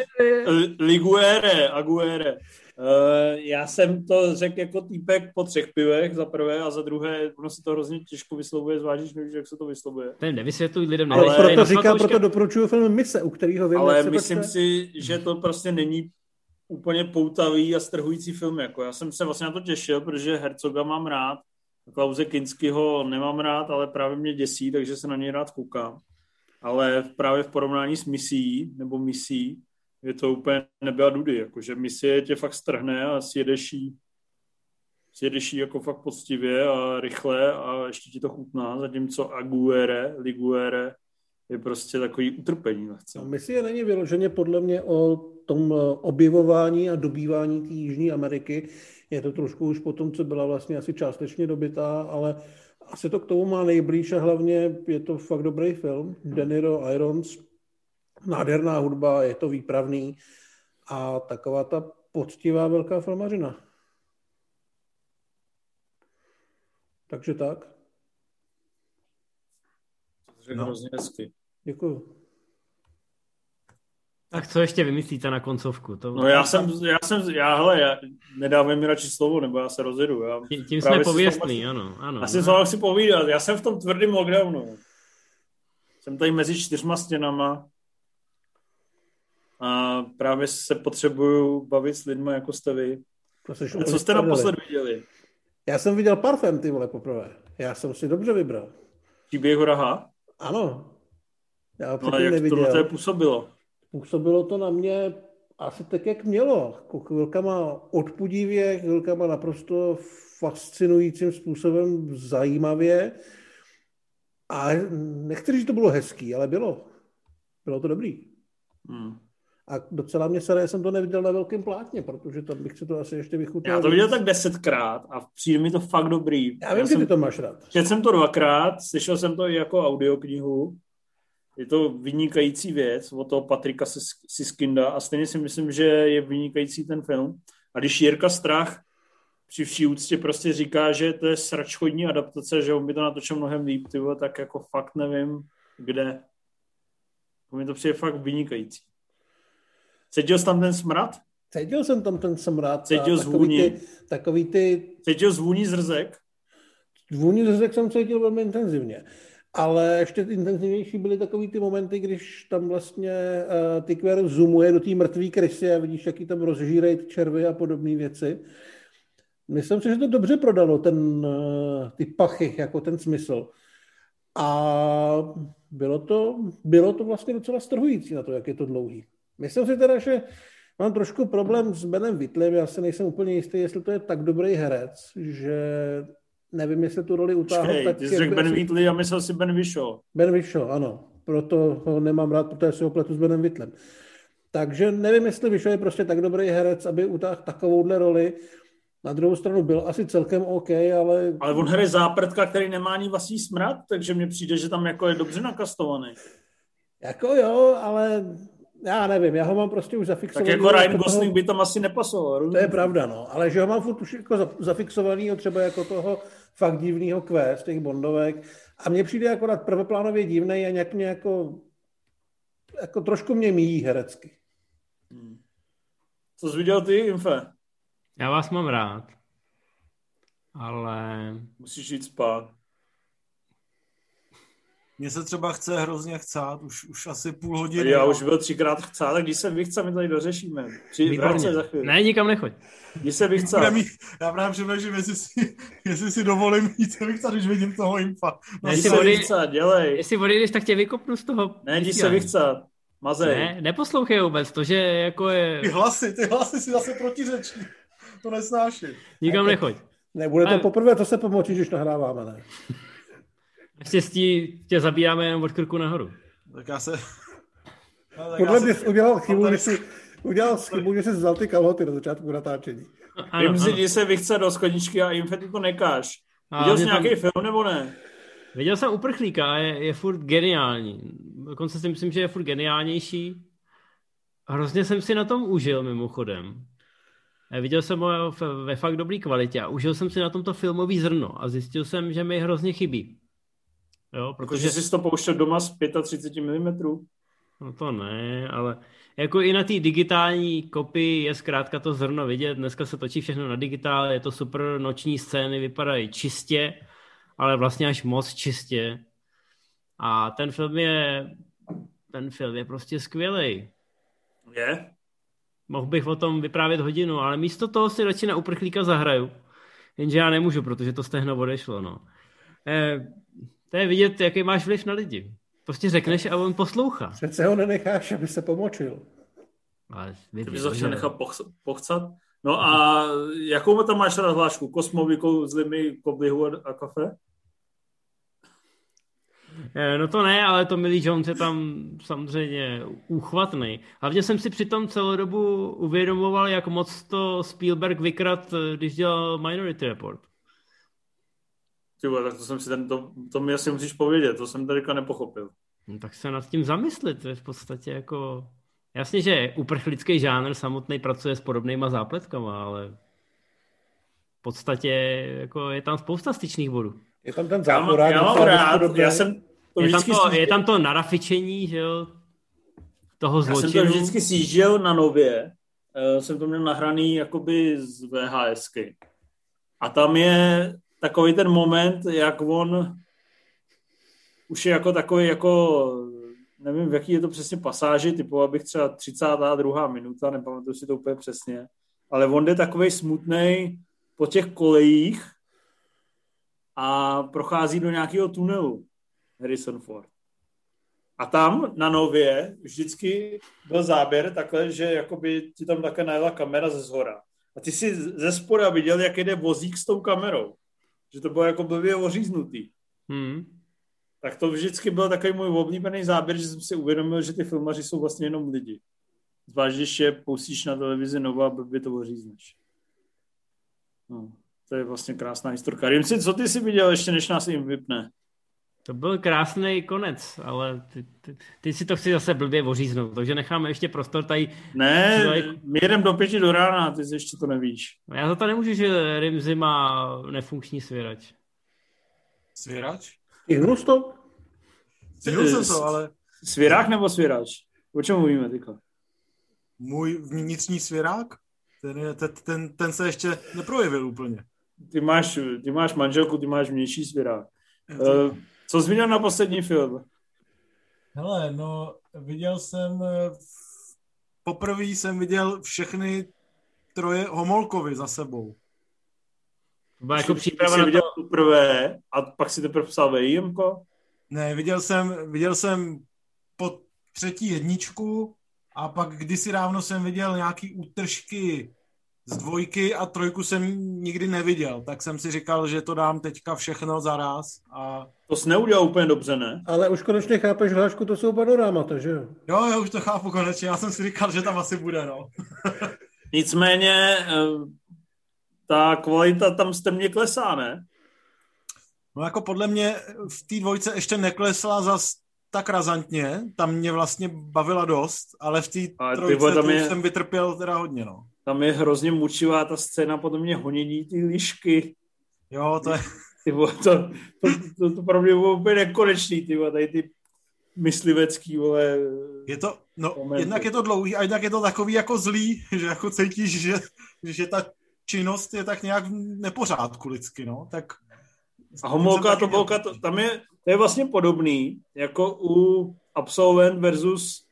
[SPEAKER 1] Liguere, Aguere. Uh, já jsem to řekl jako týpek po třech pivech za prvé a za druhé, ono se to hrozně těžko vyslovuje, zvlášť, nevíš, jak se to vyslovuje.
[SPEAKER 2] Ten nevysvětluj lidem.
[SPEAKER 3] Ale ale proto říká, proto doporučuju film Mise, u kterého vím,
[SPEAKER 1] Ale myslím prostě... si, že to prostě není úplně poutavý a strhující film. Jako. Já jsem se vlastně na to těšil, protože Hercoga mám rád, Klauze Kinskyho nemám rád, ale právě mě děsí, takže se na něj rád koukám. Ale právě v porovnání s misí, nebo misí, je to úplně nebyla dudy, jakože misie tě fakt strhne a sjedeš jí, sjedeš jí jako fakt poctivě a rychle a ještě ti to chutná, zatímco Aguere, Liguere je prostě takový utrpení lehce.
[SPEAKER 3] No, misie není vyloženě podle mě o tom objevování a dobývání té Jižní Ameriky. Je to trošku už po tom, co byla vlastně asi částečně dobytá, ale asi to k tomu má nejblíž a hlavně je to fakt dobrý film. Deniro Irons, nádherná hudba, je to výpravný a taková ta poctivá velká filmařina. Takže tak.
[SPEAKER 1] Řekl no. hrozně hezky.
[SPEAKER 3] Děkuju.
[SPEAKER 2] Tak co ještě vymyslíte na koncovku? To...
[SPEAKER 1] No já jsem, já jsem, já hele, já, nedávej mi radši slovo, nebo já se rozjedu. Já
[SPEAKER 2] tím, jsme pověstný, ano, ano.
[SPEAKER 1] Já jsem se vám chci povídat, já jsem v tom tvrdém lockdownu. Jsem tady mezi čtyřma stěnama a právě se potřebuju bavit s lidmi, jako jste vy. Co jste naposled viděli?
[SPEAKER 3] Já jsem viděl Parfém, ty vole, poprvé. Já jsem si dobře vybral.
[SPEAKER 1] Příběh Horaha?
[SPEAKER 3] Ano.
[SPEAKER 1] Já no a jak neviděl. to působilo?
[SPEAKER 3] Působilo to na mě asi tak, jak mělo. Jako chvilkama odpudivě, chvilkama naprosto fascinujícím způsobem zajímavě. A nechci že to bylo hezký, ale bylo. Bylo to dobrý. Hmm. A docela mě se jsem to neviděl na velkém plátně, protože tam bych si to asi ještě vychutil.
[SPEAKER 1] Já to viděl tak desetkrát a přijde mi to fakt dobrý.
[SPEAKER 3] Já vím, Já že jsem, ty to máš rád.
[SPEAKER 1] Četl jsem to dvakrát, slyšel jsem to i jako audioknihu. Je to vynikající věc od toho Patrika Siskinda a stejně si myslím, že je vynikající ten film. A když Jirka Strach při vší úctě prostě říká, že to je sračchodní adaptace, že on by to natočil mnohem líp, tyvo, tak jako fakt nevím, kde. Mi to přijde fakt vynikající. Cítil jsi tam ten smrad?
[SPEAKER 3] Cítil jsem tam ten smrad.
[SPEAKER 1] Cítil zvůní?
[SPEAKER 3] Ty, takový ty...
[SPEAKER 1] Cítil zvůní zrzek?
[SPEAKER 3] Zvůní zrzek jsem cítil velmi intenzivně. Ale ještě intenzivnější byly takový ty momenty, když tam vlastně uh, ty kver zoomuje do té mrtvé krysy a vidíš, jaký tam rozžírají červy a podobné věci. Myslím si, že to dobře prodalo, ten, uh, ty pachy, jako ten smysl. A bylo to, bylo to vlastně docela strhující na to, jak je to dlouhý. Myslím si teda, že mám trošku problém s Benem Vitlem, já se nejsem úplně jistý, jestli to je tak dobrý herec, že nevím, jestli tu roli utáhl.
[SPEAKER 1] Počkej, tak ty jsi řekl Ben Wheatley a myslel si Ben Whishaw.
[SPEAKER 3] Ben Whishaw, ano. Proto ho nemám rád, protože si ho pletu s Benem Whitlem. Takže nevím, jestli Whishaw je prostě tak dobrý herec, aby utáhl takovouhle roli. Na druhou stranu byl asi celkem OK, ale...
[SPEAKER 1] Ale on hraje záprtka, který nemá ani vlastní smrad, takže mně přijde, že tam jako je dobře nakastovaný.
[SPEAKER 3] Jako jo, ale já nevím, já ho mám prostě už zafixovaný.
[SPEAKER 1] Tak jako Ryan Gosling by tam asi nepasoval.
[SPEAKER 3] To je pravda, no. Ale že ho mám furt už jako zafixovaný, třeba jako toho fakt divného quest, těch bondovek. A mně přijde akorát prvoplánově divný a nějak mě jako, jako trošku mě míjí herecky. Hmm.
[SPEAKER 1] Co jsi viděl ty, Infe?
[SPEAKER 2] Já vás mám rád. Ale...
[SPEAKER 1] Musíš jít spát.
[SPEAKER 4] Mně se třeba chce hrozně chcát, už, už asi půl hodiny.
[SPEAKER 1] Já už byl třikrát chcát, tak když se vychce, my tady dořešíme. Při, za chvíli.
[SPEAKER 2] Ne, nikam nechoď.
[SPEAKER 1] Když se vychce.
[SPEAKER 4] Mít, já právě přemýšlím, jestli si, jestli si dovolím jít se vychcat, když vidím toho impa.
[SPEAKER 1] No, jestli se vychcat, dělej.
[SPEAKER 2] Jestli odejdeš, tak tě vykopnu z toho.
[SPEAKER 1] Ne, jdi se vychcat. Mazej.
[SPEAKER 2] Ne, neposlouchej vůbec, to, že jako je...
[SPEAKER 4] Ty hlasy, ty hlasy si zase protiřečí. To nesnáším.
[SPEAKER 2] Nikam nechoď.
[SPEAKER 3] Nebude to poprvé, to se pomoci, když nahráváme, ne?
[SPEAKER 2] Naštěstí tě zabíráme jenom od krku nahoru.
[SPEAKER 4] Tak já se...
[SPEAKER 3] No, tak Podle mě jsi udělal chybu, tady... že jsi udělal chybu, že jsi vzal ty kalhoty na začátku natáčení.
[SPEAKER 1] Vím si, že se vychce do skleničky a Infety to nekáš. Viděl jsi nějaký tam... film nebo ne?
[SPEAKER 2] Viděl jsem Uprchlíka a je, je furt geniální. Dokonce si myslím, že je furt geniálnější. Hrozně jsem si na tom užil mimochodem. Viděl jsem ho ve fakt dobré kvalitě a užil jsem si na tomto filmový zrno a zjistil jsem, že mi hrozně chybí. Jo,
[SPEAKER 1] protože jsi to pouštěl doma z 35 mm?
[SPEAKER 2] No to ne, ale jako i na té digitální kopii je zkrátka to zrno vidět. Dneska se točí všechno na digitál, je to super, noční scény vypadají čistě, ale vlastně až moc čistě. A ten film je, ten film je prostě skvělý.
[SPEAKER 1] Je?
[SPEAKER 2] Mohl bych o tom vyprávět hodinu, ale místo toho si radši na uprchlíka zahraju. Jenže já nemůžu, protože to stehno odešlo, no. Eh, to je vidět, jaký máš vliv na lidi. Prostě řekneš a on poslouchá.
[SPEAKER 3] Přece ho nenecháš, aby se pomočil.
[SPEAKER 1] Ale Ty bys ho nechat pochcat? No a jakou tam máš rozhlášku? Kosmovi, kouzlimi, koblihu a kafe?
[SPEAKER 2] Eh, no to ne, ale to Millie Jones je tam samozřejmě úchvatný. Hlavně jsem si přitom celou dobu uvědomoval, jak moc to Spielberg vykrat, eh, když dělal Minority Report.
[SPEAKER 1] Ty vole, tak to jsem si ten, to, to mi asi musíš povědět, to jsem tady nepochopil.
[SPEAKER 2] No, tak se nad tím zamyslit, to je v podstatě jako... Jasně, že uprchlický žánr samotný pracuje s podobnýma zápletkama, ale v podstatě jako je tam spousta styčných bodů.
[SPEAKER 3] Je tam ten
[SPEAKER 1] záporák. Já, já mám rád, já jsem
[SPEAKER 2] to je, tam to, je tam to narafičení, že jo, toho zločinu.
[SPEAKER 1] Já jsem to vždycky sjížděl na nově, uh, jsem to měl nahraný jakoby z VHSky. A tam je takový ten moment, jak on už je jako takový jako nevím, v jaký je to přesně pasáži, typu abych třeba 32. minuta, nepamatuju si to úplně přesně, ale on jde takový smutný po těch kolejích a prochází do nějakého tunelu Harrison Ford. A tam na nově vždycky byl záběr takhle, že jakoby ti tam také najela kamera ze zhora. A ty si ze spoda viděl, jak jde vozík s tou kamerou že to bylo jako blbě oříznutý. Hmm. Tak to vždycky byl takový můj oblíbený záběr, že jsem si uvědomil, že ty filmaři jsou vlastně jenom lidi. Zvlášť, když je pustíš na televizi novou a blbě to ořízneš. No, to je vlastně krásná historka. Rimci, co ty si viděl ještě, než nás jim vypne?
[SPEAKER 2] To byl krásný konec, ale ty, ty, ty si to chci zase blbě oříznout, takže necháme ještě prostor tady.
[SPEAKER 1] Ne, my jedeme do pěti do rána, ty si ještě to nevíš.
[SPEAKER 2] Já za to nemůžu, že Rimzi má nefunkční svěrač.
[SPEAKER 4] Svěrač?
[SPEAKER 3] Stihnul to?
[SPEAKER 4] Stihnul jsem to, ale...
[SPEAKER 1] Svěrák nebo svěrač? O čem mluvíme teďka?
[SPEAKER 4] Můj vnitřní svěrák? Ten, je, ten, ten, ten se ještě neprojevil úplně.
[SPEAKER 1] Ty máš, ty máš manželku, ty máš vnější svěrák. Uh, co jsi viděl na poslední film?
[SPEAKER 4] Hele, no, viděl jsem, eh, poprvé jsem viděl všechny troje Homolkovi za sebou.
[SPEAKER 1] To byla jako příprava na viděl to... poprvé a pak si teprve psal VIMko?
[SPEAKER 4] Ne, viděl jsem, viděl jsem po třetí jedničku a pak kdysi dávno jsem viděl nějaký útržky z dvojky a trojku jsem nikdy neviděl, tak jsem si říkal, že to dám teďka všechno zaraz. A...
[SPEAKER 1] To jsi neudělal úplně dobře, ne?
[SPEAKER 3] Ale už konečně chápeš, Hlášku, to jsou panorámata, že jo?
[SPEAKER 4] Jo, já už to chápu konečně, já jsem si říkal, že tam asi bude, no.
[SPEAKER 1] Nicméně eh, ta kvalita tam strmě klesá, ne?
[SPEAKER 4] No jako podle mě v té dvojce ještě neklesla zas tak razantně, tam mě vlastně bavila dost, ale v té trojce tam je, jsem vytrpěl teda hodně, no.
[SPEAKER 1] Tam je hrozně mučivá ta scéna, potom mě honění ty lišky.
[SPEAKER 4] Jo, to je...
[SPEAKER 1] Ty, to, to, to, to, to pro mě bylo úplně nekonečný, ty tady ty myslivecký, vole.
[SPEAKER 4] Je to, no, momenty. jednak je to dlouhý a jednak je to takový jako zlý, že jako cítíš, že, že ta činnost je tak nějak v nepořádku lidsky, no, tak
[SPEAKER 1] a homolka, to bolka, to, tam je, to je vlastně podobný, jako u Absolvent versus,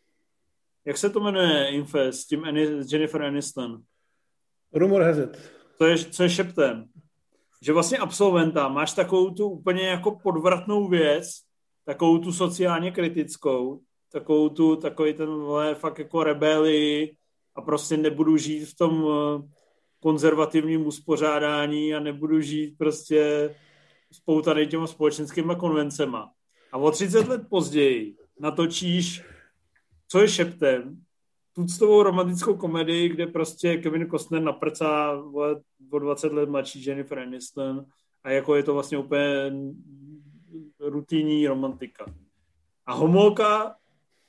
[SPEAKER 1] jak se to jmenuje, Infest, s tím Anis, Jennifer Aniston.
[SPEAKER 3] Rumor has it.
[SPEAKER 1] To je, co je šeptem. Že vlastně absolventa máš takovou tu úplně jako podvratnou věc, takovou tu sociálně kritickou, takovou tu, takový ten vole, fakt jako rebelii a prostě nebudu žít v tom eh, konzervativním uspořádání a nebudu žít prostě spoutaný těma společenskými konvencema. A o 30 let později natočíš, co je šeptem, tuctovou romantickou komedii, kde prostě Kevin Costner naprcá o 20 let mladší Jennifer Aniston a jako je to vlastně úplně rutinní romantika. A homolka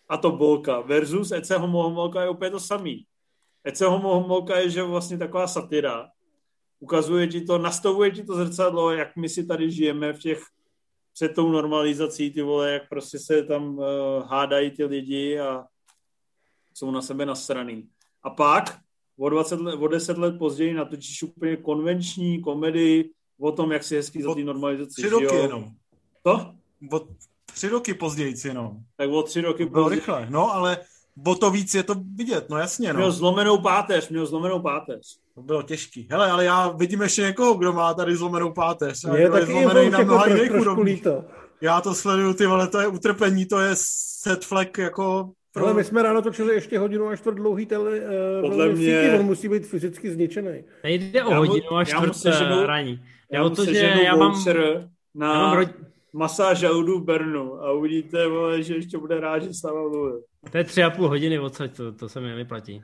[SPEAKER 1] a to bolka versus Ece homo homolka je úplně to samý. Ece homo homolka je, že vlastně taková satira, ukazuje ti to, nastavuje ti to zrcadlo, jak my si tady žijeme v těch před tou normalizací, ty vole, jak prostě se tam uh, hádají ty lidi a jsou na sebe nasraný. A pak o, 20 let, o 10 let později natočíš úplně konvenční komedii o tom, jak si hezky za té normalizaci
[SPEAKER 4] Tři roky jenom.
[SPEAKER 1] To?
[SPEAKER 4] O tři roky později jenom.
[SPEAKER 1] Tak o tři roky
[SPEAKER 4] Bylo později. rychle, no ale o to víc je to vidět, no jasně. No.
[SPEAKER 1] Měl zlomenou páteř, měl zlomenou páteř.
[SPEAKER 4] To bylo těžký. Hele, ale já vidím ještě někoho, kdo má tady zlomenou páteř.
[SPEAKER 3] Je taky zlomený na mnoha jiných
[SPEAKER 4] Já to sleduju, ty vole, to je utrpení, to je set flag jako
[SPEAKER 3] pro... Ale my jsme ráno točili ještě hodinu a čtvrt dlouhý tele, uh, Podle mě... Síti, on musí být fyzicky zničený.
[SPEAKER 2] Nejde o hodinu a čtvrt
[SPEAKER 1] já
[SPEAKER 2] raní.
[SPEAKER 1] Já, já to, že já mám... Na... Já mám rod masáž v Bernu a uvidíte, vole, že ještě bude rád, že s náma mluvil.
[SPEAKER 2] To je tři a půl hodiny odsaď, to, to se mi nevyplatí.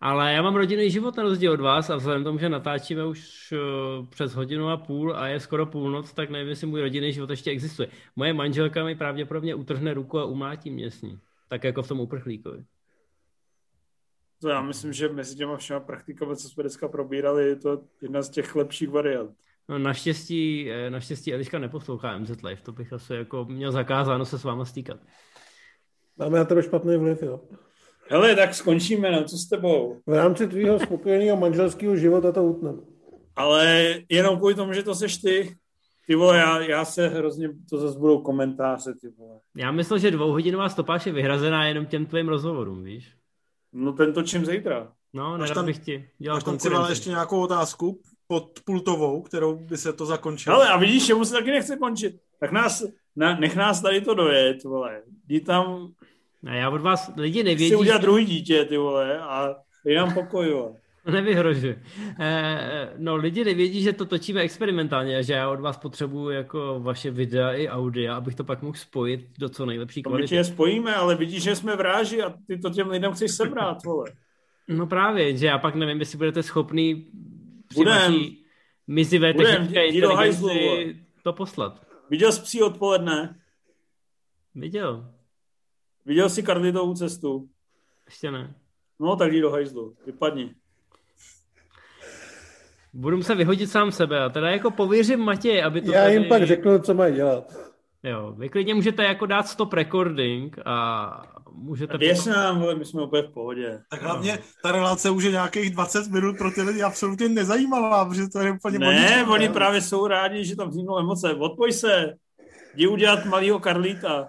[SPEAKER 2] Ale já mám rodinný život na rozdíl od vás a vzhledem k tomu, že natáčíme už uh, přes hodinu a půl a je skoro půlnoc, tak nevím, jestli můj rodinný život ještě existuje. Moje manželka mi pravděpodobně utrhne ruku a umlátí mě s ní. Tak jako v tom uprchlíkovi.
[SPEAKER 1] To já myslím, že mezi těma všema praktikami, co jsme dneska probírali, je to jedna z těch lepších variant.
[SPEAKER 2] No naštěstí, eh, naštěstí Eliška neposlouchá MZ Live, to bych asi jako měl zakázáno se s váma stýkat.
[SPEAKER 3] Máme na tebe špatný vliv, jo.
[SPEAKER 1] Hele, tak skončíme, no, co s tebou?
[SPEAKER 3] V rámci tvýho spokojeného manželského života to utneme.
[SPEAKER 1] Ale jenom kvůli tomu, že to seš ty, ty vole, já, já se hrozně, to zase budou komentáře, ty vole.
[SPEAKER 2] Já myslel, že dvouhodinová stopáž je vyhrazená jenom těm tvým rozhovorům, víš?
[SPEAKER 1] No ten točím zítra.
[SPEAKER 2] No, nerad tam, bych ti dělal
[SPEAKER 4] Máš tam si ještě nějakou otázku pod pultovou, kterou by se to zakončilo.
[SPEAKER 1] Ale a vidíš, že se taky nechce končit. Tak nás, na, nech nás tady to dojet, vole. Jdi tam...
[SPEAKER 2] A já od vás lidi nevědí...
[SPEAKER 1] Chci udělat druhý dítě, ty vole, a dej nám pokoj, vole.
[SPEAKER 2] Nevyhrožuje. Eh, no, lidi nevědí, že to točíme experimentálně že já od vás potřebuju jako vaše videa i audia, abych to pak mohl spojit do co nejlepší
[SPEAKER 1] kvality. To my tě spojíme, ale vidíš, že jsme v ráži a ty to těm lidem chceš sebrat, vole.
[SPEAKER 2] No právě, že já pak nevím, jestli budete schopný Budem. mizivé technické inteligenci to poslat.
[SPEAKER 1] Viděl jsi psí odpoledne?
[SPEAKER 2] Viděl.
[SPEAKER 1] Viděl jsi Karlitovou cestu?
[SPEAKER 2] Ještě ne.
[SPEAKER 1] No, tak jdi do hajzlu. Vypadni.
[SPEAKER 2] Budu se vyhodit sám sebe a teda jako pověřím Matěj, aby to
[SPEAKER 3] Já tady... jim pak řeknu, co mají dělat.
[SPEAKER 2] Jo, vy klidně můžete jako dát stop recording a můžete...
[SPEAKER 1] Věř nám, vole, my jsme úplně v pohodě.
[SPEAKER 4] Tak hlavně ta relace už je nějakých 20 minut pro ty lidi absolutně nezajímavá, protože to je úplně
[SPEAKER 1] Ne, oni ne? právě jsou rádi, že tam vzniknou emoce. Odpoj se, jdi udělat malýho Karlíta.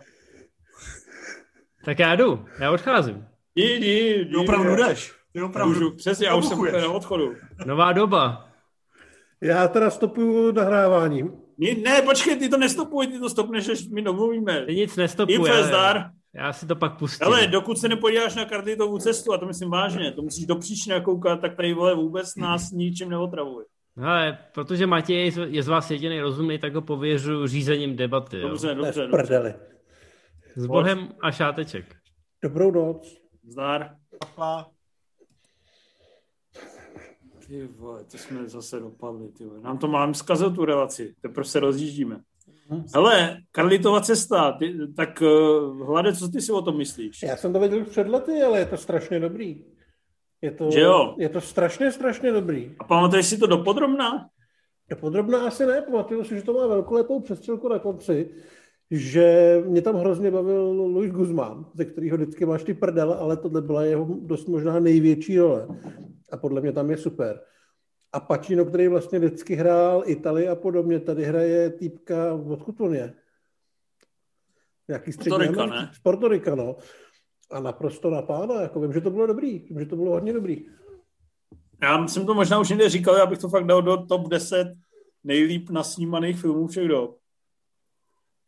[SPEAKER 2] Tak já jdu, já odcházím.
[SPEAKER 1] Jdi, jdi, jdi.
[SPEAKER 4] Opravdu jdeš. Ty opravdu.
[SPEAKER 1] Můžu, přesně, já už jsem na odchodu.
[SPEAKER 2] Nová doba.
[SPEAKER 3] Já teda stopuju nahrávání.
[SPEAKER 1] Ne, počkej, ty to nestopuj, ty to stopneš, až my domluvíme.
[SPEAKER 2] Ty nic nestopuje.
[SPEAKER 1] Zdar.
[SPEAKER 2] Já si to pak pustím.
[SPEAKER 1] Ale dokud se nepodíváš na kartitovou cestu, a to myslím vážně, to musíš do příčiny koukat, tak tady vole vůbec nás ničím neotravuj.
[SPEAKER 2] Ale protože Matěj je z vás jediný rozumný, tak ho pověřu řízením debaty. Jo?
[SPEAKER 1] Dobře, dobře,
[SPEAKER 3] v prdeli.
[SPEAKER 1] dobře.
[SPEAKER 2] S Bohem a šáteček.
[SPEAKER 3] Dobrou noc.
[SPEAKER 1] Zdar.
[SPEAKER 4] Papa.
[SPEAKER 1] Ty vole, to jsme zase dopadli, ty vole. Nám to mám zkazil tu relaci, teprve se rozjíždíme. Hele, Karlitova cesta, ty, tak uh, Hlade, co ty si o tom myslíš?
[SPEAKER 3] Já jsem to viděl už před lety, ale je to strašně dobrý. Je to,
[SPEAKER 1] Že jo?
[SPEAKER 3] je to strašně, strašně dobrý.
[SPEAKER 1] A pamatuješ si to dopodrobná?
[SPEAKER 3] Podrobná asi ne, pamatuju si, že to má velkolepou přestřelku na konci, že mě tam hrozně bavil Luis Guzmán, ze kterého vždycky máš ty prdele, ale tohle byla jeho dost možná největší role. A podle mě tam je super. A Pacino, který vlastně vždycky hrál Italii a podobně, tady hraje týpka, odkud on je? Nějaký střední
[SPEAKER 1] Portorika, ne?
[SPEAKER 3] Z Portorika, no. A naprosto na pána, jako vím, že to bylo dobrý, vím, že to bylo hodně dobrý.
[SPEAKER 1] Já jsem to možná už někde říkal, já bych to fakt dal do top 10 nejlíp nasnímaných filmů všech dob.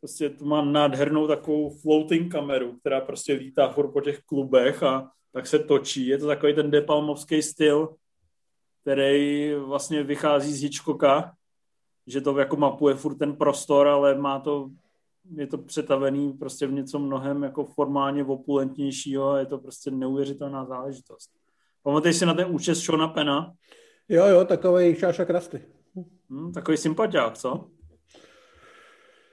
[SPEAKER 1] Prostě to má nádhernou takovou floating kameru, která prostě lítá furt po těch klubech a tak se točí. Je to takový ten depalmovský styl, který vlastně vychází z Hitchcocka, že to jako mapuje furt ten prostor, ale má to, je to přetavený prostě v něco mnohem jako formálně opulentnějšího a je to prostě neuvěřitelná záležitost. Pamatuješ si na ten účest Shona Pena?
[SPEAKER 3] Jo, jo, takový šáša krasty.
[SPEAKER 1] Hm, takový sympatiák, co?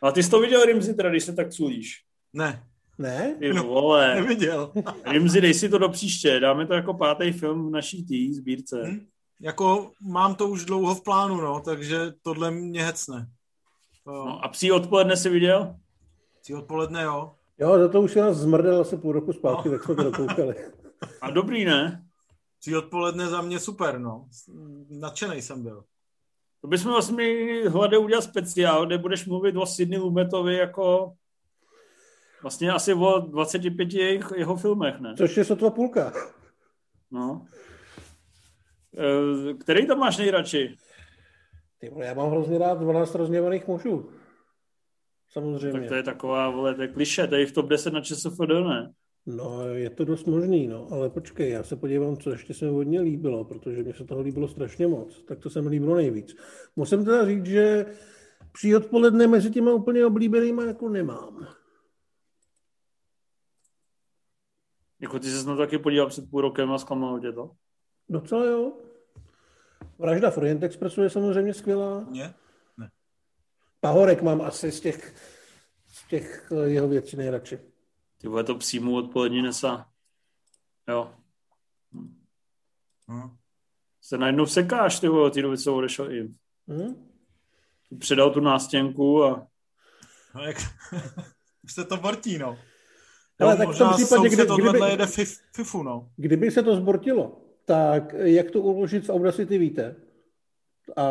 [SPEAKER 1] A ty jsi to viděl, Rimzi, teda, když se tak culíš.
[SPEAKER 4] Ne,
[SPEAKER 3] Ne?
[SPEAKER 1] Ty
[SPEAKER 4] No,
[SPEAKER 1] vole.
[SPEAKER 4] neviděl.
[SPEAKER 1] Rimzi, dej si to do příště. Dáme to jako pátý film v naší tý sbírce.
[SPEAKER 4] Hm? Jako mám to už dlouho v plánu, no, takže tohle mě hecne. To,
[SPEAKER 1] No a psí odpoledne si viděl?
[SPEAKER 4] Cí odpoledne, jo.
[SPEAKER 3] Jo, za to už nás zmrdel asi půl roku zpátky,
[SPEAKER 4] No.
[SPEAKER 3] tak jsme to dokoukali.
[SPEAKER 1] A dobrý, ne?
[SPEAKER 4] Cí odpoledne za mě super, no. Nadšenej jsem byl.
[SPEAKER 1] To bychom vlastně měli hlade udělat speciál, kde budeš mluvit o Sidney Lumetovi jako vlastně asi o 25 jejich, jeho filmech, ne?
[SPEAKER 3] Což je sotva půlka.
[SPEAKER 1] No. Eh, Který tam máš nejradši?
[SPEAKER 3] Ty vole, já mám hrozně rád 12 rozněvaných mužů. Samozřejmě.
[SPEAKER 1] Tak to je taková, vole, to je kliše, to je v top 10 na ČSFD, ne?
[SPEAKER 3] No, je to dost možný, no, ale počkej, já se podívám, co ještě se mi hodně líbilo, protože mě se toho líbilo strašně moc, tak to se mi líbilo nejvíc. Musím teda říct, že při odpoledne mezi těma úplně oblíbenýma jako nemám.
[SPEAKER 1] Jako ty jsi na to taky podíval před půl rokem a zklamalo tě to?
[SPEAKER 3] Docela jo. Vražda v Orient Expressu je samozřejmě skvělá.
[SPEAKER 4] Mě?
[SPEAKER 3] Pahorek mám asi z těch, z těch eh, jeho věcí nejradši.
[SPEAKER 1] Ty vole, to přímo odpolední nesa. Jo.
[SPEAKER 4] Hm.
[SPEAKER 1] Se najednou sekáš, ty vole, od té doby, co odešel i.
[SPEAKER 3] Hm?
[SPEAKER 1] Předal tu nástěnku a
[SPEAKER 4] No, jak... už se to vrtí, no.
[SPEAKER 3] Ale tak v tom případě, kdy- kdyby-
[SPEAKER 4] jede fif, fifu, no.
[SPEAKER 3] Kdyby se to zbortilo, tak jak to uložit z Audacity víte. A,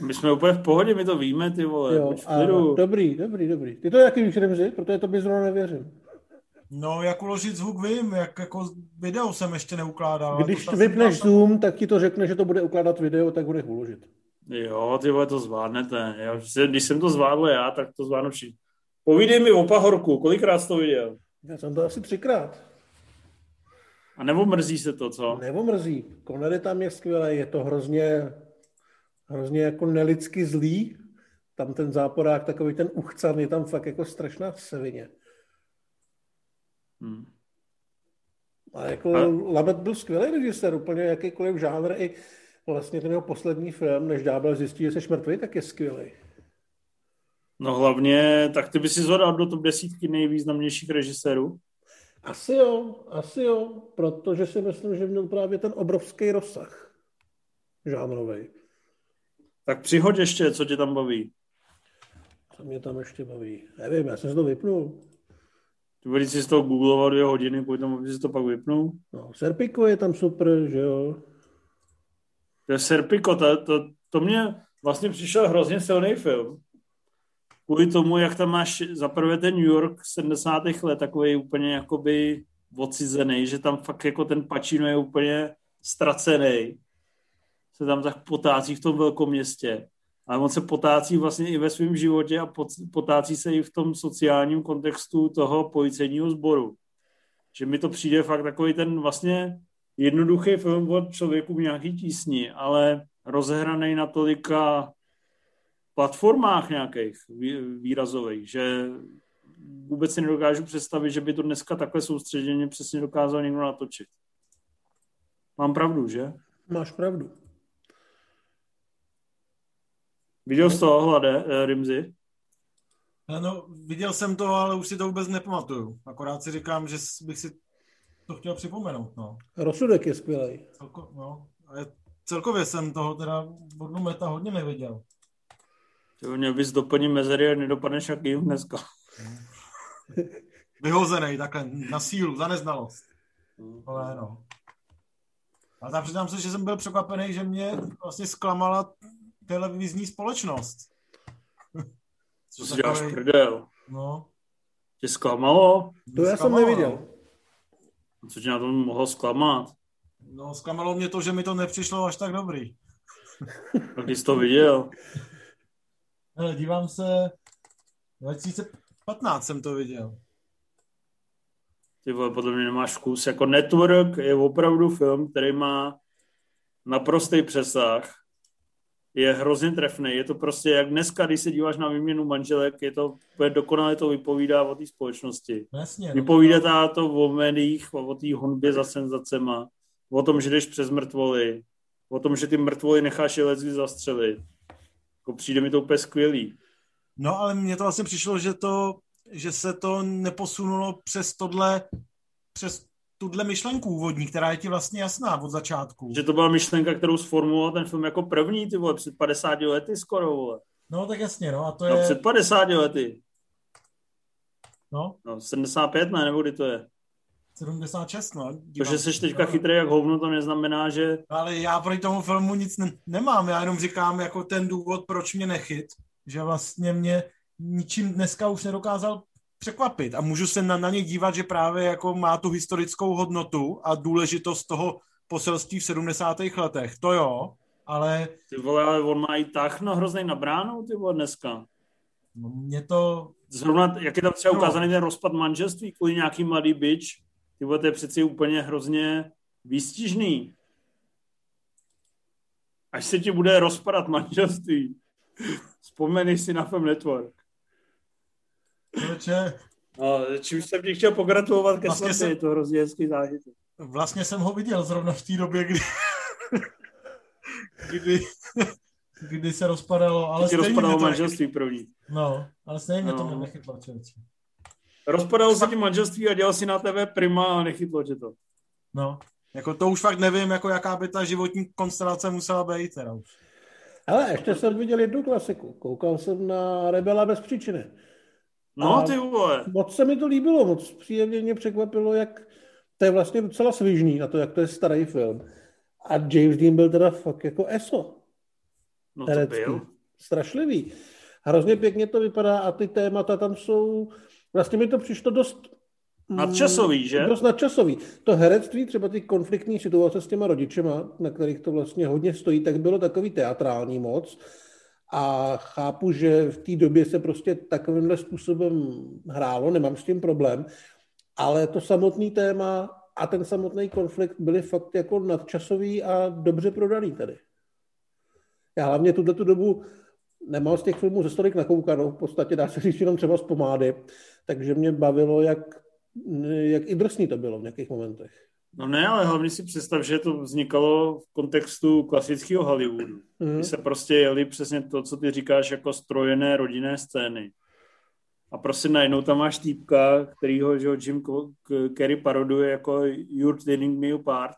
[SPEAKER 1] my jsme úplně v pohodě, my to víme, ty vole,
[SPEAKER 3] jo,
[SPEAKER 1] v
[SPEAKER 3] a dobrý, dobrý, dobrý. Ty to jaký víš, Remzi? Protože to by zrovna nevěřím.
[SPEAKER 4] No, jak uložit zvuk vím, jak jako video jsem ještě neukládal.
[SPEAKER 3] Když
[SPEAKER 4] to jsem
[SPEAKER 3] vypneš
[SPEAKER 4] tam-
[SPEAKER 3] Zoom, tak ti to řekne, že to bude ukládat video, tak bude uložit.
[SPEAKER 1] Jo, ty vole, to zvládnete. Já, když jsem to zvládl já, tak to zvládnu všichni. Povídej mi o Pahorku, kolikrát jsi to viděl?
[SPEAKER 3] Já jsem to asi třikrát.
[SPEAKER 1] A nebo mrzí se to, co?
[SPEAKER 3] Nebo mrzí. Connery tam je skvělé, je to hrozně, hrozně jako nelidsky zlý. Tam ten záporák, takový ten uchcan, je tam fakt jako strašná svině.
[SPEAKER 1] Hm.
[SPEAKER 3] A jako
[SPEAKER 1] A-
[SPEAKER 3] Labet byl skvělý režisér, úplně jakýkoliv žánr, i vlastně ten jeho poslední film, než Ďábel zjistí, že jsi mrtvý, tak je skvělý.
[SPEAKER 1] No hlavně, tak ty by si zhodal do top desítky nejvýznamnějších režisérů.
[SPEAKER 3] Asi jo, asi jo, protože si myslím, že měl právě ten obrovský rozsah žánrový.
[SPEAKER 1] Tak přihoď ještě, co tě tam baví.
[SPEAKER 3] Co mě tam ještě baví? Nevím, já jsem si to vypnul.
[SPEAKER 1] Ty budeš si z toho googlovat dvě hodiny, kvůli tomu, aby si to pak vypnul.
[SPEAKER 3] No, Serpico je tam super, že jo.
[SPEAKER 1] To je Serpico, to, to, to mě vlastně přišel hrozně silný film. Kvůli tomu, jak tam máš za prvé ten New York 70. let, takový úplně jakoby ocizený, že tam fakt jako ten Pacino je úplně ztracený. Se tam tak potácí v tom velkom městě. Ale on se potácí vlastně i ve svém životě a potácí se i v tom sociálním kontextu toho policejního sboru. Že mi to přijde fakt takový ten vlastně jednoduchý film od člověku v nějaký tísni, ale rozehraný na tolika platformách nějakých výrazových, že vůbec si nedokážu představit, že by to dneska takhle soustředěně přesně dokázal někdo natočit. Mám pravdu, že?
[SPEAKER 3] Máš pravdu.
[SPEAKER 1] Viděl jsi to, Hlade, eh, Rimzy?
[SPEAKER 4] No, viděl jsem to, ale už si to vůbec nepamatuju. Akorát si říkám, že bych si to chtěl připomenout. No.
[SPEAKER 3] Rozsudek je skvělý.
[SPEAKER 4] Celko, no, celkově jsem toho teda od meta hodně neviděl.
[SPEAKER 1] To mě bys doplnil mezery a nedopadneš jak jim dneska.
[SPEAKER 4] Vyhozený takhle na sílu, za neznalost. Ale no. A tam přiznám se, že jsem byl překvapený, že mě vlastně zklamala televizní společnost.
[SPEAKER 1] Co si děláš prdel?
[SPEAKER 4] No.
[SPEAKER 1] Tě zklamalo?
[SPEAKER 3] To já jsem neviděl.
[SPEAKER 1] Co tě na tom mohlo zklamat?
[SPEAKER 4] No, zklamalo mě to, že mi to nepřišlo až tak dobrý.
[SPEAKER 1] Tak jsi to viděl?
[SPEAKER 4] Hele, dívám se, 2015 jsem to viděl.
[SPEAKER 1] Ty vole, podle mě nemáš vkus. Jako Network je opravdu film, který má naprostý přesah. Je hrozně trefný. Je to prostě, jak dneska, když se díváš na výměnu manželek, je to dokonale to vypovídá o té společnosti.
[SPEAKER 4] Jasně, no.
[SPEAKER 1] vypovídá to o médiích, o té honbě za senzacema, o tom, že jdeš přes mrtvoly, o tom, že ty mrtvoly necháš je zastřelit. Jako přijde mi to úplně skvělý.
[SPEAKER 4] No ale mně to vlastně přišlo, že to, že se to neposunulo přes tohle, přes tuhle myšlenku úvodní, která je ti vlastně jasná od začátku.
[SPEAKER 1] Že to byla myšlenka, kterou sformuloval ten film jako první, ty vole, před 50 lety skoro, vole.
[SPEAKER 4] No tak jasně, no a to
[SPEAKER 1] no,
[SPEAKER 4] je...
[SPEAKER 1] před 50 lety.
[SPEAKER 4] No.
[SPEAKER 1] No, 75 ne, nebo kdy to je?
[SPEAKER 4] 76, no.
[SPEAKER 1] To, že jsi teďka chytrý jak hovno, to neznamená, že...
[SPEAKER 4] Ale já proti tomu filmu nic ne- nemám, já jenom říkám jako ten důvod, proč mě nechyt, že vlastně mě ničím dneska už nedokázal překvapit a můžu se na, na něj dívat, že právě jako má tu historickou hodnotu a důležitost toho poselství v 70. letech, to jo, ale...
[SPEAKER 1] Ty vole, ale on má i tak no hrozný na bránu, ty vole, dneska.
[SPEAKER 4] No mě to...
[SPEAKER 1] Zrovna, jak je tam třeba no. ukázaný ten rozpad manželství kvůli nějaký mladý bitch, ty vole, to je přeci úplně hrozně výstižný. Až se ti bude rozpadat manželství, vzpomeneš si na film Network.
[SPEAKER 4] Člověče,
[SPEAKER 1] No, čím jsem ti chtěl pogratulovat ke vlastně jsem, je to hrozně hezký zážitek.
[SPEAKER 4] Vlastně jsem ho viděl zrovna v té době, kdy, kdy, kdy se rozpadalo, ale
[SPEAKER 1] stejně rozpadalo manželství první.
[SPEAKER 4] No, ale stejně mě no. to nechytlo, člověče.
[SPEAKER 1] Rozpadalo se ti manželství a dělal si na TV prima a nechytlo tě to.
[SPEAKER 4] No, jako to už fakt nevím, jako jaká by ta životní konstelace musela být teda už.
[SPEAKER 3] Ale ještě jsem viděl jednu klasiku. Koukal jsem na Rebela bez příčiny.
[SPEAKER 1] No, ty vole.
[SPEAKER 3] Moc se mi to líbilo, moc příjemně mě překvapilo, jak to je vlastně docela svižný na to, jak to je starý film. A James Dean byl teda fakt jako ESO.
[SPEAKER 1] No to herecký. byl.
[SPEAKER 3] Strašlivý. Hrozně pěkně to vypadá a ty témata tam jsou, vlastně mi to přišlo dost
[SPEAKER 1] mm, Nadčasový, že?
[SPEAKER 3] Dost nadčasový. To herectví, třeba ty konfliktní situace s těma rodičema, na kterých to vlastně hodně stojí, tak bylo takový teatrální moc a chápu, že v té době se prostě takovýmhle způsobem hrálo, nemám s tím problém, ale to samotný téma a ten samotný konflikt byly fakt jako nadčasový a dobře prodaný tady. Já hlavně tuto tu dobu nemám z těch filmů ze stolik nakoukanou, v podstatě dá se říct jenom třeba z pomády, takže mě bavilo, jak, jak i drsný to bylo v nějakých momentech.
[SPEAKER 1] No ne, ale hlavně si představ, že to vznikalo v kontextu klasického Hollywoodu. Mm. Kdy se prostě jeli přesně to, co ty říkáš, jako strojené rodinné scény. A prostě najednou tam máš týpka, kterýho že Jim Carrey paroduje jako You're Taking Me Apart.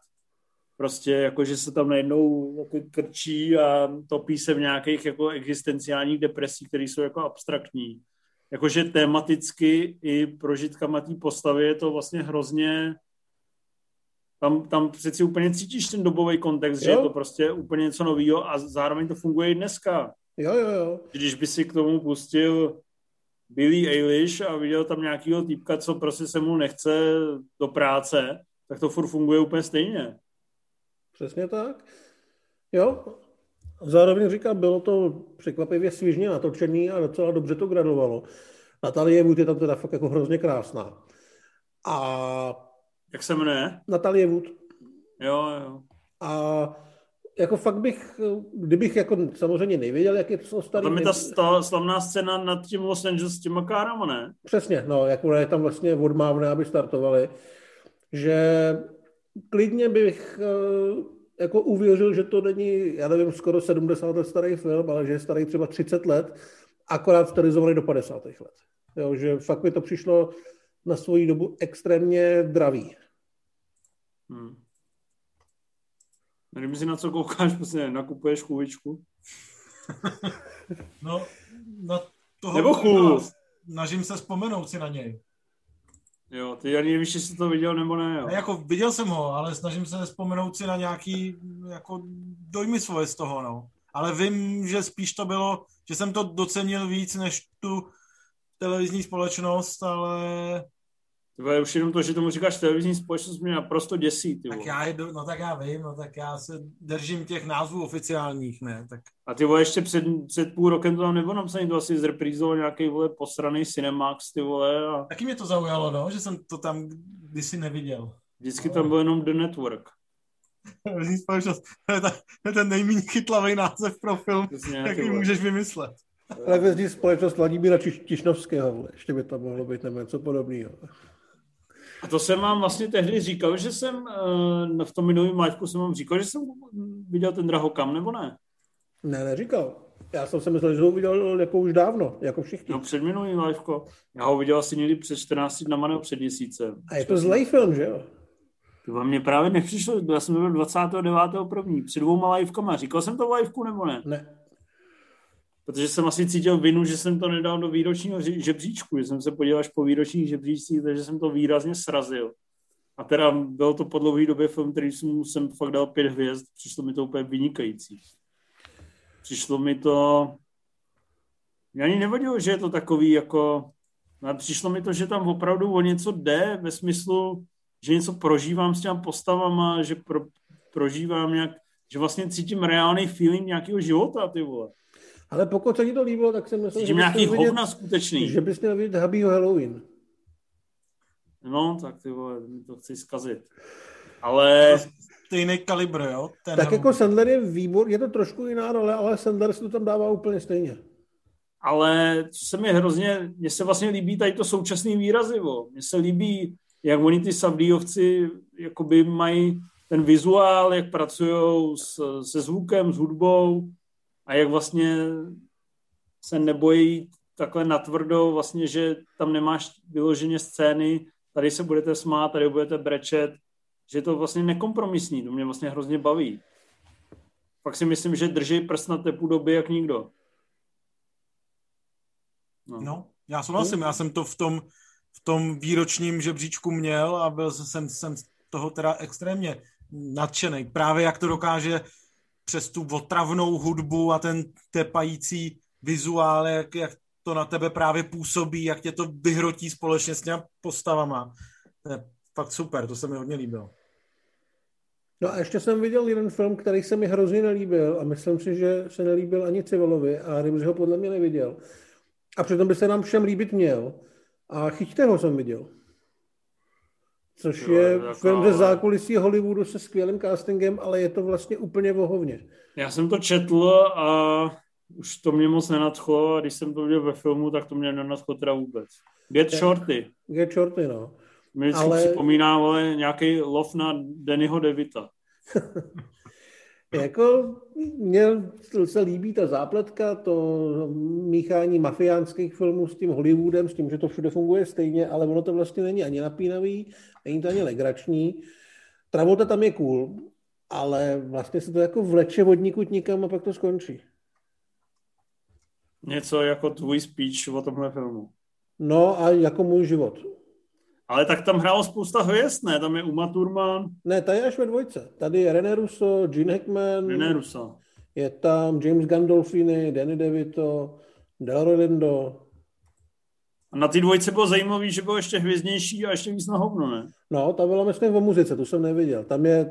[SPEAKER 1] Prostě jako, že se tam najednou jako krčí a topí se v nějakých jako existenciálních depresích, které jsou jako abstraktní. Jakože tematicky i prožitkama té postavy je to vlastně hrozně tam, tam přeci úplně cítíš ten dobový kontext, jo. že je to prostě úplně něco nového a zároveň to funguje i dneska.
[SPEAKER 3] Jo, jo, jo.
[SPEAKER 1] Když by si k tomu pustil Billy Eilish a viděl tam nějakýho týpka, co prostě se mu nechce do práce, tak to furt funguje úplně stejně.
[SPEAKER 3] Přesně tak. Jo. Zároveň říká, bylo to překvapivě svižně natočený a docela dobře to gradovalo. Natalie Wood je tam teda fakt jako hrozně krásná. A...
[SPEAKER 1] Jak se jmenuje?
[SPEAKER 3] Natalie Wood.
[SPEAKER 1] Jo, jo.
[SPEAKER 3] A jako fakt bych, kdybych jako samozřejmě nevěděl, jak je to starý...
[SPEAKER 1] Tam je ta, ta slavná scéna nad tím Los Angeles s těma kárama, ne?
[SPEAKER 3] Přesně, no, jako je tam vlastně odmávne, aby startovali, že klidně bych eh, jako uvěřil, že to není, já nevím, skoro 70 let starý film, ale že je starý třeba 30 let, akorát starizovaný do 50. let. Jo, že fakt mi to přišlo na svoji dobu extrémně dravý. Hmm.
[SPEAKER 1] Nevím si na co koukáš, prostě nakupuješ chůvičku.
[SPEAKER 4] no, na toho
[SPEAKER 1] Nebo chův.
[SPEAKER 4] Snažím se vzpomenout si na něj.
[SPEAKER 1] Jo, ty ani nevíš, jestli to viděl nebo ne, jo.
[SPEAKER 4] Ne, jako viděl jsem ho, ale snažím se vzpomenout si na nějaký jako dojmy svoje z toho, no. Ale vím, že spíš to bylo, že jsem to docenil víc než tu televizní společnost, ale
[SPEAKER 1] Tyhle, už jenom to, že tomu říkáš televizní společnost, mě naprosto děsí. Ty
[SPEAKER 4] tak já jdu, no tak já vím, no tak já se držím těch názvů oficiálních, ne? Tak...
[SPEAKER 1] A ty vole, ještě před, před půl rokem to tam nebylo napsané, to asi zreprízoval nějaký vole posraný Cinemax, ty vole. A...
[SPEAKER 4] Taky mě to zaujalo, no, že jsem to tam kdysi neviděl.
[SPEAKER 1] Vždycky tam byl jenom The Network.
[SPEAKER 4] Televizní společnost, to je, ta, to je ten nejméně chytlavý název pro film, Přesně, jaký můžeš vymyslet.
[SPEAKER 3] Televizní společnost Vladimíra Tišnovského, ještě by to mohlo být nebo něco podobného.
[SPEAKER 1] A to jsem vám vlastně tehdy říkal, že jsem uh, v tom minulém livku jsem vám říkal, že jsem viděl ten drahokam, nebo ne?
[SPEAKER 3] Ne, neříkal. Já jsem si myslel, že ho viděl jako už dávno, jako všichni.
[SPEAKER 1] No před minulým liveko. Já ho viděl asi někdy před 14 dnama nebo před měsícem.
[SPEAKER 3] A je to zlej film, že jo?
[SPEAKER 1] To vám mě právě nepřišlo, já jsem byl 29. první, před dvouma livekama. Říkal jsem to liveku, nebo ne?
[SPEAKER 3] Ne
[SPEAKER 1] protože jsem asi cítil vinu, že jsem to nedal do výročního žebříčku, že jsem se podíval až po výročních žebříčcích, takže jsem to výrazně srazil. A teda byl to po dlouhé době film, který jsem, jsem fakt dal pět hvězd, přišlo mi to úplně vynikající. Přišlo mi to... Já ani nevadilo, že je to takový jako... No, přišlo mi to, že tam opravdu o něco jde, ve smyslu, že něco prožívám s těma postavama, že pro, prožívám nějak, že vlastně cítím reálný feeling nějakého života, ty vole.
[SPEAKER 3] Ale pokud se ti to líbilo, tak jsem myslel,
[SPEAKER 1] že, nějaký vidět, hovna skutečný.
[SPEAKER 3] že bys měl vidět Habího Halloween.
[SPEAKER 1] No, tak ty vole, to chci zkazit. Ale...
[SPEAKER 4] Stejný kalibr, jo?
[SPEAKER 3] Ten tak jako Sandler je výbor, je to trošku jiná role, ale Sandler si to tam dává úplně stejně.
[SPEAKER 1] Ale co se mi hrozně, mně se vlastně líbí tady to současný výrazivo. Mně se líbí, jak oni ty Savdíovci jakoby mají ten vizuál, jak pracují se zvukem, s hudbou, a jak vlastně se nebojí takhle natvrdo, vlastně, že tam nemáš vyloženě scény, tady se budete smát, tady budete brečet, že je to vlastně nekompromisní, to mě vlastně hrozně baví. Pak si myslím, že drží prst na tepu doby jak nikdo.
[SPEAKER 4] No, no já souhlasím, já jsem to v tom, v tom výročním žebříčku měl a byl jsem, jsem z toho teda extrémně nadšený. Právě jak to dokáže přes tu otravnou hudbu a ten tepající vizuál, jak, jak to na tebe právě působí, jak tě to vyhrotí společně s těma postavama. To je fakt super, to se mi hodně líbilo.
[SPEAKER 3] No a ještě jsem viděl jeden film, který se mi hrozně nelíbil a myslím si, že se nelíbil ani Civilovi a Rim ho podle mě neviděl. A přitom by se nám všem líbit měl. A chyťte ho jsem viděl což jo, je jako... film ze zákulisí Hollywoodu se skvělým castingem, ale je to vlastně úplně vohovně.
[SPEAKER 1] Já jsem to četl a už to mě moc nenadchlo a když jsem to viděl ve filmu, tak to mě nenadchlo teda vůbec. Get Shorty.
[SPEAKER 3] Get Shorty, no.
[SPEAKER 1] Mě ale... připomíná ale nějaký lov na Dannyho Devita.
[SPEAKER 3] Jako mně se líbí ta zápletka, to míchání mafiánských filmů s tím Hollywoodem, s tím, že to všude funguje stejně, ale ono to vlastně není ani napínavý, není to ani legrační. Travolta tam je cool, ale vlastně se to jako vleče vodníkud nikam a pak to skončí.
[SPEAKER 1] Něco jako tvůj speech o tomhle filmu.
[SPEAKER 3] No a jako můj život.
[SPEAKER 1] Ale tak tam hrálo spousta hvězd, ne? Tam je Uma Thurman.
[SPEAKER 3] Ne, ta je až ve dvojce. Tady je René Russo, Gene Hackman.
[SPEAKER 1] René Russo.
[SPEAKER 3] Je tam James Gandolfini, Danny DeVito, Delroy Lindo.
[SPEAKER 1] A na té dvojce bylo zajímavé, že bylo ještě hvězdnější a ještě víc na hovno, ne?
[SPEAKER 3] No, ta byla myslím o muzice, tu jsem neviděl. Tam je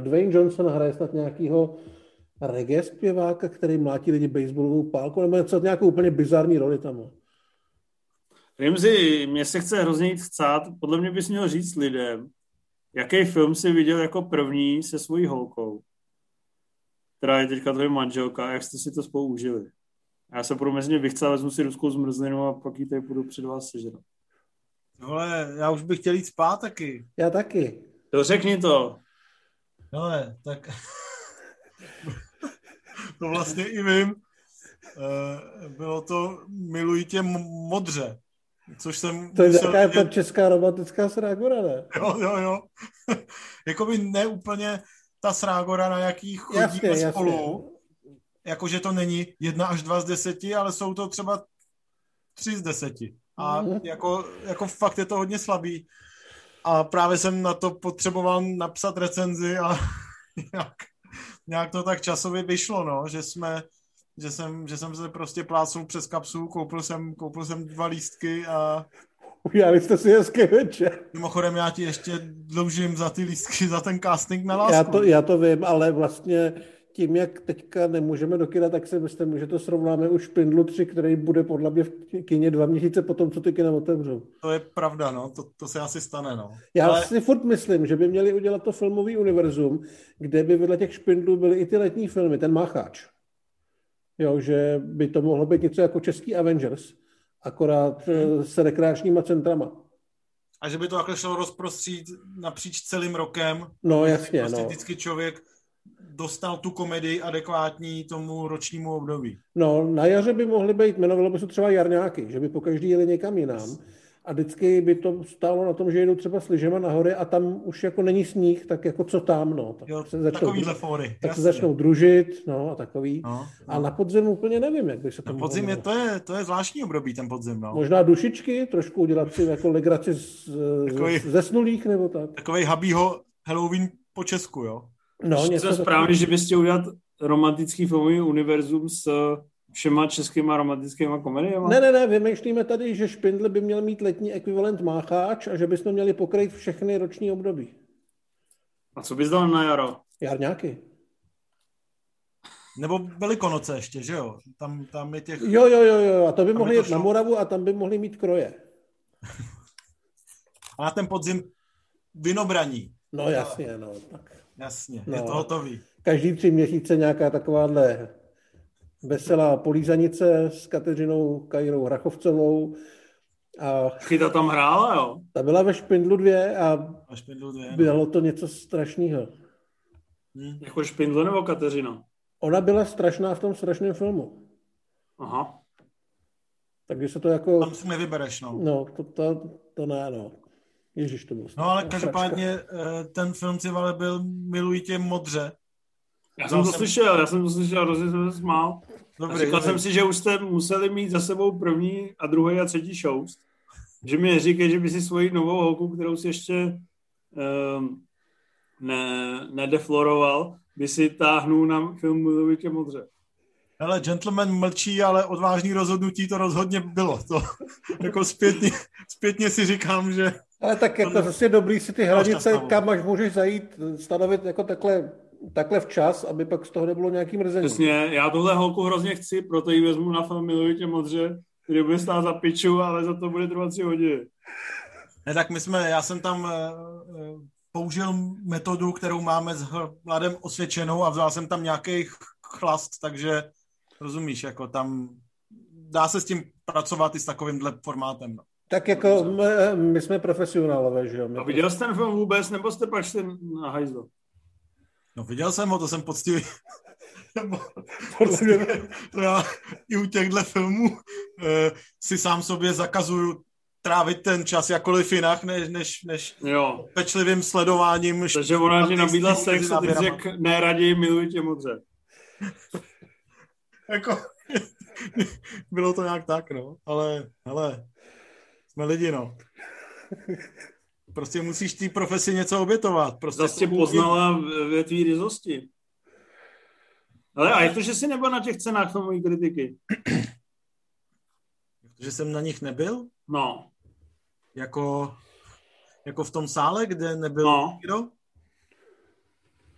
[SPEAKER 3] Dwayne Johnson hraje snad nějakýho reggae zpěváka, který mlátí lidi baseballovou pálku, nebo něco nějakou úplně bizarní roli tam.
[SPEAKER 1] Rimzi, mě se chce hrozně jít chcát, podle mě bys měl říct lidem, jaký film jsi viděl jako první se svojí holkou, která je teďka tvoje manželka, a jak jste si to spolu užili. Já se půjdu mezi ně vychcát, vezmu si ruskou zmrzlinu a pak ji tady půjdu před vás sežrat.
[SPEAKER 4] Ale já už bych chtěl jít spát taky.
[SPEAKER 3] Já taky.
[SPEAKER 1] To řekni to.
[SPEAKER 4] Hele, tak to vlastně i vím. Eh, bylo to Miluji tě modře. Což jsem...
[SPEAKER 3] To je nějaká ta česká romantická srágora, ne?
[SPEAKER 4] Jo, jo, jo. Jakoby ne úplně ta srágora, na jaký chodíme jasně, spolu. Jasně. Jakože to není jedna až dva z deseti, ale jsou to třeba tři z deseti. A mm. jako, jako fakt je to hodně slabý. A právě jsem na to potřeboval napsat recenzi a nějak, nějak to tak časově vyšlo, no, že jsme že jsem, že jsem se prostě plácnul přes kapsu, koupil jsem, koupil jsem dva lístky a...
[SPEAKER 3] Udělali jste si hezký večer.
[SPEAKER 4] Mimochodem já ti ještě dloužím za ty lístky, za ten casting na lásku.
[SPEAKER 3] Já to, já to vím, ale vlastně tím, jak teďka nemůžeme do kina, tak si myslím, že to srovnáme už Špindlu 3, který bude podle mě v kině dva měsíce potom, co ty kina otevřou.
[SPEAKER 4] To je pravda, no, to, to se asi stane, no.
[SPEAKER 3] Já Ale... si furt myslím, že by měli udělat to filmový univerzum, kde by vedle těch Špindlů byly i ty letní filmy, ten Macháč. Jo, že by to mohlo být něco jako český Avengers, akorát hmm. s rekreačníma centrama.
[SPEAKER 4] A že by to takhle šlo rozprostřít napříč celým rokem.
[SPEAKER 3] No jasně,
[SPEAKER 4] prostě
[SPEAKER 3] no.
[SPEAKER 4] vždycky člověk dostal tu komedii adekvátní tomu ročnímu období.
[SPEAKER 3] No, na jaře by mohly být, jmenovalo by se třeba jarňáky, že by po každý jeli někam jinam a vždycky by to stálo na tom, že jdou třeba s lyžema nahoře a tam už jako není sníh, tak jako co tam, no. Tak
[SPEAKER 4] jo, se začnou, takovýhle fóry.
[SPEAKER 3] Tak jasně. se začnou družit, no a takový. No, no. A na podzim úplně nevím, jak by se to
[SPEAKER 4] Na podzim je, to je, to je zvláštní období, ten podzim, no.
[SPEAKER 3] Možná dušičky, trošku udělat si jako legraci z, takový, z, zesnulých nebo tak.
[SPEAKER 4] Takový habího Halloween po Česku, jo.
[SPEAKER 1] No, něco správně, že byste udělat romantický filmový univerzum s všema českýma romantickýma komediemi?
[SPEAKER 3] Ne, ne, ne, vymýšlíme tady, že Špindl by měl mít letní ekvivalent Mácháč a že bychom měli pokryt všechny roční období.
[SPEAKER 1] A co bys dal na jaro?
[SPEAKER 3] Jarňáky.
[SPEAKER 4] Nebo Velikonoce ještě, že jo? Tam, tam je těch...
[SPEAKER 3] Jo, jo, jo, jo, a to by mohli jít šlo... na Moravu a tam by mohli mít kroje.
[SPEAKER 4] a na ten podzim vinobraní.
[SPEAKER 3] No jasně, no. Tak.
[SPEAKER 4] Jasně, no. je to hotový.
[SPEAKER 3] Každý tři měsíce nějaká takováhle veselá polízanice s Kateřinou Kajrou Hrachovcovou.
[SPEAKER 1] A Chyta tam hrála, jo?
[SPEAKER 3] Ta byla ve Špindlu 2 a,
[SPEAKER 4] a Špindlu 2, no.
[SPEAKER 3] bylo to něco strašného.
[SPEAKER 1] Hmm. Jako Špindlu nebo Kateřina?
[SPEAKER 3] Ona byla strašná v tom strašném filmu.
[SPEAKER 1] Aha.
[SPEAKER 3] Takže se to jako...
[SPEAKER 4] Tam si nevybereš, no.
[SPEAKER 3] No, to, to, to ne, no. Ježíš, to bylo
[SPEAKER 4] No ale každopádně eh, ten film si ale byl Miluji tě modře.
[SPEAKER 1] Já jsem to jsem... slyšel, já jsem to slyšel, hrozně jsem se smál. Dobrý, a říkal dobrý. jsem si, že už jste museli mít za sebou první a druhý a třetí show. Že mi neříkej, že by si svoji novou holku, kterou si ještě um, ne, nedefloroval, by si táhnul na film Mluvitě modře.
[SPEAKER 4] Ale gentleman mlčí, ale odvážný rozhodnutí to rozhodně bylo. To, jako zpětně, zpětně si říkám, že...
[SPEAKER 3] Ale tak jako zase dobrý si ty hranice, kam až můžeš zajít, stanovit jako takhle takhle včas, aby pak z toho nebylo nějaký mrzení.
[SPEAKER 1] Přesně, já tuhle holku hrozně chci, proto ji vezmu na film Milujte modře, který bude stát za piču, ale za to bude trvat tři hodiny.
[SPEAKER 4] Ne, tak my jsme, já jsem tam uh, použil metodu, kterou máme s Vladem osvědčenou a vzal jsem tam nějaký chlast, takže rozumíš, jako tam dá se s tím pracovat i s takovýmhle formátem. No.
[SPEAKER 3] Tak jako my, my jsme profesionálové, že jo?
[SPEAKER 1] A viděl jsi ten film vůbec, nebo jste pak šli na hajzlo?
[SPEAKER 4] No viděl jsem ho, to jsem poctivý. prostě, to já i u těchto filmů e, si sám sobě zakazuju trávit ten čas jakkoliv jinak, než, než, než
[SPEAKER 1] jo.
[SPEAKER 4] pečlivým sledováním.
[SPEAKER 1] Takže ona ti nabídla sex a ty řekl, ne, raději miluji tě modře.
[SPEAKER 4] jako, bylo to nějak tak, no. Ale, hele, jsme lidi, no. Prostě musíš té profesi něco obětovat. Prostě
[SPEAKER 1] Zase tě poznala ve tvý rizosti. Ale a jak to, že jsi nebyl na těch cenách filmové kritiky?
[SPEAKER 4] Že jsem na nich nebyl?
[SPEAKER 1] No.
[SPEAKER 4] Jako, jako v tom sále, kde nebyl
[SPEAKER 1] no.
[SPEAKER 4] nikdo?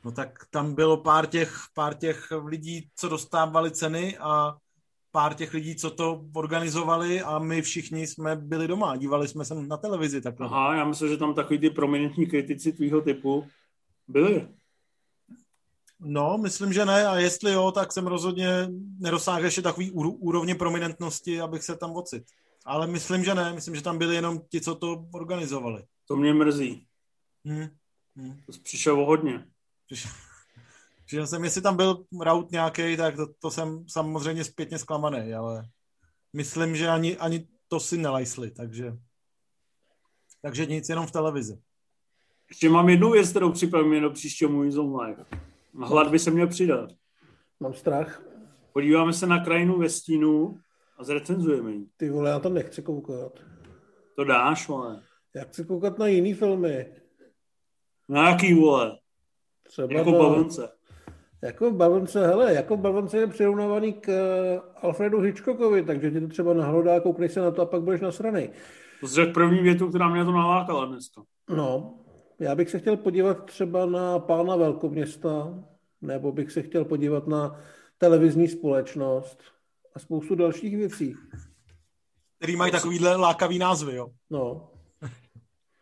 [SPEAKER 4] No tak tam bylo pár těch, pár těch lidí, co dostávali ceny a pár těch lidí, co to organizovali a my všichni jsme byli doma, dívali jsme se na televizi. Takhle.
[SPEAKER 1] Aha, já myslím, že tam takový ty prominentní kritici tvýho typu byli.
[SPEAKER 4] No, myslím, že ne a jestli jo, tak jsem rozhodně nedosáhl ještě takový úrovně prominentnosti, abych se tam ocit. Ale myslím, že ne, myslím, že tam byli jenom ti, co to organizovali.
[SPEAKER 1] To mě mrzí.
[SPEAKER 4] Hmm. Hmm.
[SPEAKER 1] To přišel hodně.
[SPEAKER 4] Přišel, přišel jsem, jestli tam byl rout nějaký, tak to, to, jsem samozřejmě zpětně zklamaný, ale myslím, že ani, ani to si nelajsli, takže takže nic, jenom v televizi.
[SPEAKER 1] Ještě mám jednu věc, kterou připravím do příštího Movies Live. Hlad by se měl přidat.
[SPEAKER 3] Mám strach.
[SPEAKER 1] Podíváme se na krajinu ve stínu a zrecenzujeme ji.
[SPEAKER 3] Ty vole, já to nechci koukat.
[SPEAKER 1] To dáš, vole.
[SPEAKER 3] Já chci koukat na jiný filmy.
[SPEAKER 1] Na jaký, vole?
[SPEAKER 3] Třeba
[SPEAKER 1] jako
[SPEAKER 3] na...
[SPEAKER 1] bavlnce.
[SPEAKER 3] Jako bavlnce, hele, jako bavlnce je přirovnávaný k uh, Alfredu Hitchcockovi, takže ti to třeba nahlodá, koukneš se na to a pak budeš nasranej.
[SPEAKER 1] To jsi první větu, která mě to nalákala dneska.
[SPEAKER 3] No, já bych se chtěl podívat třeba na pána velkoměsta, nebo bych se chtěl podívat na televizní společnost a spoustu dalších věcí.
[SPEAKER 4] Který mají takovýhle lákavý názvy, jo?
[SPEAKER 3] No.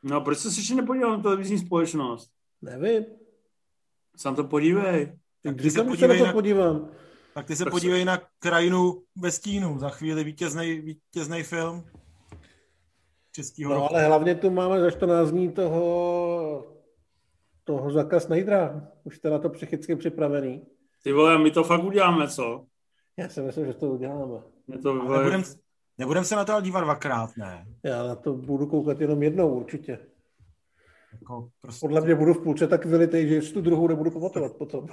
[SPEAKER 1] No, proč se ještě nepodíval na televizní společnost?
[SPEAKER 3] Nevím.
[SPEAKER 1] Sám to podívej.
[SPEAKER 3] Tak ty se podívej na to podívám.
[SPEAKER 4] Tak ty se podívej na krajinu ve stínu. Za chvíli vítězný, vítězný film českého
[SPEAKER 3] No roku. ale hlavně tu máme za 14 dní toho, toho Zaka Snydera. Už jste na to psychicky připravený.
[SPEAKER 1] Ty vole, my to fakt uděláme, co?
[SPEAKER 3] Já si myslím, že to uděláme.
[SPEAKER 1] To,
[SPEAKER 4] vole... nebudem, nebudem se na to dívat dvakrát, ne?
[SPEAKER 3] Já na to budu koukat jenom jednou určitě.
[SPEAKER 4] Jako prostě...
[SPEAKER 3] Podle mě budu v půlce tak vylitej, že tu druhou nebudu pamatovat potom.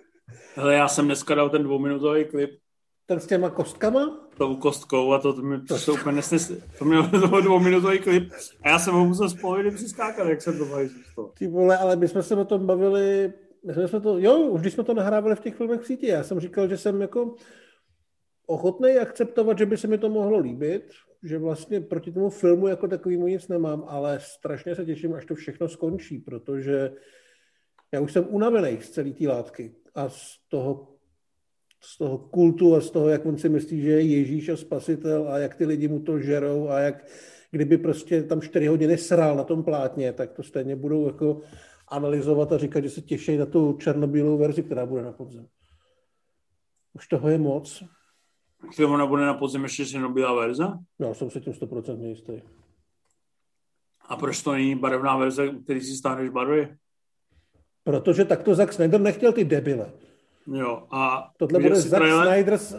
[SPEAKER 1] Hele, já jsem dneska dal ten dvouminutový klip
[SPEAKER 3] ten s těma kostkama?
[SPEAKER 1] Tou kostkou a to, to mi přišlo úplně nesnes... To mělo toho dvouminutový klip a já jsem ho musel z poloviny přiskákat, jak jsem to
[SPEAKER 3] to. Ty vole, ale my jsme se o tom bavili, my jsme to, jo, už když jsme to nahrávali v těch filmech v síti, já jsem říkal, že jsem jako ochotný akceptovat, že by se mi to mohlo líbit, že vlastně proti tomu filmu jako takovýmu nic nemám, ale strašně se těším, až to všechno skončí, protože já už jsem unavený z celé té látky a z toho z toho kultu a z toho, jak on si myslí, že je Ježíš a spasitel a jak ty lidi mu to žerou a jak kdyby prostě tam čtyři hodiny srál na tom plátně, tak to stejně budou jako analyzovat a říkat, že se těší na tu černobílou verzi, která bude na podzem. Už toho je moc.
[SPEAKER 1] Když ona bude na podzem ještě černobílá verze?
[SPEAKER 3] No, jsem se tím 100% jistý.
[SPEAKER 1] A proč to není barevná verze, který si stáhneš barvy?
[SPEAKER 3] Protože takto Zack Snyder nechtěl ty debile.
[SPEAKER 1] Jo, a
[SPEAKER 3] Tohle bude Zack trailer? Snyder's uh,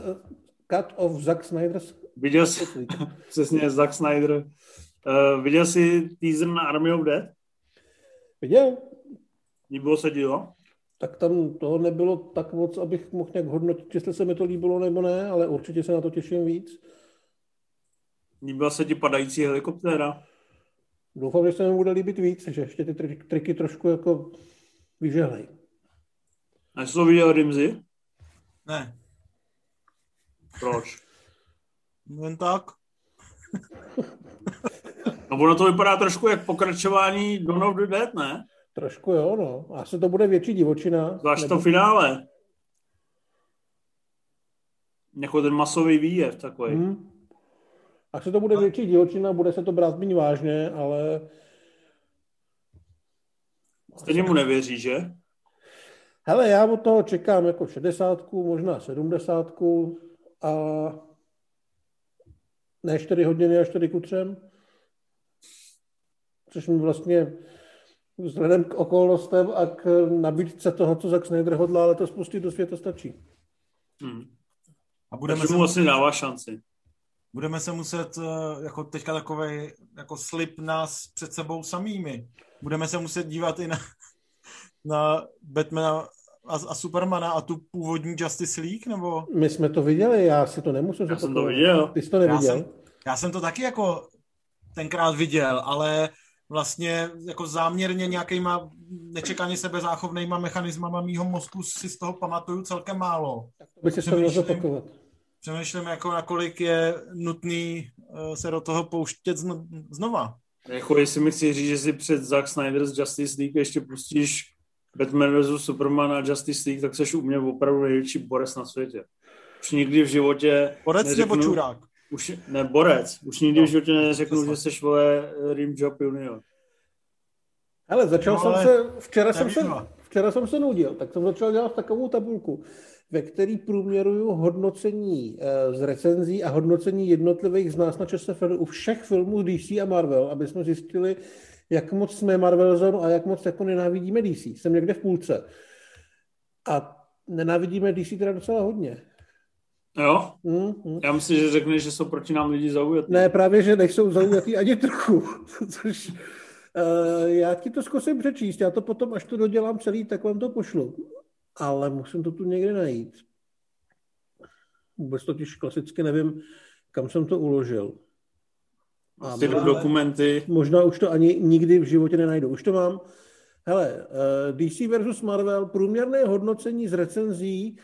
[SPEAKER 3] cut of Zack Snyder's
[SPEAKER 1] Viděl jsi, přesně, Zack Snyder. Uh, viděl jsi teaser na Army of Dead?
[SPEAKER 3] Viděl.
[SPEAKER 1] Líbilo se to?
[SPEAKER 3] Tak tam toho nebylo tak moc, abych mohl nějak hodnotit, jestli se mi to líbilo nebo ne, ale určitě se na to těším víc.
[SPEAKER 1] Líbila se ti padající helikoptéra?
[SPEAKER 3] Doufám, že se mi bude líbit víc, že ještě ty triky trošku jako vyžehlej.
[SPEAKER 1] A jsi to viděl Rimzy?
[SPEAKER 4] Ne.
[SPEAKER 1] Proč?
[SPEAKER 4] Jen tak.
[SPEAKER 1] no ono to vypadá trošku jak pokračování Dawn of the Dead, ne?
[SPEAKER 3] Trošku jo, no. Asi to bude větší divočina.
[SPEAKER 1] Zvlášť to finále. Jako ten masový výjev takový. Hmm.
[SPEAKER 3] Asi to bude větší divočina, bude se to brát méně vážně, ale...
[SPEAKER 1] Stejně mu nevěří, že?
[SPEAKER 3] Hele, já od toho čekám jako 60, možná 70 a ne 4 hodiny a 4 kutřem, což mi vlastně vzhledem k okolnostem a k nabídce toho, co Zack Snyder hodlá ale to spustit do světa stačí.
[SPEAKER 1] Hmm. A budeme Takže mu vlastně dává šanci.
[SPEAKER 4] Budeme se muset, eh, jako teďka takový jako slip nás před sebou samými. Budeme se muset dívat i na, na Batmana a, a Supermana a tu původní Justice League, nebo?
[SPEAKER 3] My jsme to viděli, já si to nemusím
[SPEAKER 1] Já jsem to viděl.
[SPEAKER 3] Ty jsi to neviděl?
[SPEAKER 4] Já jsem, já jsem to taky jako tenkrát viděl, ale vlastně jako záměrně nějakýma nečekaně sebezáchovnýma mechanismama mýho mozku si z toho pamatuju celkem málo.
[SPEAKER 3] Tak to by si to měl zopakovat.
[SPEAKER 4] Přemýšlím, jako nakolik je nutný uh, se do toho pouštět znova.
[SPEAKER 1] Jako jestli mi chci říct, že si před Zack Snyder's Justice League ještě pustíš Batman vs. Superman a Justice League, tak jsi u mě opravdu největší borec na světě. Už nikdy v životě
[SPEAKER 4] Borec
[SPEAKER 1] neřeknu,
[SPEAKER 4] nebo čurák?
[SPEAKER 1] Už, ne, borec. Už nikdy
[SPEAKER 4] No,
[SPEAKER 1] v životě neřeknu, že jsi vole Rim Job Junior.
[SPEAKER 3] Ale začal
[SPEAKER 4] No,
[SPEAKER 3] jsem
[SPEAKER 4] ale
[SPEAKER 3] se, včera jsem se,
[SPEAKER 4] výzva.
[SPEAKER 3] včera jsem se nudil, tak jsem začal dělat takovou tabulku, ve který průměruju hodnocení eh, z recenzí a hodnocení jednotlivých z nás na ČSFD u všech filmů DC a Marvel, aby jsme zjistili, jak moc jsme Marvel zónu a jak moc jako nenávidíme DC. Jsem někde v půlce. A nenávidíme DC teda docela hodně.
[SPEAKER 1] Jo?
[SPEAKER 3] Mm, mm.
[SPEAKER 1] Já myslím, že řekneš, že jsou proti nám lidi zaujatí.
[SPEAKER 3] Ne, právě, že nejsou zaujatý ani trochu. Což, uh, já ti to zkusím přečíst, já to potom, až to dodělám celý, tak vám to pošlu. Ale musím to tu někde najít. Vůbec totiž klasicky nevím, kam jsem to uložil. A
[SPEAKER 1] Ty dokumenty.
[SPEAKER 3] možná už to ani nikdy v životě nenajdu. Už to mám. Hele, uh, DC versus Marvel, průměrné hodnocení z recenzí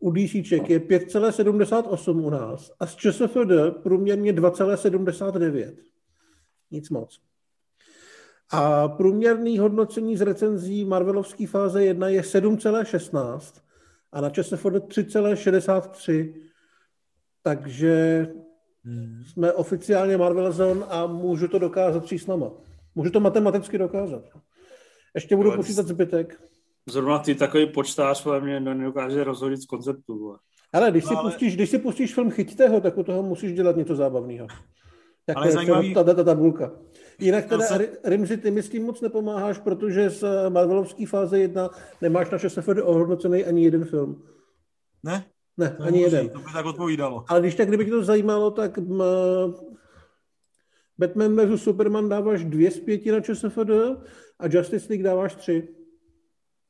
[SPEAKER 3] u DCček je 5,78 u nás a z ČSFD průměrně 2,79. Nic moc. A průměrný hodnocení z recenzí Marvelovské fáze 1 je 7,16 a na ČSFD 3,63. Takže
[SPEAKER 4] Hmm.
[SPEAKER 3] jsme oficiálně Marvel Zone a můžu to dokázat číslama. Můžu to matematicky dokázat. Ještě budu počítat zbytek.
[SPEAKER 1] Zrovna ty takový počtář vole, mě nedokáže rozhodit z konceptu. Vole.
[SPEAKER 3] Ale když si,
[SPEAKER 4] No, ale-
[SPEAKER 3] pustíš, když si pustíš film Chyťte ho, tak u toho musíš dělat něco zábavného. Jako
[SPEAKER 4] Ale
[SPEAKER 3] je
[SPEAKER 4] zajímavý-
[SPEAKER 3] ta, ta tabulka. Jinak teda,
[SPEAKER 4] Já jsem-
[SPEAKER 3] Ri- Rimzi, ty mi s tím moc nepomáháš, protože z eh, Marvelovské fáze 1 nemáš na ČSFD ohodnocený ani jeden film.
[SPEAKER 4] Ne?
[SPEAKER 3] Ne,
[SPEAKER 4] To
[SPEAKER 3] ani
[SPEAKER 4] možný,
[SPEAKER 3] jeden.
[SPEAKER 4] To by tak odpovídalo.
[SPEAKER 3] Ale když tak, kdyby tě to zajímalo, tak m, Batman vs. Superman dáváš dvě z pěti na ČSFD a Justice League dáváš tři.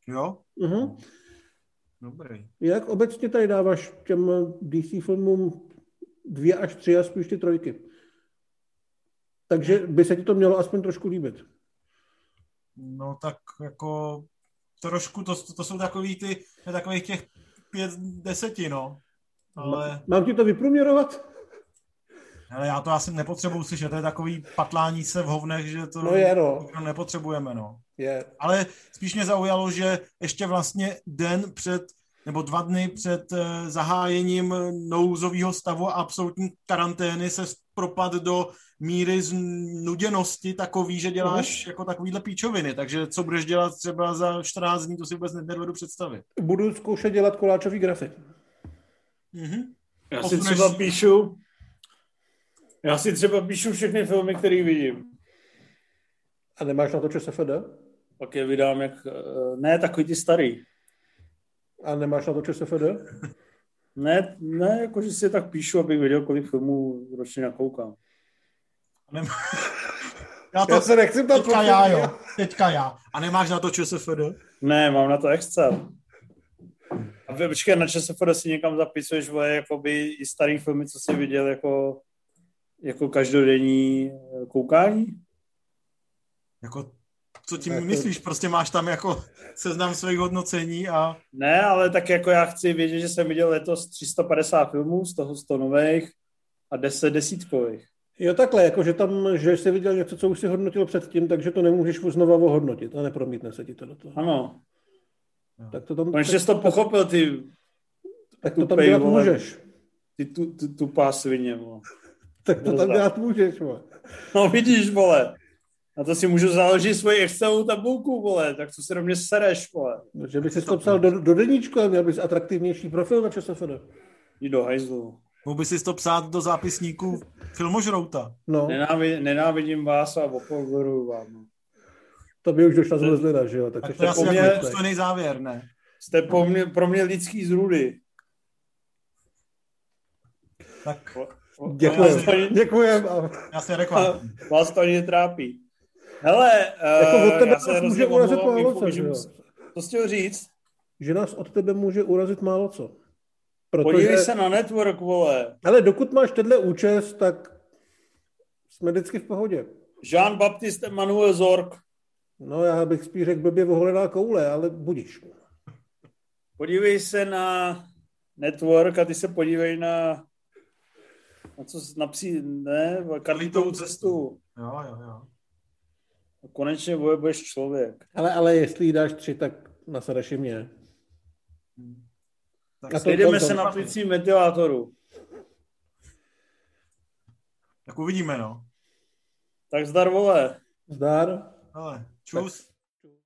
[SPEAKER 4] Jo?
[SPEAKER 3] Uh-huh.
[SPEAKER 4] Dobrý.
[SPEAKER 3] Jak obecně tady dáváš těm DC filmům dvě až tři a spíš ty trojky? Takže by se ti to mělo aspoň trošku líbit.
[SPEAKER 4] No tak jako trošku, to, to jsou takový ty, takových těch pět deseti, no. Ale,
[SPEAKER 3] Mám ti to vyprůměrovat?
[SPEAKER 4] ale já to asi nepotřebuji slyšet, to je takový patlání se v hovnech, že to
[SPEAKER 3] No je, no.
[SPEAKER 4] nepotřebujeme, no.
[SPEAKER 3] Je.
[SPEAKER 4] Ale spíš mě zaujalo, že ještě vlastně den před, nebo dva dny před eh, zahájením nouzového stavu a absolutní karantény se propad do míry znuděnosti takový, že děláš jako takovýhle píčoviny. Takže co budeš dělat třeba za 14 dní, to si vůbec nedovedu představit.
[SPEAKER 3] Budu zkoušet dělat koláčový grafy.
[SPEAKER 4] Mhm.
[SPEAKER 1] Já si
[SPEAKER 4] Posuneš-
[SPEAKER 1] třeba píšu, já si třeba píšu všechny filmy, které vidím.
[SPEAKER 3] A nemáš na to ČSFD?
[SPEAKER 1] Pak je vydám jak, eh, ne takový ty starý.
[SPEAKER 3] A nemáš na to ČSFD?
[SPEAKER 1] Ne, ne, jakože si je tak píšu, abych věděl, kolik filmů ročně nakoukám.
[SPEAKER 4] Nem- Já to
[SPEAKER 3] Já se nechci ptát,
[SPEAKER 4] teďka já, jo. Teďka já. A nemáš na to ČSFD?
[SPEAKER 1] Ne, mám na to Excel. A vy, počkej, na ČSFD si někam zapisuješ, vole, jakoby i starý filmy, co jsi viděl jako, jako každodenní eh, koukání?
[SPEAKER 4] Jako, co tím myslíš? Prostě máš tam jako seznam svých hodnocení a
[SPEAKER 1] Ne, ale tak jako já chci vědět, že jsem viděl letos 350 filmů, z toho 100 nových a 10 desítkových.
[SPEAKER 3] Jo, takhle, jako že tam, že jsi viděl něco, co už si hodnotil předtím, takže to nemůžeš znova ohodnotit a nepromítne se ti to do toho.
[SPEAKER 1] Ano,
[SPEAKER 3] Tak to tam,
[SPEAKER 1] konečně jsi to pochopil, ty,
[SPEAKER 3] tak to tam dělat
[SPEAKER 1] vole.
[SPEAKER 3] můžeš.
[SPEAKER 1] ty tu, tu, tupá svině. Vole.
[SPEAKER 3] Tak to tam dělat můžeš, vole.
[SPEAKER 1] No vidíš, vole. Na to si můžu založit svoji Excelovou tabulku, vole, tak co se do mě sereš, vole.
[SPEAKER 3] No, Že by si to psal do, do deníčku a měl bys atraktivnější profil na ČSFD.
[SPEAKER 1] Jdi do hajzlu.
[SPEAKER 4] mohl by si to psát do zápisníku filmožrouta.
[SPEAKER 3] No,
[SPEAKER 1] Nenávidím, nenávidím vás a opozoruju vám.
[SPEAKER 3] to by už došla zmrzlina, že jo? Tak,
[SPEAKER 4] to je asi jako důstojný závěr, ne?
[SPEAKER 1] Jste po mě, pro mě lidský zrůdy.
[SPEAKER 4] Tak
[SPEAKER 3] Děkujem,
[SPEAKER 1] ani-
[SPEAKER 3] děkujem. A,
[SPEAKER 4] jasně adekvátní.
[SPEAKER 1] vás to ani netrápí. Hele,
[SPEAKER 3] jako od
[SPEAKER 1] uh,
[SPEAKER 3] tebe
[SPEAKER 1] já se
[SPEAKER 3] nás může urazit málo co,
[SPEAKER 1] že jsi chtěl říct?
[SPEAKER 3] Že nás od tebe může urazit málo co.
[SPEAKER 1] Podívej
[SPEAKER 3] Protože,
[SPEAKER 1] se na network, vole.
[SPEAKER 3] ale dokud máš tenhle účest, tak jsme vždycky v pohodě.
[SPEAKER 1] Jean-Baptiste Emmanuel Zorg.
[SPEAKER 3] No já bych spíš řekl blbě oholená koule, ale budíš.
[SPEAKER 1] Podívej se na network a ty se podívej na na co s- na psí, ne, karlitovou cestu.
[SPEAKER 4] Jo, jo, jo.
[SPEAKER 1] Konečně boje budeš člověk.
[SPEAKER 3] Ale, ale jestli jí dáš tři, tak na Saraši mě.
[SPEAKER 1] Tak a to jdeme se na plicí ventilátoru.
[SPEAKER 4] Tak uvidíme, no.
[SPEAKER 1] Tak zdar, vole.
[SPEAKER 3] Zdar.
[SPEAKER 4] Ale, čus. Tak.